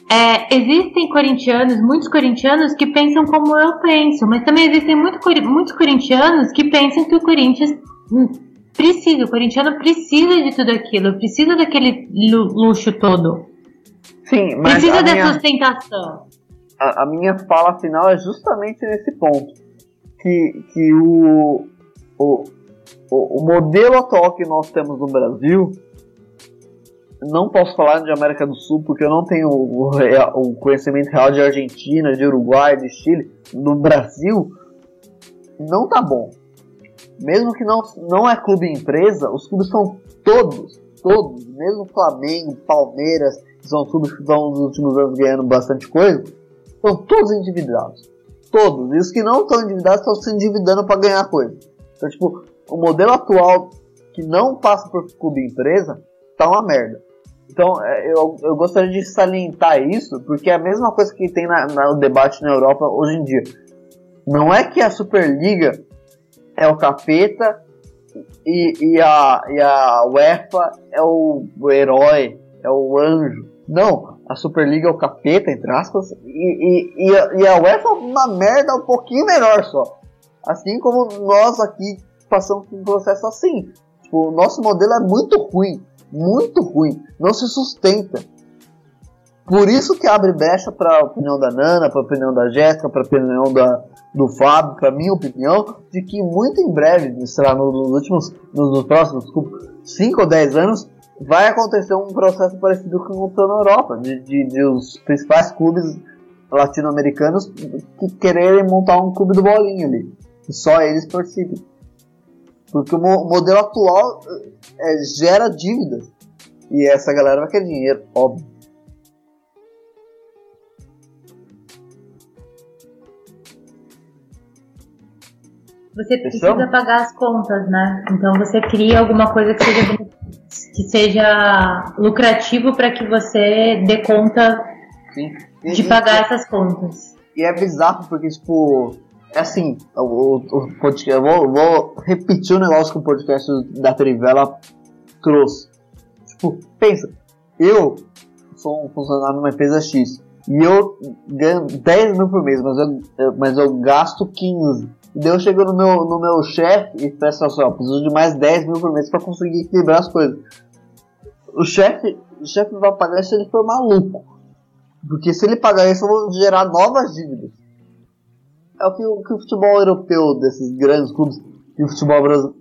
é, existem corintianos, muitos corintianos que pensam como eu penso, mas também existem muito, muitos corintianos que pensam que o Corinthians hum, precisa, o corintiano precisa de tudo aquilo, precisa daquele luxo todo. Sim, mas precisa da minha, sustentação. A, a, minha fala final é justamente nesse ponto, que, que o, o, o, o modelo atual que nós temos no Brasil não posso falar de América do Sul porque eu não tenho o, o, conhecimento real de Argentina, de Uruguai, de Chile. No Brasil, não tá bom. Mesmo que não, não é clube empresa, os clubes são todos, todos, mesmo Flamengo, Palmeiras, que são clubes que estão nos últimos anos ganhando bastante coisa, são todos endividados. Todos. E os que não estão endividados estão se endividando para ganhar coisa. Então, tipo, o modelo atual que não passa por clube empresa tá uma merda. Então, é, eu, eu gostaria de salientar isso, porque é a mesma coisa que tem na, no debate na Europa hoje em dia. Não é que a Superliga é o capeta e, e, a, e a UEFA é o, o herói, é o anjo. Não, a Superliga é o capeta, entre aspas, e, e, e, a, e a UEFA é uma merda um pouquinho melhor só. Assim como nós aqui passamos por um processo assim. Tipo, o nosso modelo é muito ruim muito ruim, não se sustenta. Por isso que abre brecha para a opinião da Nana, para a opinião da Jéssica, para a opinião da, do Fábio, para minha opinião, de que muito em breve, nos últimos, nos, próximos 5 ou 10 anos, vai acontecer um processo parecido com o que aconteceu na Europa, de, de, de os principais clubes latino-americanos que quererem montar um clube do bolinho ali, e só eles participem. Porque o modelo atual é, gera dívidas. E essa galera vai querer dinheiro, óbvio. Você precisa pagar as contas, né? Então você cria alguma coisa que seja que seja lucrativo para que você dê conta Sim. de pagar essas contas. E é bizarro porque, tipo, é assim, o, podcast, eu vou, vou repetir o negócio que o podcast da Trivela trouxe. Tipo, pensa, eu sou um funcionário numa empresa X e eu ganho 10 mil por mês, mas eu, eu- mas eu gasto 15. E daí eu chego no meu, no meu chefe e peço assim, ó, preciso de mais 10 mil por mês pra conseguir equilibrar as coisas. O chefe, o chefe vai pagar isso se ele for maluco. Porque se ele pagar isso, eu vou gerar novas dívidas. É o que, o que o futebol europeu desses grandes clubes e o futebol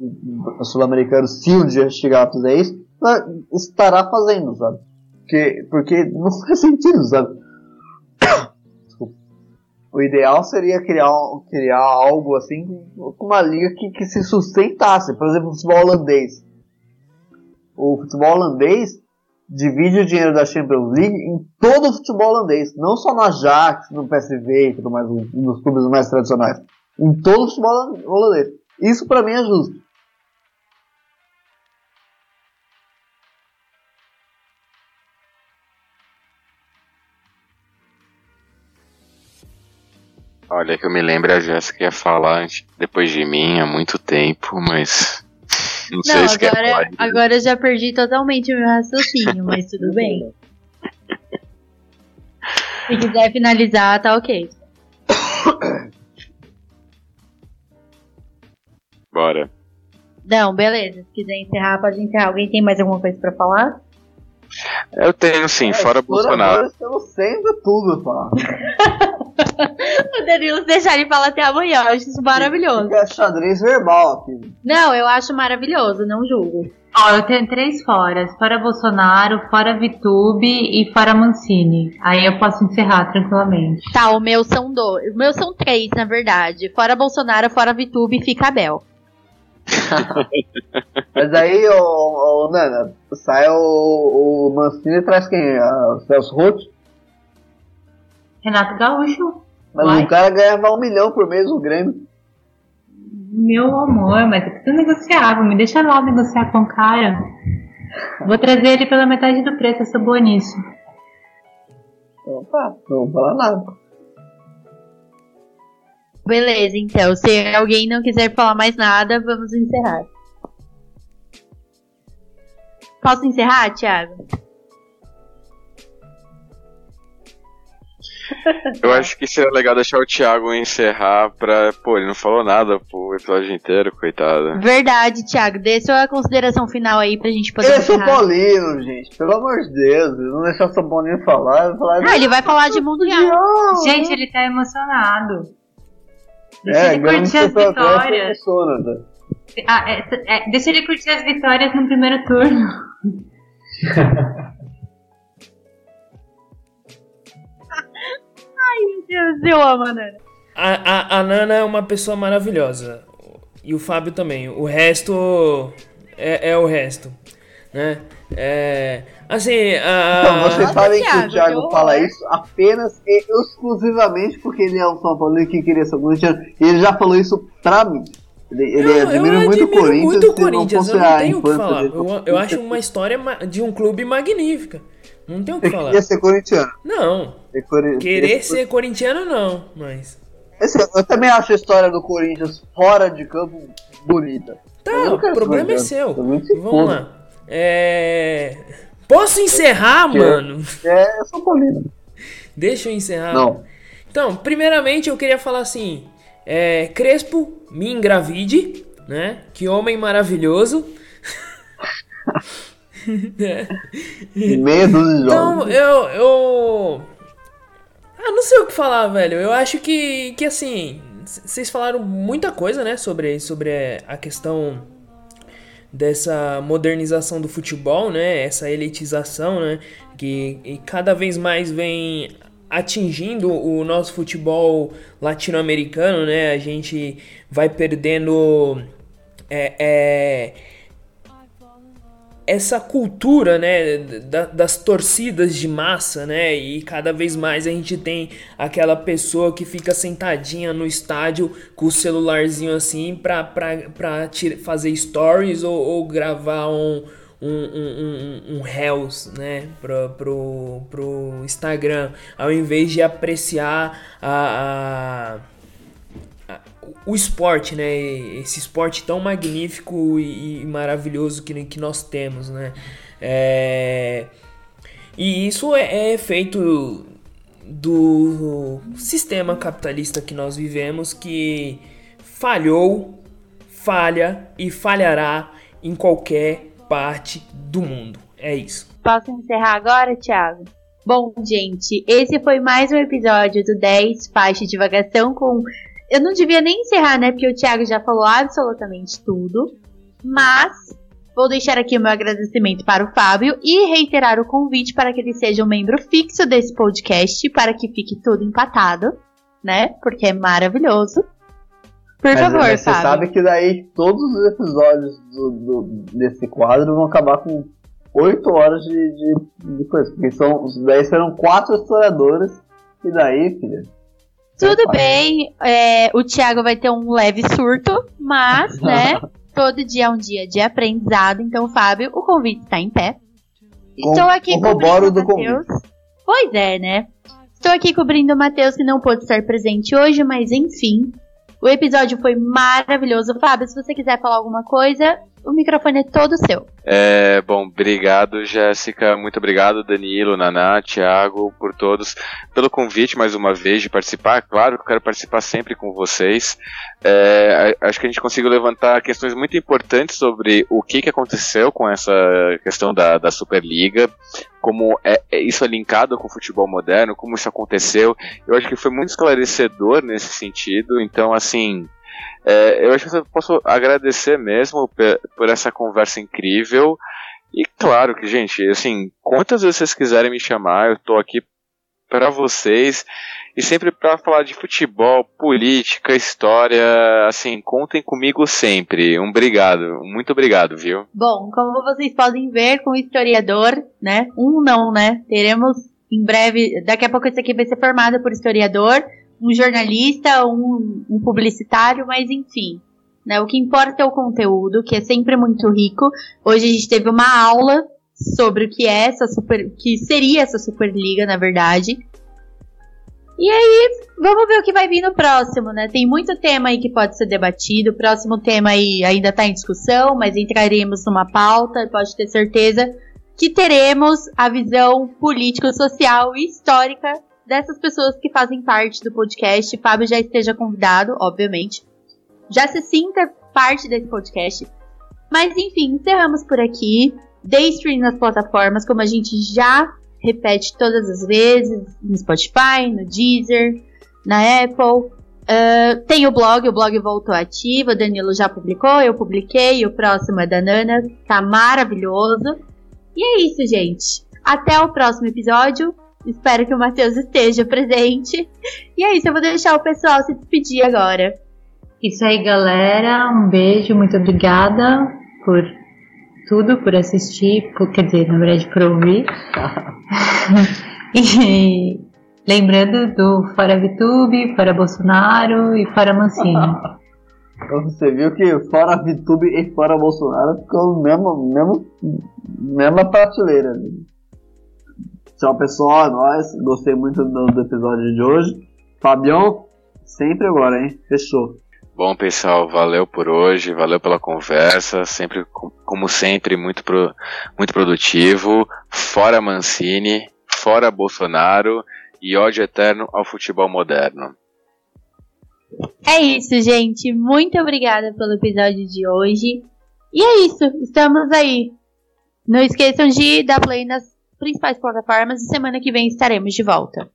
sul-americano, se um dia chegar a fazer isso, estará fazendo, sabe? Porque, porque não faz sentido, sabe? Desculpa. O ideal seria criar, criar algo assim com uma liga que, que se sustentasse. Por exemplo, o futebol holandês. O futebol holandês divide o dinheiro da Champions League em todo o futebol holandês, não só no Ajax, no PSV e tudo mais, dos clubes mais tradicionais. Em todo o futebol holandês. Isso pra mim é justo. Olha, que eu me lembro, a Jéssica ia falar depois de mim há muito tempo, mas. Não sei Não, se quer falar. agora, agora eu já perdi totalmente o meu raciocínio, mas tudo bem. Se quiser finalizar, tá ok. Bora. Não, beleza. Se quiser encerrar, pode encerrar. Alguém tem mais alguma coisa pra falar? Eu tenho sim, fora Bolsonaro. Eu sempre tudo, falar. O Danilo deixar ele falar até amanhã. Eu acho isso maravilhoso. É xadrez verbal aqui. Não, eu acho maravilhoso, não julgo. Ó, eu tenho três foras. Fora Bolsonaro, fora Vitube e fora Mancini. Aí eu posso encerrar tranquilamente. Tá, o meu são dois. O meu são três, na verdade. Fora Bolsonaro, fora Vitube, fica Abel. Mas aí, ô, ô Nana, sai o, o Mancini e traz quem? Ah, O Celso Roth? Renato Gaúcho. Mas Vai. o cara ganhava um milhão por mês no Grêmio. Meu amor, mas é tudo negociável. Me deixa lá negociar com o cara. Vou trazer ele pela metade do preço, eu sou boa nisso. Tá, não vou falar nada. Beleza, então. Se alguém não quiser falar mais nada, vamos encerrar. Posso encerrar, Thiago? Eu acho que seria legal deixar o Thiago encerrar pra. Pô, ele não falou nada pro episódio inteiro, coitado. Verdade, Thiago. Dê sua consideração final aí pra gente poder Ele é São. Paulino, gente. Pelo amor de Deus. Não deixar o São Paulino falar. Ah, ele vai falar de mundial. Gente, ele tá emocionado. Deixa É, ele curtir as vitórias. né? Ah, é, é, deixa ele curtir as vitórias no primeiro turno. Deus, eu amo a Nana. A, a, a Nana é uma pessoa maravilhosa. E o Fábio também. O resto é, é o resto. Né? É, assim, a... Então, vocês sabem que o Thiago fala isso apenas e exclusivamente porque ele é um São Paulino que queria ser corintiano. E ele já falou isso pra mim. Ele, ele Não, admira eu muito o Corinthians. muito não Corinthians, fosse eu não tenho o que falar. dele. Eu, eu acho uma história de um clube magnífica. Não tem o que Ele falar. queria ser corintiano. Não, cori- querer esse- ser corintiano não, mas... esse- eu também acho a história do Corinthians fora de campo bonita. Tá, Eu o problema é seu. eu Vamos foda. lá. É... Posso encerrar, Que- mano? É São Paulino. Deixa eu encerrar. Não. Então, primeiramente eu queria falar assim: é, Crespo, me engravide, né? Que homem maravilhoso. É. Dúzia de Então, jogos. eu, Ah, não sei o que falar, velho. Eu acho que, que assim. Vocês falaram muita coisa, né? Sobre, sobre a questão dessa modernização do futebol, né? Essa elitização, né? Que cada vez mais vem atingindo o nosso futebol latino-americano, né? A gente vai perdendo é, é, essa cultura, né, da- das torcidas de massa, né, e cada vez mais a gente tem aquela pessoa que fica sentadinha no estádio com o celularzinho assim pra, pra, pra fazer stories ou, ou gravar um, um, um, um, um Hells, né, pro, pro, pro Instagram, ao invés de apreciar a, a o esporte, né, esse esporte tão magnífico e, e maravilhoso que, que nós temos, né, é, e isso é, é feito do sistema capitalista que nós vivemos que falhou, falha e falhará em qualquer parte do mundo. É isso. Posso encerrar agora, Thiago? Bom, gente, esse foi mais um episódio do 10 Faixa de Divagação com. Eu não devia nem encerrar, né? Porque o Thiago já falou absolutamente tudo. Mas Vou deixar aqui o meu agradecimento para o Fábio e reiterar o convite para que ele seja um membro fixo desse podcast para que fique tudo empatado, né? Porque é maravilhoso. Por Mas, favor, mas Você Fábio. sabe que daí todos os episódios do, do- desse quadro vão acabar com 8 horas de, de, de coisa. Porque são, os 10 serão quatro historiadores. E daí, filha? Tudo bem, é, o Thiago vai ter um leve surto, mas, né? todo dia é um dia de aprendizado. Então, Fábio, o convite está em pé. Estou aqui cobrindo do o Matheus. Pois é, né? Estou aqui cobrindo o Matheus que não pôde estar presente hoje, mas enfim. O episódio foi maravilhoso. Fábio, se você quiser falar alguma coisa, o microfone é todo seu. É, bom, obrigado, Jéssica. Muito obrigado, Danilo, Naná, Thiago, por todos, pelo convite mais uma vez de participar. Claro que eu quero participar sempre com vocês. É, acho que a gente conseguiu levantar questões muito importantes sobre o que, que aconteceu com essa questão da, da Superliga, como é, é- isso é linkado com o futebol moderno, como isso aconteceu. Eu acho que foi muito esclarecedor nesse sentido. Então, assim, é, eu acho que eu posso agradecer mesmo por essa conversa incrível. E claro que, gente, assim, quantas vezes vocês quiserem me chamar, eu tô aqui para vocês e sempre para falar de futebol, política, história, assim, contem comigo sempre. Um obrigado, muito obrigado, viu? Bom, como vocês podem ver com o historiador, né? Um não, né? Teremos em breve, daqui a pouco esse aqui vai ser formado por historiador, um jornalista, um, um publicitário, mas enfim. Né, o que importa é o conteúdo, que é sempre muito rico. Hoje a gente teve uma aula sobre o que é essa super, que seria essa Superliga, na verdade. E aí, vamos ver o que vai vir no próximo, né? Tem muito tema aí que pode ser debatido. O próximo tema aí ainda está em discussão, mas entraremos numa pauta, pode ter certeza que teremos a visão político-social e histórica dessas pessoas que fazem parte do podcast. Fábio já esteja convidado, obviamente. Já se sinta parte desse podcast. Mas enfim, encerramos por aqui. Dê stream nas plataformas, como a gente já repete todas as vezes, no Spotify, no Deezer, na Apple. Ah, tem o blog, o blog voltou ativo, o Danilo já publicou, eu publiquei, o próximo é da Nana, tá maravilhoso. E é isso, gente. Até o próximo episódio. Espero que o Matheus esteja presente. E é isso, eu vou deixar o pessoal se despedir agora. Isso aí, galera. Um beijo, muito obrigada por tudo, por assistir, por, quer dizer, na verdade, por ouvir. e lembrando do Fora Vitube, Fora Bolsonaro e Fora Mancini. Então você viu que fora VTube e fora Bolsonaro ficou mesmo, mesmo, mesma prateleira. né? Tchau pessoal, é nóis. Gostei muito do, do episódio de hoje. Fabião, sempre agora, hein? Fechou. Bom, pessoal, valeu por hoje, valeu pela conversa, sempre, com- como sempre, muito, pro- muito produtivo. Fora Mancini, fora Bolsonaro e ódio eterno ao futebol moderno. É isso, gente. Muito obrigada pelo episódio de hoje. E é isso. Estamos aí. Não esqueçam de dar play nas principais plataformas e semana que vem estaremos de volta.